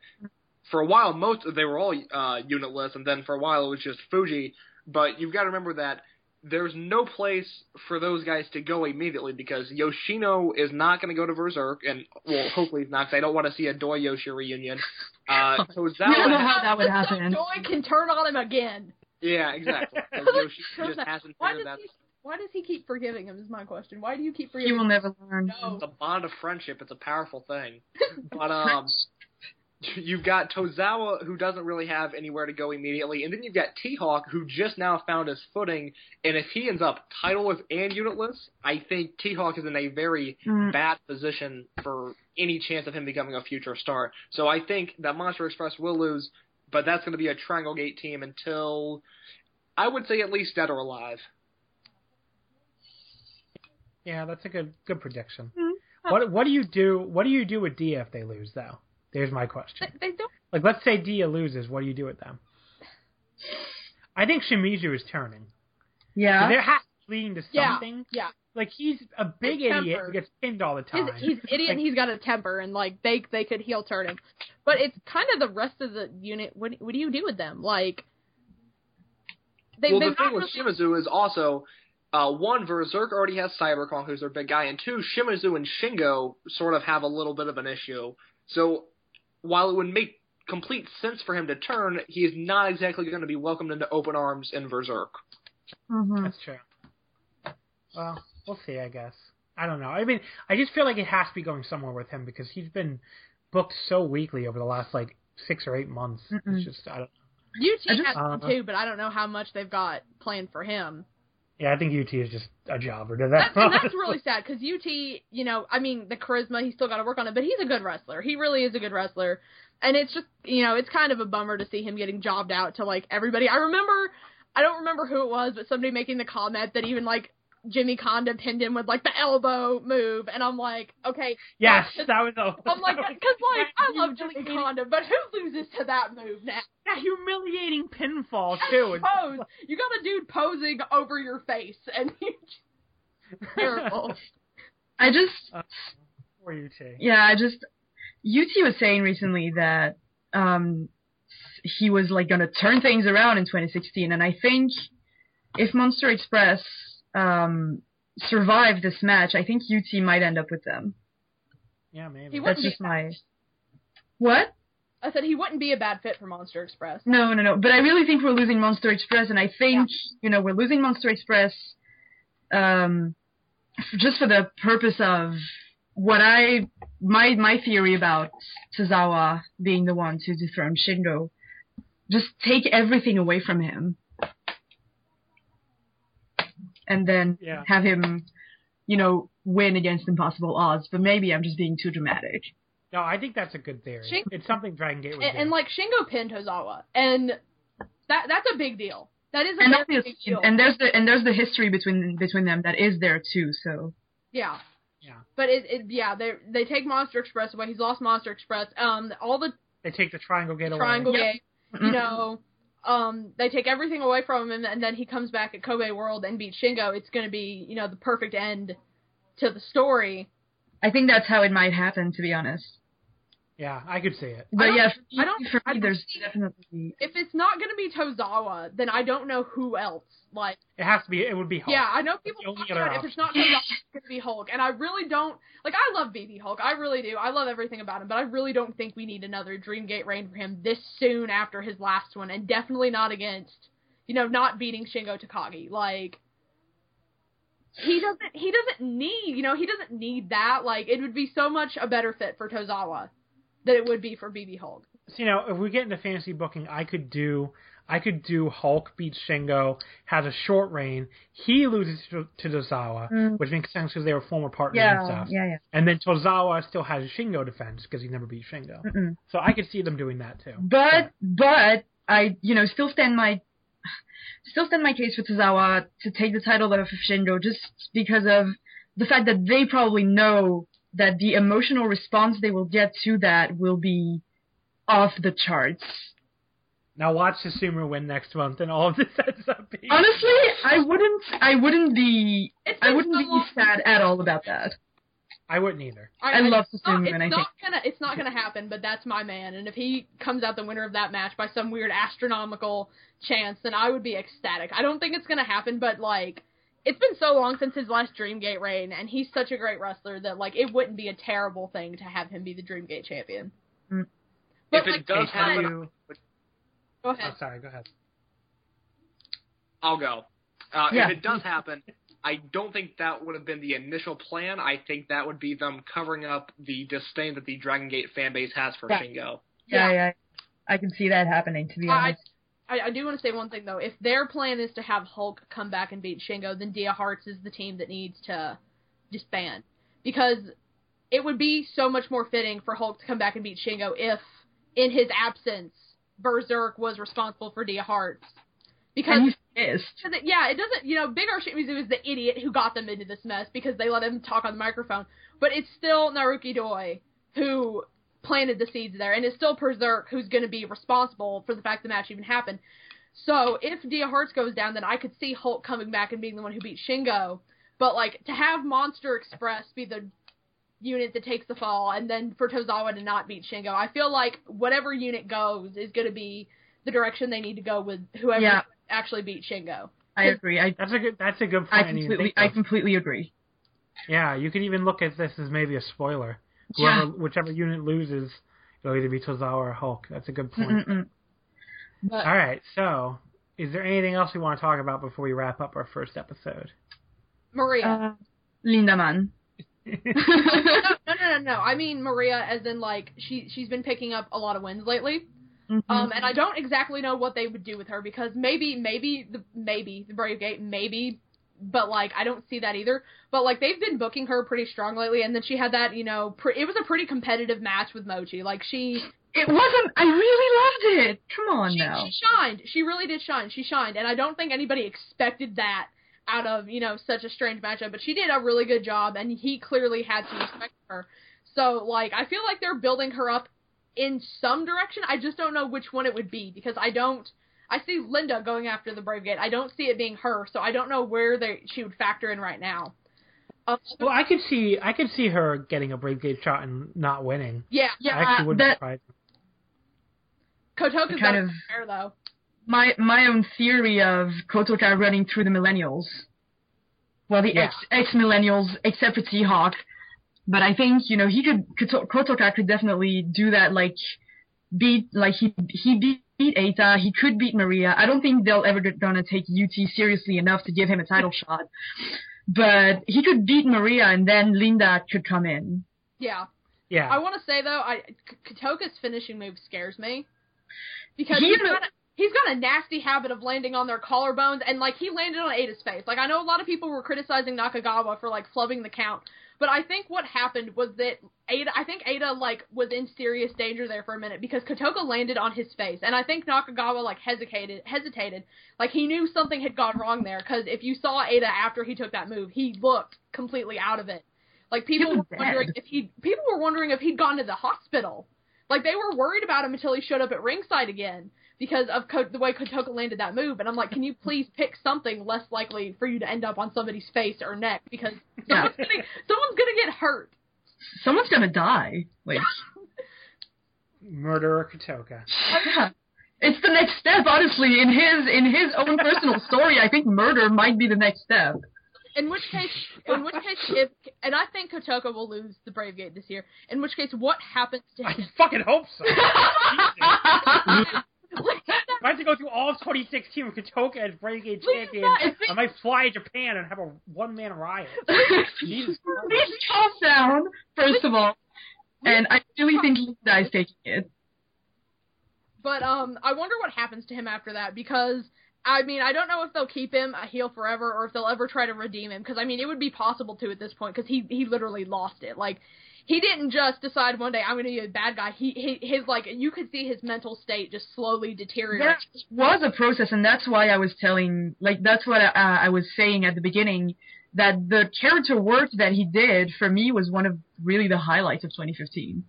for a while most they were all uh, unitless, and then for a while it was just Fujii. But you've got to remember that there's no place for those guys to go immediately because Yoshino is not going to go to VerserK, and well, hopefully he's not. Because I don't want to see a Doi Yoshi reunion. Uh, [laughs] so We don't know how that would Let's hope happen. Joy can turn on him again. yeah, exactly. [laughs] Yoshi just hasn't Why figured does that. he? Why does he keep forgiving him? Is my question. Why do you keep forgiving? He forgiving? will him? never learn. No. It's a bond of friendship. It's a powerful thing. [laughs] But um, [laughs] you've got Tozawa who doesn't really have anywhere to go immediately, and then you've got T-Hawk who just now found his footing. And if he ends up titleless and unitless, I think T-Hawk is in a very Mm. bad position for any chance of him becoming a future star. So I think that Monster Express will lose, but that's going to be a Triangle Gate team until I would say at least dead or alive. yeah, that's a good good prediction. Hmm. What what do you do? What do you do with Dia if they lose though? There's my question. They, they don't. Like, let's say Dia loses, what do you do with them? I think Shimizu is turning. Yeah. There has to be leading to something. Yeah. Like he's a big His idiot temper. who gets pinned all the time. he's an idiot and he's got a temper and like they they could heel turn him. But it's kind of the rest of the unit. What what do you do with them? Like they well, the thing with really- Shimizu is also uh, one, VerserK already has Cyber Kong, who's their big guy, and two, Shimizu and Shingo sort of have a little bit of an issue. So while it would make complete sense for him to turn, he is not exactly going to be welcomed into open arms in VerserK. hmm That's true. Well, we'll see. I guess. I don't know. I mean, I just feel like it has to be going somewhere with him because he's been booked so weakly over the last like six or eight months. Mm-mm. It's just I don't. Know. UT just- has Uh, too, but I don't know how much they've got planned for him. Yeah, I think UT is just a jobber to that. That's, and that's really [laughs] sad because UT, you know, I mean, the charisma, he's still got to work on it, but he's a good wrestler. He really is a good wrestler. And it's just, you know, it's kind of a bummer to see him getting jobbed out to, like, everybody. I remember, I don't remember who it was, but somebody making the comment that even, like, Jimmy Kanda pinned him with, like, the elbow move. And I'm like, okay. yes, that's- that was a. I'm like, [laughs] because, like, I that love Jimmy Kanda, but who loses to that move now? That humiliating pinfall too. It's- Pose. You got a dude posing over your face, and [laughs] you [laughs] terrible. I just Uh, Poor UT. Yeah, I just UT was saying recently that um he was like gonna turn things around in 2016, and I think if Monster Express um survive this match, I think UT might end up with them. Yeah, maybe. He That's just my what? I said he wouldn't be a bad fit for Monster Express. No, no, no. But I really think we're losing Monster Express, and I think you know we're losing Monster Express, um, f- just for the purpose of what I my my theory about Tozawa being the one to dethrone Shingo. Just take everything away from him, and then Yeah. have him, you know, win against impossible odds. But maybe I'm just being too dramatic. No, I think that's a good theory. Shin- It's something Dragon Gate would And, do. and like Shingo pinned Tozawa, and that that's a big deal. That is a And very big deal. and there's the and there's the history between between them that is there too. So. yeah. Yeah. But it, it yeah they they take Monster Express away. He's lost Monster Express. Um, all the they take the Triangle Gate away. Triangle Yep. Gate, Mm-hmm. you know, um, they take everything away from him, and then he comes back at Kobe World and beats Shingo. It's going to be you know the perfect end to the story. I think that's how it might happen, to be honest. Yeah, I could see it. But don't- yeah, for me, I don't- for me there's see- definitely If it's not going to be Tozawa, then I don't know who else. Like, It has to be. It would be Hulk. yeah, I know people talk other about if it's not Tozawa, it's going to be Hulk, and I really don't. Like, I love BB Hulk, I really do. I love everything about him, but I really don't think we need another Dreamgate reign for him this soon after his last one, and definitely not against, you know, not beating Shingo Takagi. Like. He doesn't. He doesn't need. You know. He doesn't need that. Like it would be so much a better fit for Tozawa than it would be for BB Hulk. So, you know, if we get into fantasy booking, I could do. I could do Hulk beats Shingo, has a short reign. He loses to, to Tozawa, Mm. which makes sense because they were former partners and yeah, stuff. yeah, yeah. And then Tozawa still has Shingo defense because he never beat Shingo. Mm-mm. So I could see them doing that too. But but I you know still stand my still stand my case for Tozawa to take the title off of Shingo just because of the fact that they probably know that the emotional response they will get to that will be off the charts. Now watch Susumu win next month, and all of this [laughs] ends up being. Honestly, I [laughs] wouldn't I wouldn't be I wouldn't so be long sad at all about that. I wouldn't either. I love it's not, Susumu, it's and I not think- gonna it's not gonna happen, but that's my man. And if he comes out the winner of that match by some weird astronomical chance, then I would be ecstatic. I don't think it's gonna happen, but like it's been so long since his last Dreamgate reign, and he's such a great wrestler that like it wouldn't be a terrible thing to have him be the Dreamgate champion. Mm. But If it like, does happen- you- go Oh, ahead. sorry. Go ahead. I'll go. Uh, Yeah. If it does happen, I don't think that would have been the initial plan. I think that would be them covering up the disdain that the Dragon Gate fan base has for Yeah. Shingo. Yeah, yeah. I can see that happening to be I, honest. I I do want to say one thing though. If their plan is to have Hulk come back and beat Shingo, then Dia Hearts is the team that needs to disband because it would be so much more fitting for Hulk to come back and beat Shingo if, in his absence, VerserK was responsible for Dia Hearts. Because it- yeah, it doesn't. You know, Big R Shimizu is the idiot who got them into this mess because they let him talk on the microphone. But it's still Naruki Doi who planted the seeds there, and it's still VerserK who's going to be responsible for the fact the match even happened. So if Dia Hearts goes down, then I could see Hulk coming back and being the one who beat Shingo. But like to have Monster Express be the unit that takes the fall, and then for Tozawa to not beat Shingo, I feel like whatever unit goes is going to be the direction they need to go with whoever Yeah. actually beat Shingo. I agree. I That's a good. That's a good point. I completely I completely agree. Yeah, you could even look at this as maybe a spoiler. Whoever, Yeah. whichever unit loses, it'll either be Tozawa or Hulk. That's a good point. But All right, so is there anything else we want to talk about before we wrap up our first episode? Maria. Uh, Lindaman. no, [laughs] [laughs] no, no, no, no. I mean Maria, as in like she she's been picking up a lot of wins lately. Mhm. Um, and I don't exactly know what they would do with her because maybe, maybe the maybe the Brave Gate, maybe, but like I don't see that either. But like they've been booking her pretty strong lately, and then she had that, you know, pre- it was a pretty competitive match with Mochi. Like she, It wasn't. I really loved it. Come on she, now. she shined. She really did shine. She shined, and I don't think anybody expected that out of you know such a strange matchup. But she did a really good job, and he clearly had some respect for her. So like I feel like they're building her up in some direction. I just don't know which one it would be because I don't. I see Linda going after the Brave Gate. I don't see it being her, so I don't know where they she would factor in right now. Um, Well, I could see I could see her getting a Brave Gate shot and not winning. yeah, Yeah, I actually wouldn't that surprise me. Kotoka's kind of- fair though. my my own theory of Kotoka running through the millennials. Well, the Yeah. ex ex millennials, except for T-Hawk. But I think you know he could Kotoka could definitely do that. Like beat like he he beat, beat Eita. He could beat Maria. I don't think they'll ever gonna take UT seriously enough to give him a title [laughs] shot. But he could beat Maria, and then Linda could come in. Yeah. Yeah, I want to say though, I K- Kotoka's finishing move scares me because he he's, got a, he's got a nasty habit of landing on their collarbones, and like he landed on Eita's face. Like I know a lot of people were criticizing Nakagawa for like flubbing the count, but I think what happened was that Eita, I think Eita like was in serious danger there for a minute because Kotoka landed on his face, and I think Nakagawa like hesitated, hesitated, like he knew something had gone wrong there. Because if you saw Eita after he took that move, he looked completely out of it. Like people were wondering if he people were wondering if he'd gone to the hospital. Like they were worried about him until he showed up at ringside again because of Ko- the way Kotoka landed that move. And I'm like, can you please pick something less likely for you to end up on somebody's face or neck because Yeah. someone's, gonna, someone's gonna get hurt. Someone's gonna die. Like [laughs] Murderer Kotoka. Yeah. It's the next step, honestly. In his in his own personal story, I think murder might be the next step. In which case, in which case, if and I think Kotoka will lose the Brave Gate this year. In which case, what happens to him? I fucking hope so. [laughs] [laughs] If I have to go through all of 2016 with Kotoka as Brave Gate champion, that. I might fly to Japan and have a one man riot. [laughs] Jesus Christ. Please calm down, first of all. And I really think Linda is taking it. But um, I wonder what happens to him after that because I mean I don't know if they'll keep him a heel forever or if they'll ever try to redeem him because I mean it would be possible to at this point because he he literally lost it like. He didn't just decide one day I'm going to be a bad guy. He, he his like you could see his mental state just slowly deteriorate. That was a process, and that's why I was telling, like, that's what I, uh, I was saying at the beginning, that the character work that he did for me was one of really the highlights of 2015.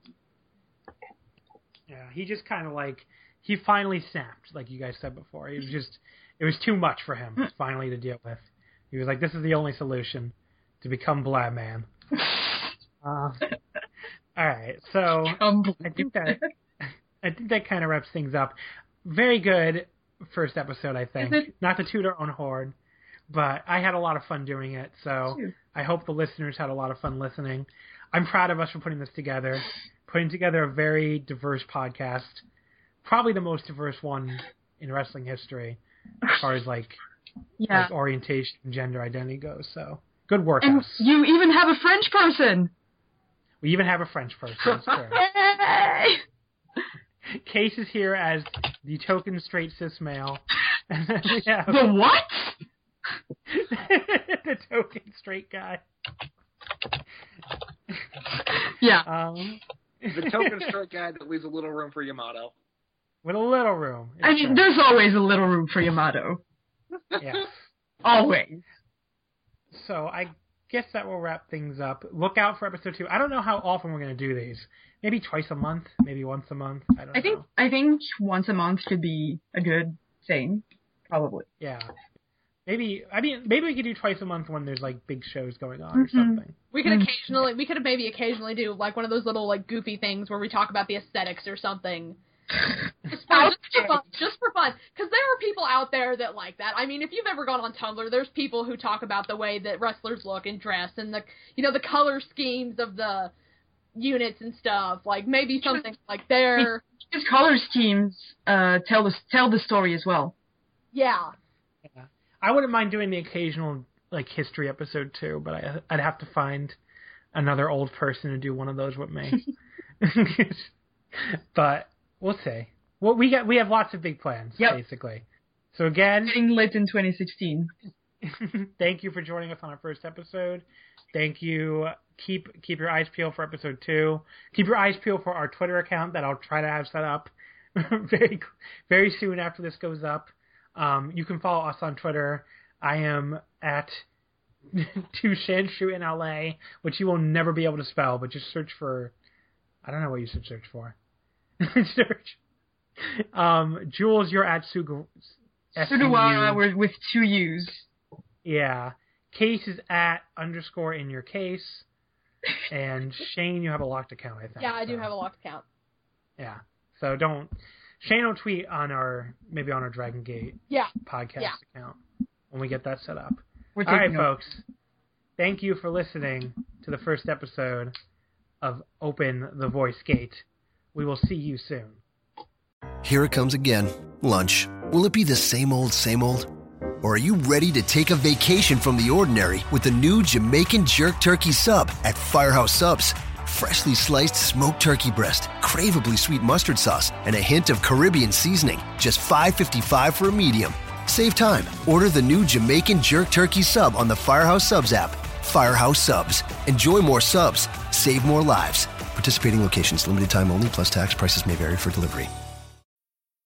Yeah, he just kind of like he finally snapped, like you guys said before. It was just it was too much for him finally to deal with. He was like, "This is the only solution to become Blab Man." [laughs] Uh, all right, so I think that I think that kind of wraps things up. Very good first episode, I think. It? Not to toot our own horn, but I had a lot of fun doing it. So. I hope the listeners had a lot of fun listening. I'm proud of us for putting this together, putting together a very diverse podcast, probably the most diverse one in wrestling history, as far as like, Yeah. like orientation gender identity goes. So good work, And us. you even have a French person. We even have a French person. That's. [laughs] Yay! Case is here as the token straight cis male. [laughs] And then we have The what? [laughs] the token straight guy. Yeah. Um, The token straight guy that leaves a little room for Yamato. with a little room. I mean, It's there's always a little room for Yamato. fair. yeah. Always. So I guess that will wrap things up. Look out for episode two. I don't know how often we're going to do these. Maybe twice a month. Maybe once a month. I don't know. I think know. I think once a month could be a good thing. Probably. Yeah. Maybe I mean maybe we could do twice a month when there's like big shows going on or Mhm. something. We could Mm. occasionally, we could maybe occasionally do like one of those little like goofy things where we talk about the aesthetics or something. Just for, fun, just for fun, because there are people out there that like that. I mean, if you've ever gone on Tumblr, there's people who talk about the way that wrestlers look and dress, and the you know the color schemes of the units and stuff. Like maybe something like their His color schemes uh, tell the tell the story as well. Yeah, Yeah. I wouldn't mind doing the occasional like history episode too, but I, I'd have to find another old person to do one of those with me. [laughs] [laughs] but we'll see. Well, we got we have lots of big plans Yep. basically. So again, Getting lit in 2016. [laughs] thank you for joining us on our first episode. Thank you. Keep keep your eyes peeled for episode two. Keep your eyes peeled for our Twitter account that I'll try to have set up [laughs] very very soon after this goes up. Um, you can follow us on Twitter. I am at [laughs] to Shanshu in LA, which you will never be able to spell, but just search for I don't know what you should search for. Search. [laughs] Um, Jules, you're at Sugu. Sudawa with with two U's. Yeah. Case is at underscore in your case. And Shane, you have a locked account, I think. yeah, I do have a locked account. Yeah. So don't Shane will tweet on our maybe on our Dragon Gate Yeah, podcast Yeah. account when we get that set up. We're All right, taking folks. Thank you for listening to the first episode of Open the Voice Gate. We will see you soon. Here it comes again. Lunch. Will it be the same old, same old? Or are you ready to take a vacation from the ordinary with the new Jamaican Jerk Turkey Sub at Firehouse Subs? Freshly sliced smoked turkey breast, craveably sweet mustard sauce, and a hint of Caribbean seasoning. Just $5.55 for a medium. Save time. Order the new Jamaican Jerk Turkey Sub on the Firehouse Subs app. Firehouse Subs. Enjoy more subs. Save more lives. Participating locations, limited time only, plus tax prices may vary for delivery.